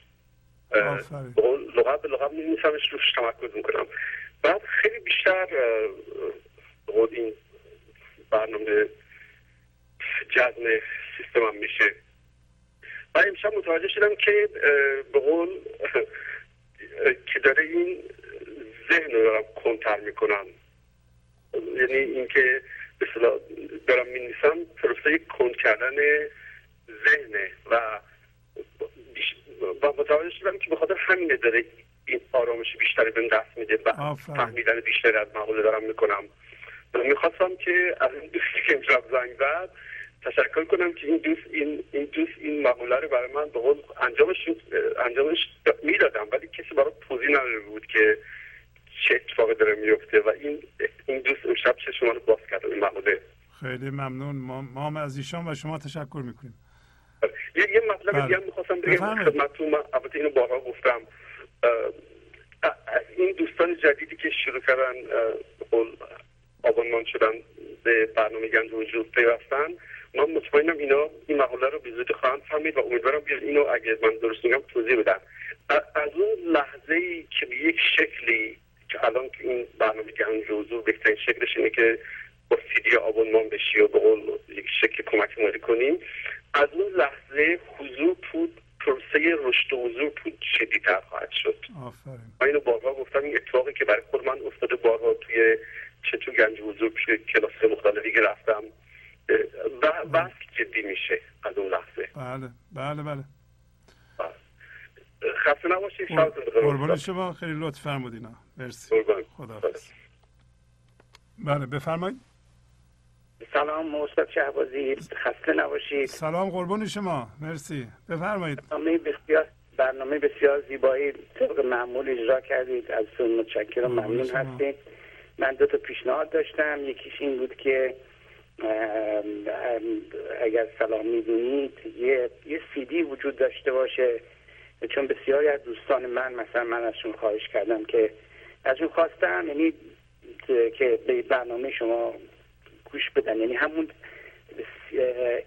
لغت به لغت می نیسمش روش تمرکز می‌کنم. بعد خیلی بیشتر این برنامه جزم سیستمم میشه. و امشب متوجه شدم که به قول که داره این ذهن رو دارم کنتر می‌کنم. یعنی اینکه به دارم می پروسه کند کردن ذهنه و و متوجه شدم که بخاطر همینه داره این آرامش بیشتری به دست میده و فهمیدن بیشتری از مقوله دارم می‌کنم. و می‌خواستم که از این دوستی که امشب زنگ زد تشکر کنم که این دوست این این دوست این مقوله رو برای من به قول انجامش انجامش می‌دادم. ولی کسی برای توضیح نداده بود که چه اتفاقی داره میفته و این این دوست امشب چه شما رو باز کرد این مقوله خیلی ممنون. ما, ما از ایشان و شما تشکر می‌کنیم. یه یه مطلب بله. دیگه می‌خواستم بگم. خدمتتون. من البته اینو بارها گفتم. این دوستان جدیدی که شروع کردن آبانمان شدن به برنامه گنج وجود پیوستن من مطمئنم اینا این مقاله رو به زودی خواهم فهمید و امیدوارم بیاد اینو اگه من درست میگم توضیح بدن از اون لحظه ای که به یک شکلی که الان که این برنامه گنج حضور بهترین شکلش اینه که با سیدی آبونمان بشی و به قول یک شکل کمک مالی کنیم از اون لحظه حضور پود پروسه رشد و حضور پود شدیدتر خواهد شد. آفرین. من اینو بارها گفتم این اتفاقی که برای خود من افتاده بارها توی چه تو گنج حضور توی کلاس مختلفی که رفتم بحث جدی میشه از اون لحظه. بله بله بله. خسته نباشید قربان شما. خیلی لطف فرمودین. مرسی. خدا بله بفرمایید. سلام استاد شهبازی. خسته نباشید. سلام قربان شما. مرسی. بفرمایید. برنامه بسیار برنامه بسیار زیبایی. طبق معمول اجرا کردید. از متشکرم. ممنون هستید. من دو تا پیشنهاد داشتم. یکیش این بود که اگر سلام می‌دونید یه یه سیدی وجود داشته باشه. چون بسیاری از دوستان من مثلا من ازشون خواهش کردم که ازشون خواستم یعنی که به برنامه شما گوش بدن. یعنی همون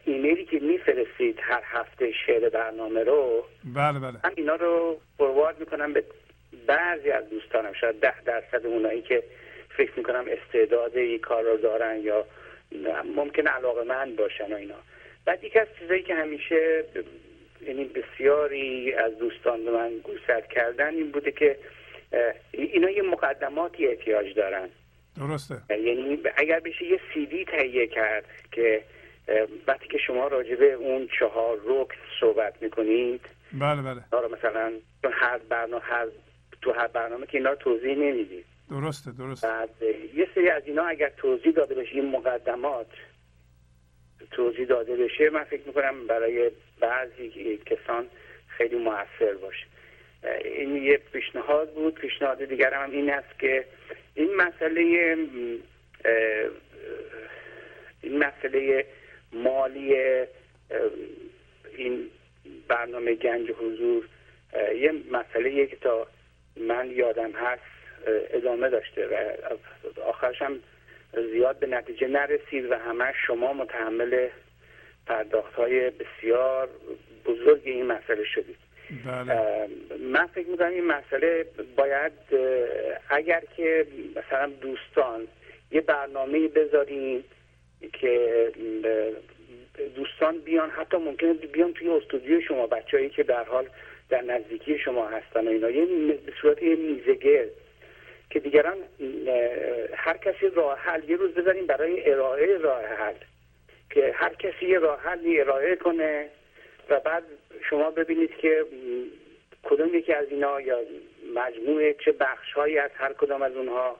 ایمیلی که میفرستید هر هفته شعر برنامه رو بله بله. هم اینا رو فوروارد می‌کنم به بعضی از دوستانم. شاید ده درصد اونایی که فکر می‌کنم استعداد این کار رو دارن یا ممکن علاقه من باشن و اینا. بعد یکی از چیزایی که همیشه یعنی بسیاری از دوستان به من گوشزد کردن این بوده که اینا یه مقدماتی احتیاج دارن. درسته. یعنی اگر بشه یه سیدی تهیه کرد که وقتی که شما راجبه اون چهار رکن صحبت می‌کنید بله بله. مثلا هر برنامه هر تو هر برنامه که اینا رو توضیح نمی‌دید. درسته درسته. بعد یه سری از اینا اگر توضیح داده بشه این مقدمات توضیح داده بشه من فکر می‌کنم برای بعضی کسان خیلی موثر باشه. این یه پیشنهاد بود. پیشنهاد دیگر هم این است که این مسئله این مسئله مالی این برنامه گنج حضور یه مسئله که تا من یادم هست ادامه داشته و آخرش هم زیاد به نتیجه نرسید و همه شما متحمل پرداخت های بسیار بزرگ این مسئله شدید بله. من فکر می‌کنم این مسئله باید اگر که مثلا دوستان یه برنامه بذاریم که دوستان بیان حتی ممکنه بیان توی استودیو شما بچههایی که در حال در نزدیکی شما هستن و اینا یه به صورت یه میزه که دیگران هر کسی راه حل یه روز بذاریم برای ارائه راه حل. که هر کسی یه راه حلی ارائه کنه و بعد شما ببینید که کدوم یکی از اینا یا مجموعه چه بخش هایی از هر کدام از اونها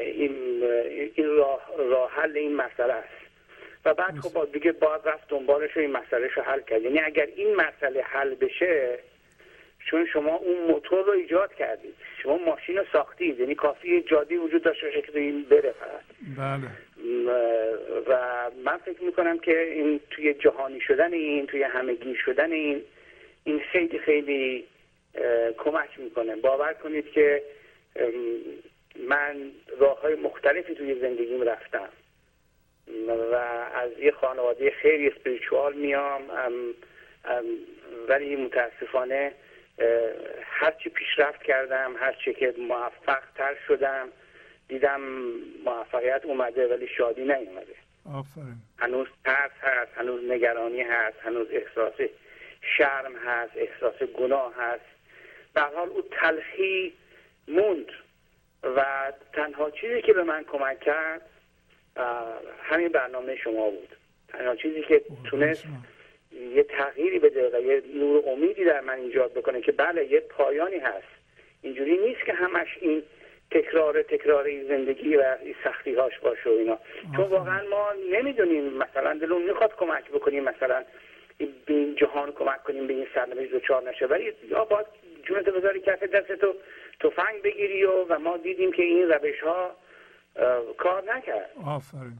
این این راه, راه حل این مسئله است. و بعد خب دیگه باید رفت دنبالش و این مسئله رو حل کرد. یعنی اگر این مسئله حل بشه چون شما اون موتور رو ایجاد کردید. شما ماشین رو ساختید. یعنی کافی جادی وجود داشته باشه که این بره فقط. بله. و من فکر می‌کنم که این توی جهانی شدن این توی همگی شدن این این خیلی خیلی کمک می‌کنه. باور کنید که من راه های مختلفی توی زندگیم رفتم. و از یه خانواده خیلی اسپریچوال میام. ولی متاسفانه هرچی پیشرفت کردم هرچی که موفق تر شدم دیدم موفقیت اومده ولی شادی نیومده. آفرین. هنوز ترس هست هنوز نگرانی هست هنوز احساس شرم هست احساس گناه هست. به حال او تلخی موند و تنها چیزی که به من کمک کرد همین برنامه شما بود. تنها چیزی که تونست یه تغییری بده و یه نور امیدی در من ایجاد بکنه که بله یه پایانی هست. اینجوری نیست که همش این تکرار تکرار این زندگی و این سختی هاش باشه و اینا. چون واقعا ما نمی‌دونیم مثلا دلون می‌خواد کمک بکنیم مثلا به این جهان کمک کنیم به این سرنوشت دچار نشه. ولی یا باید جونتو بذاری کف دستتو تفنگ بگیری و, و ما دیدیم که این روش ها کار نکرد. آفرین.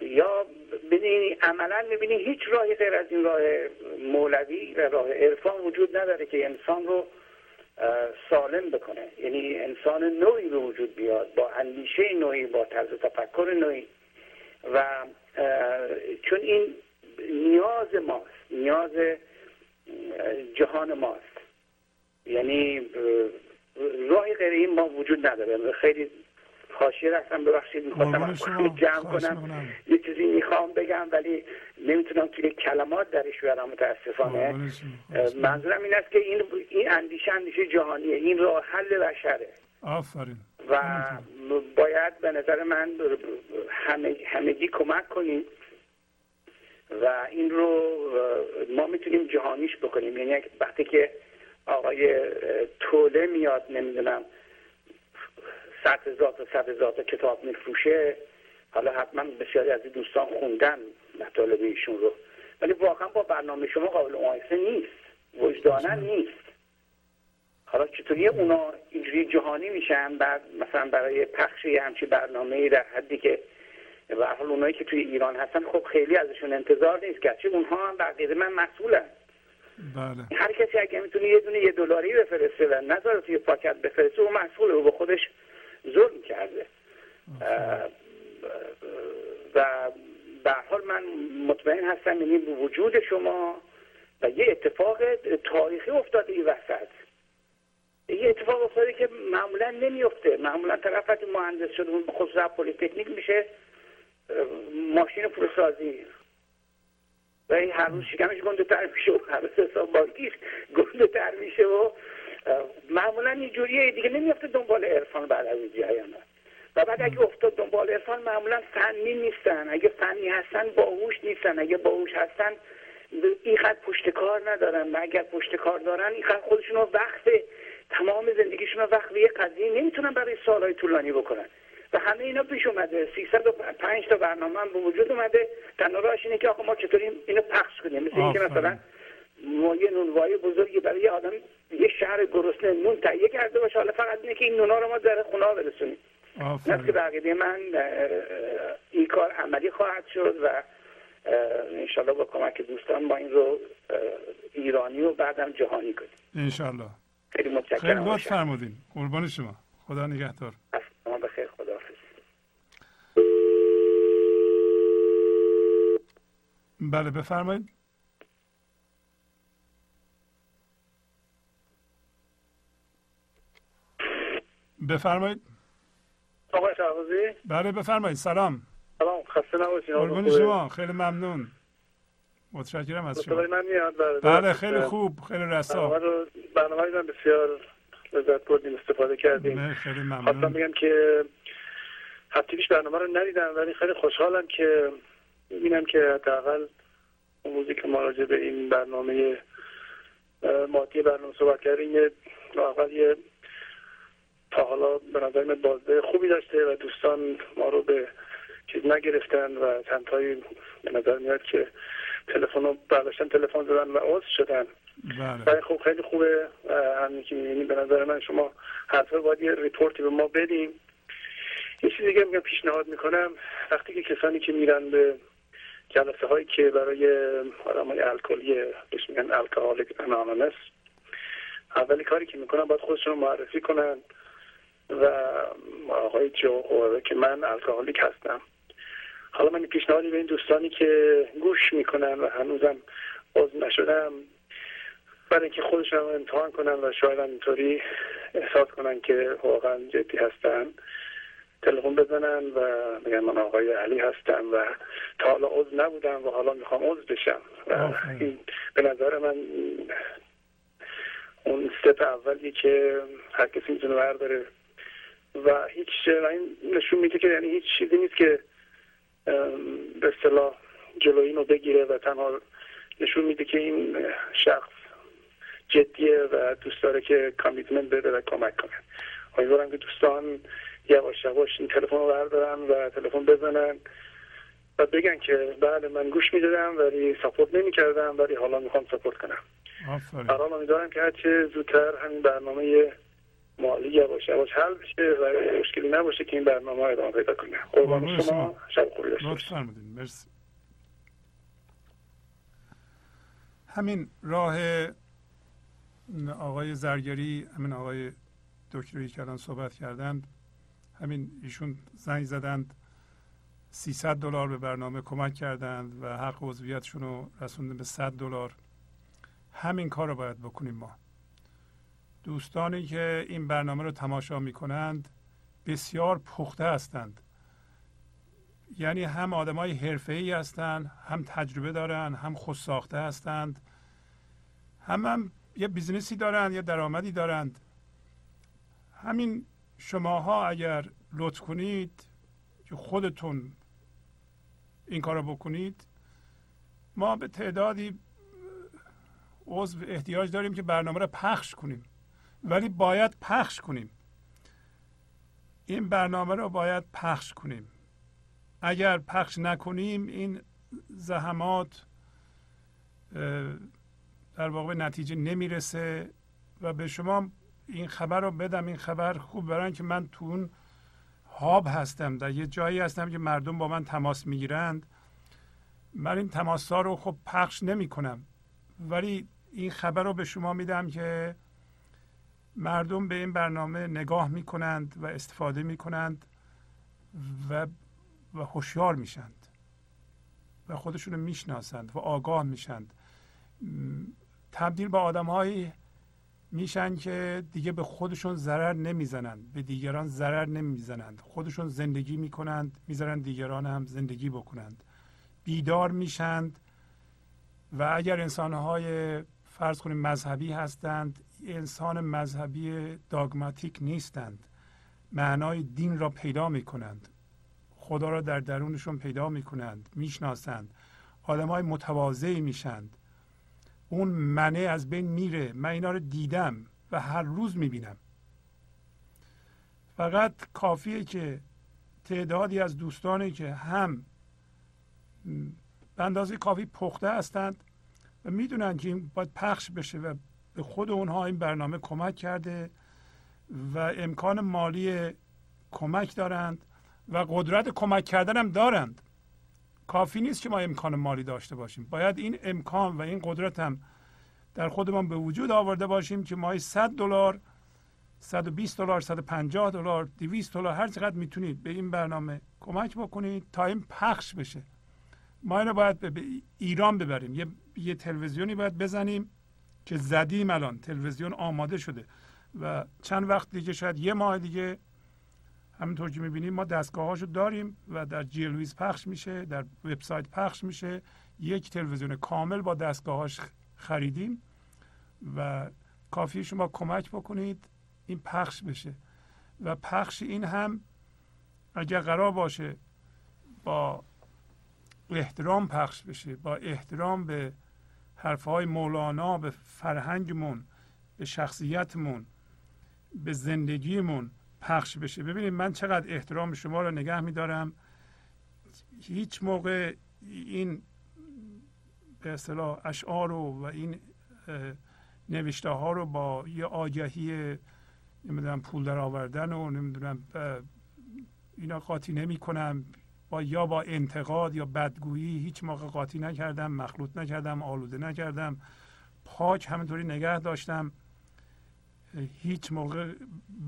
یا ببینی عملا می‌بینی هیچ راهی غیر از این راه مولوی و راه عرفان وجود نداره که انسان رو سالم بکنه. یعنی انسان نوعی به وجود بیاد با اندیشه نوعی با طرز تفکر نوعی. و چون این نیاز ماست نیاز جهان ماست. یعنی راهی غیر این ما وجود نداره. خیلی حاشیه رفتم ببخشید می‌خواستم جمع کنم. یه چیزی می‌خوام بگم ولی نمی‌تونم توی کلمات درش بیارم متاسفانه. منظورم این است که این این اندیشه اندیشه جهانیه. این راه حل بشره. آفرین. و باید به نظر من همگی کمک کنیم و این رو ما می‌تونیم جهانیش بکنیم. یعنی وقتی که آقای توله میاد نمی‌دونم صد هزار تا صد هزار تا کتاب میفروشه. حالا حتما بسیاری از دوستان خوندن مطالب ایشون رو. ولی واقعا با برنامه شما قابل مقایسه نیست. وجدانن نیست. حالا چطوری اونا اینجوری جهانی میشن؟ بعد مثلا برای پخش یه همچی برنامه در حدی که به حال اونایی که توی ایران هستن خب خیلی ازشون انتظار نیست. گرچه اونها هم بقیه من مسئولن. بله. هر کسی اگه می‌تونه یه دونه یه دلاری بفرسته و نظر توی پاکت بفرسته اون مسئوله. و به خودش ظلم کرده. و به حال من مطمئن هستم یعنی وجود شما و یه اتفاق تاریخی افتاده این وسط. یه اتفاق افتاده که معمولا نمیفته معمولا طرف وقتی مهندس شده خصوصا پلیتکنیک میشه ماشین پولسازی و این هر روز شکمش گنده تر میشه و هر روز حساب بانکیش گنده تر میشه و معمولا اینجوریه دیگه نمیفته دنبال عرفان بعد از نه و بعد اگه افتاد دنبال عرفان معمولا فنی نیستن. اگه فنی هستن باهوش نیستن. اگه باهوش هستن اینقدر پشت کار ندارن. و اگر پشت کار دارن اینقدر خودشون رو وقت تمام زندگیشون رو وقت به یه قضیه نمی‌تونن برای سالهای طولانی بکنن. و همه اینا پیش اومده. 305 تا برنامه هم به وجود اومده. تنها راهش اینه که آقا ما چطوری اینو پخش کنیم. مثل اینکه مثلا ما یه نونوای بزرگی برای یه آدم یه شهر گرسنه نون تهیه کرده باشه. حالا فقط اینه که این نونا رو ما در خونه برسونیم. نفس که من این کار عملی خواهد شد و انشالله با کمک دوستان با این رو ایرانی و بعدم جهانی کنیم. انشالله. خیلی متشکرم. خیلی لطف فرمودین. قربان شما. خدا نگهدار. شما بخیر خدا بله بفرمایید. بفرمایید. آقای شهبازی؟ بله بفرمایید. سلام. سلام خسته نباشید قربون شما. خیلی ممنون. متشکرم از شما. من میاد. بله, بله خیلی خوب خیلی رسا. برنامه من بسیار لذت بردیم استفاده کردیم. خیلی ممنون. خواستم بگم که هفته پیش برنامه رو ندیدم ولی خیلی خوشحالم که می‌بینم که حداقل روزی که ما راجع به این برنامه مادی برنامه صحبت کردیم یه یه تا حالا به نظر بازده خوبی داشته و دوستان ما رو به چیز نگرفتن و چندتایی به نظر میاد که تلفن رو برداشتن تلفن زدن و عضو شدن. بله. خب خیلی خوبه. همین که می‌بینیم به نظر من شما حتما باید یه report ی به ما بدیم یه چیزی دیگه میگم پیشنهاد می‌کنم. وقتی که کسانی که میرن به جلسه هایی که برای آدم های الکلی بهش میگن Alcoholics Anonymous اولین کاری که می‌کنن باید خودشون رو معرفی کنن. و آقای جو که من alcoholic هستم. حالا من پیشنهادی به این دوستانی که گوش می‌کنن و هنوزم عضو نشدن برای اینکه خودشون امتحان کنن و شاید اینطوری احساس کنن که واقعا جدی هستن تلفن بزنن و میگن من آقای علی هستم و تا حالا عضو نبودم و حالا می‌خوام عضو بشم. و این به نظر من اون ستپ اولی که هر کسی می‌تونه برداره. و هیچ این نشون میده که یعنی هیچ چیزی نیست که به اصطلاح جلوی اینو بگیره و تنها نشون میده که این شخص جدیه و دوست داره که کامیتمنت بده و کمک کنه. امیدوارم که دوستان یواش یواش این تلفن رو بردارن و تلفن بزنن و بگن که بله من گوش می‌دادم ولی ساپورت نمی‌کردم ولی حالا می‌خوام ساپورت کنم. الان امیدوارم که هرچه زودتر همین برنامه مالی یواش یواش حل بشه و مشکلی نباشه که این برنامه ادامه پیدا کنه قربان شما. شب خوبی داشته مرسی. همین راه آقای زرگری همین آقای دکتری که الان صحبت کردند همین ایشون زنگ زدند 300 دلار به برنامه کمک کردند و حق عضویتشون رو رسوندن به 100 دلار. همین کار رو باید بکنیم ما. دوستانی که این برنامه رو تماشا می کنند بسیار پخته هستند. یعنی هم آدم های حرفه ای هستند هم تجربه دارند هم خود ساخته هستند هم, هم یه business ی دارند یا درآمدی دارند. همین شماها اگر لطف کنید که خودتون این کار رو بکنید ما به تعدادی عضو احتیاج داریم که برنامه رو پخش کنیم. ولی باید پخش کنیم. این برنامه رو باید پخش کنیم. اگر پخش نکنیم این زحمات در واقع نتیجه نمی‌رسه و به شما این خبر رو بدم. این خبر خوب برای که من تو اون هاب هستم. در یه جایی هستم که مردم با من تماس می‌گیرند. من این تماس ها رو خب پخش نمی کنم ولی این خبر رو به شما میدم که مردم به این برنامه نگاه می کنند و استفاده می کنند و و هوشیار میشند و خودشون رو می‌شناسند و آگاه میشند. تبدیل به آدم میشن که دیگه به خودشون ضرر نمی‌زنند به دیگران ضرر نمی‌زنند. خودشون زندگی می‌کنند می‌ذارن دیگران هم زندگی بکنند. بیدار میشند و اگر انسانهای فرض کنیم مذهبی هستند انسان مذهبی داگماتیک نیستند. معنای دین را پیدا می کنند خدا را در درونشون پیدا می کنند می‌شناسند. آدم های متواضعی میشند اون منه از بین میره. من اینا رو دیدم و هر روز می‌بینم. فقط کافیه که تعدادی از دوستانی که هم به اندازه کافی پخته هستند و می‌دونن که این باید پخش بشه و به خود اونها این برنامه کمک کرده و امکان مالی کمک دارند و قدرت کمک کردن هم دارند. کافی نیست که ما امکان مالی داشته باشیم. باید این امکان و این قدرت هم در خودمان به وجود آورده باشیم که ماهی 100 دلار 120 دلار 150 دلار 200 دلار هر چقدر می‌تونید به این برنامه کمک بکنید تا این پخش بشه. ما اینو باید به ایران ببریم. یه, یه تلویزیونی باید بزنیم که زدیم الان. تلویزیون آماده شده. و چند وقت دیگه شاید یه ماه دیگه همینطور که می‌بینیم ما دستگاهاشو داریم و در جیلویز پخش میشه در وبسایت پخش میشه. یک تلویزیون کامل با دستگاهاش خریدیم و کافی شما کمک بکنید این پخش بشه. و پخش این هم اگر قرار باشه با احترام پخش بشه با احترام به حرفهای مولانا به فرهنگمون به شخصیتمون به زندگیمون پخش بشه. ببینید من چقدر احترام شما رو نگه میدارم. هیچ موقع این به اصطلاح اشعار و, و این نوشته ها رو با یه آگهی نمی‌دونم پول در آوردن و نمی‌دونم اینا قاطی نمی کنم با یا با انتقاد یا بدگویی هیچ موقع قاطی نکردم مخلوط نکردم آلوده نکردم. پاک همینطوری نگه داشتم. هیچ موقع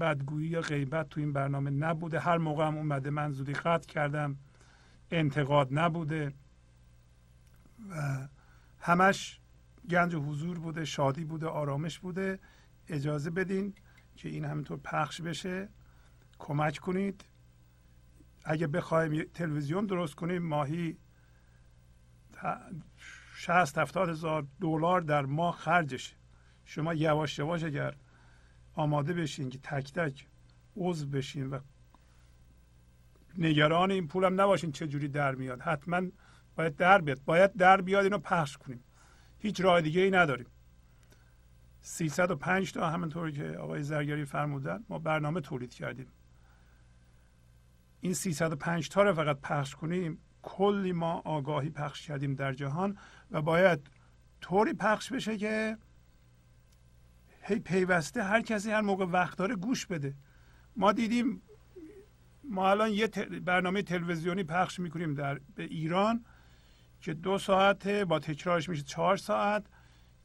بدگویی یا غیبت تو این برنامه نبوده. هر موقع هم اومده من زودی قطع کردم. انتقاد نبوده. و همش گنج و حضور بوده شادی بوده آرامش بوده. اجازه بدین که این همینطور پخش بشه. کمک کنید. اگه بخوایم تلویزیون درست کنیم ماهی 60 70 هزار دلار در ماه خرجش شما یواش یواش اگر آماده بشین که تک تک عضو بشین و نگران این پولم نباشین چه جوری در میاد. حتما باید در بیاد. باید در بیاد اینو پخش کنیم. هیچ راه دیگه ای نداریم 305 تا همونطوری که آقای زرگری فرمودن ما برنامه تولید کردیم. این 305 تا رو فقط پخش کنیم. کلی ما آگاهی پخش کردیم در جهان و باید طوری پخش بشه که هی پیوسته هر کسی هر موقع وقت داره گوش بده. ما دیدیم ما الان یه برنامه تلویزیونی پخش می‌کنیم در به ایران که دو ساعت با تکرارش میشه چهار ساعت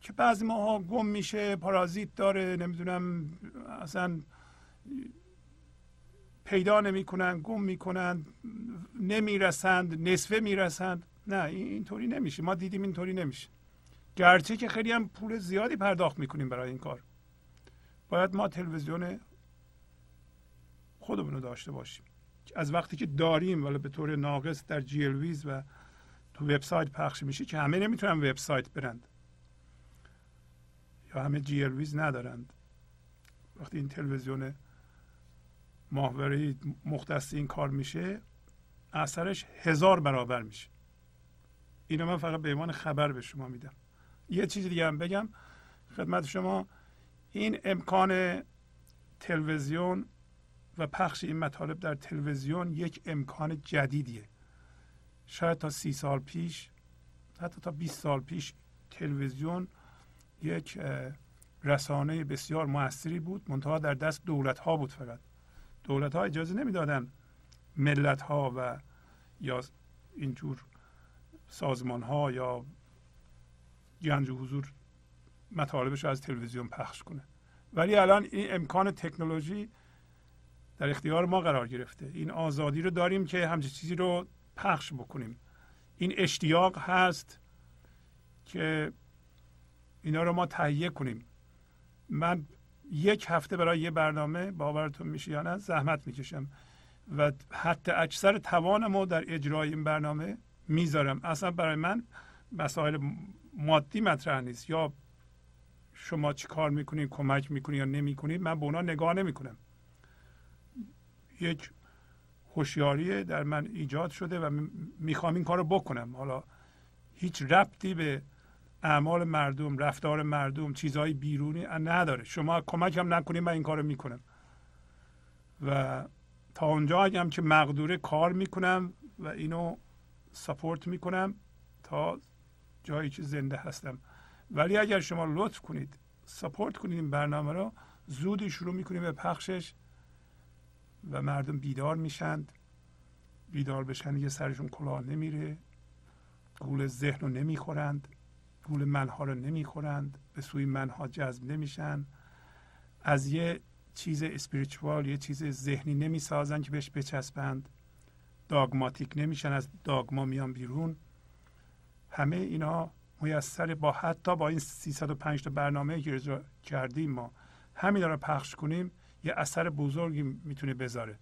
که بعضی ماها گم میشه پارازیت داره نمی‌دونم اصلا پیدا نمی‌کنن گم می‌کنن نمی‌رسند نصفه می‌رسند. نه اینطوری نمیشه. ما دیدیم اینطوری نمیشه. گرچه که خیلی هم پول زیادی پرداخت می‌کنیم برای این کار. باید ما تلویزیون خودمون رو داشته باشیم. از وقتی که داریم ولی به طور ناقص در جیلویز و تو وبسایت پخش میشه که همه نمی‌تونن وبسایت برند. یا همه جیلویز ندارند. وقتی این تلویزیون ماهواره مختص این کار میشه اثرش هزار برابر میشه. اینو من فقط به عنوان خبر به شما میدم. یه چیز دیگه هم بگم. خدمت شما این امکان تلویزیون و پخش این مطالب در تلویزیون یک امکان جدیدیه. شاید تا سی سال پیش حتی تا 20 سال پیش تلویزیون یک رسانه بسیار موثری بود منتها در دست دولت ها بود فقط. دولت ها اجازه نمی‌دادن ملت ها و یا اینجور سازمان ها یا گنج و حضور مطالبش از تلویزیون پخش کنه. ولی الان این امکان تکنولوژی در اختیار ما قرار گرفته. این آزادی رو داریم که همچین چیزی رو پخش بکنیم. این اشتیاق هست که اینا رو ما تهیه کنیم. من یک هفته برای یه برنامه باورتون میشه یا نه زحمت می‌کشم. و حتی اکثر توانم رو در اجرای این برنامه می‌ذارم. اصلا برای من مسائل مادی مطرح نیست. یا شما چی کار می‌کنید کمک می‌کنید یا نمی‌کنید من به اونا نگاه نمی‌کنم. یک هوشیاری در من ایجاد شده و می‌خوام این کار رو بکنم. حالا هیچ ربطی به اعمال مردم رفتار مردم چیزهای بیرونی نداره. شما کمک هم نکنید من این کار رو می‌کنم. و تا اونجا هم که مقدوره کار می‌کنم و اینو سپورت می‌کنم تا جایی که زنده هستم. ولی اگر شما لطف کنید سپورت کنید این برنامه رو زودی شروع می‌کنیم به پخشش و مردم بیدار میشند. بیدار بشن یه سرشون کلاه نمیره گول ذهن رو نمی‌خورند. گول منها رو نمی‌خورند به سوی منها جذب نمیشن. از یه چیز اسپریچوال یه چیز ذهنی نمی‌سازن که بهش بچسبند. داگماتیک نمیشن از داگما میان بیرون. همه اینا میسر با حتی با این 305 تا برنامه که اجرا کردیم ما. همین رو پخش کنیم یه اثر بزرگی می‌تونه بذاره.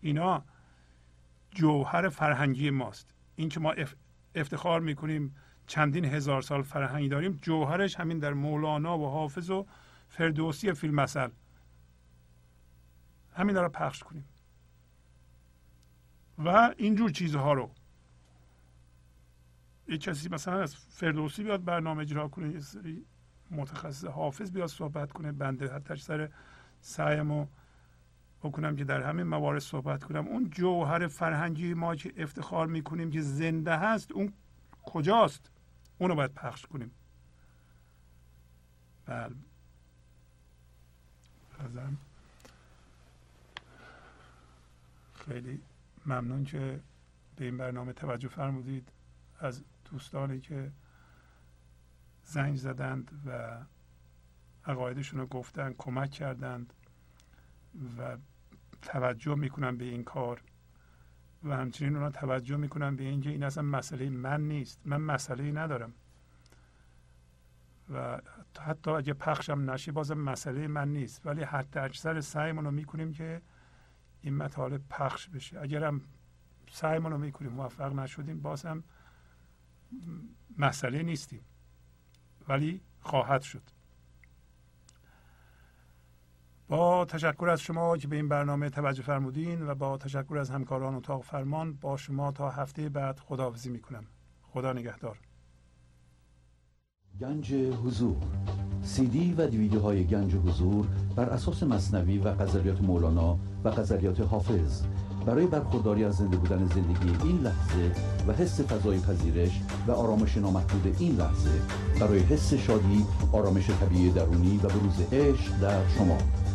اینا جوهر فرهنگی ماست. این که ما افتخار می‌کنیم چندین هزار سال فرهنگی داریم. جوهرش همین در مولانا و حافظ و فردوسی فیلم مثل همین رو پخش کنیم. و اینجور چیزها رو. یه کسی مثلا از فردوسی بیاد برنامه اجرا کنه یه سری متخصص حافظ بیاد صحبت کنه بنده حتی سر سعیمو بکنم که در همین موارد صحبت کنم. اون جوهر فرهنگی ما که افتخار می‌کنیم که زنده هست اون کجاست؟ اونو باید پخش کنیم. بله. خیلی ممنون که به این برنامه توجه فرمودید. از دوستانی که زنگ زدند و عقایدشون رو گفتن کمک کردند و توجه می‌کنن به این کار. و همچنین اونا توجه می‌کنن به اینکه این اصلا مسئله من نیست. من مسئله ندارم. و حتی اگه پخشم نشه بازم مسئله من نیست. ولی حتی اکثر سعیمون رو می‌کنیم که این مطالب پخش بشه. اگرم سعیمون رو می‌کنیم موفق نشدیم بازم مسئله نیستیم. ولی خواهد شد. با تشکر از شما که به این برنامه توجه فرمودین و با تشکر از همکاران اتاق فرمان با شما تا هفته بعد خداحافظی می‌کنم. خدا نگهدار. گنج حضور. سی دی و دیویدیو های گنج حضور بر اساس مصنوی و قذریات مولانا و قذریات حافظ. برای برخورداری از زنده بودن زندگی این لحظه و حس فضای پذیرش و آرامش نامحدود این لحظه برای حس شادی آرامش طبیعی درونی و بروز عشق در شما.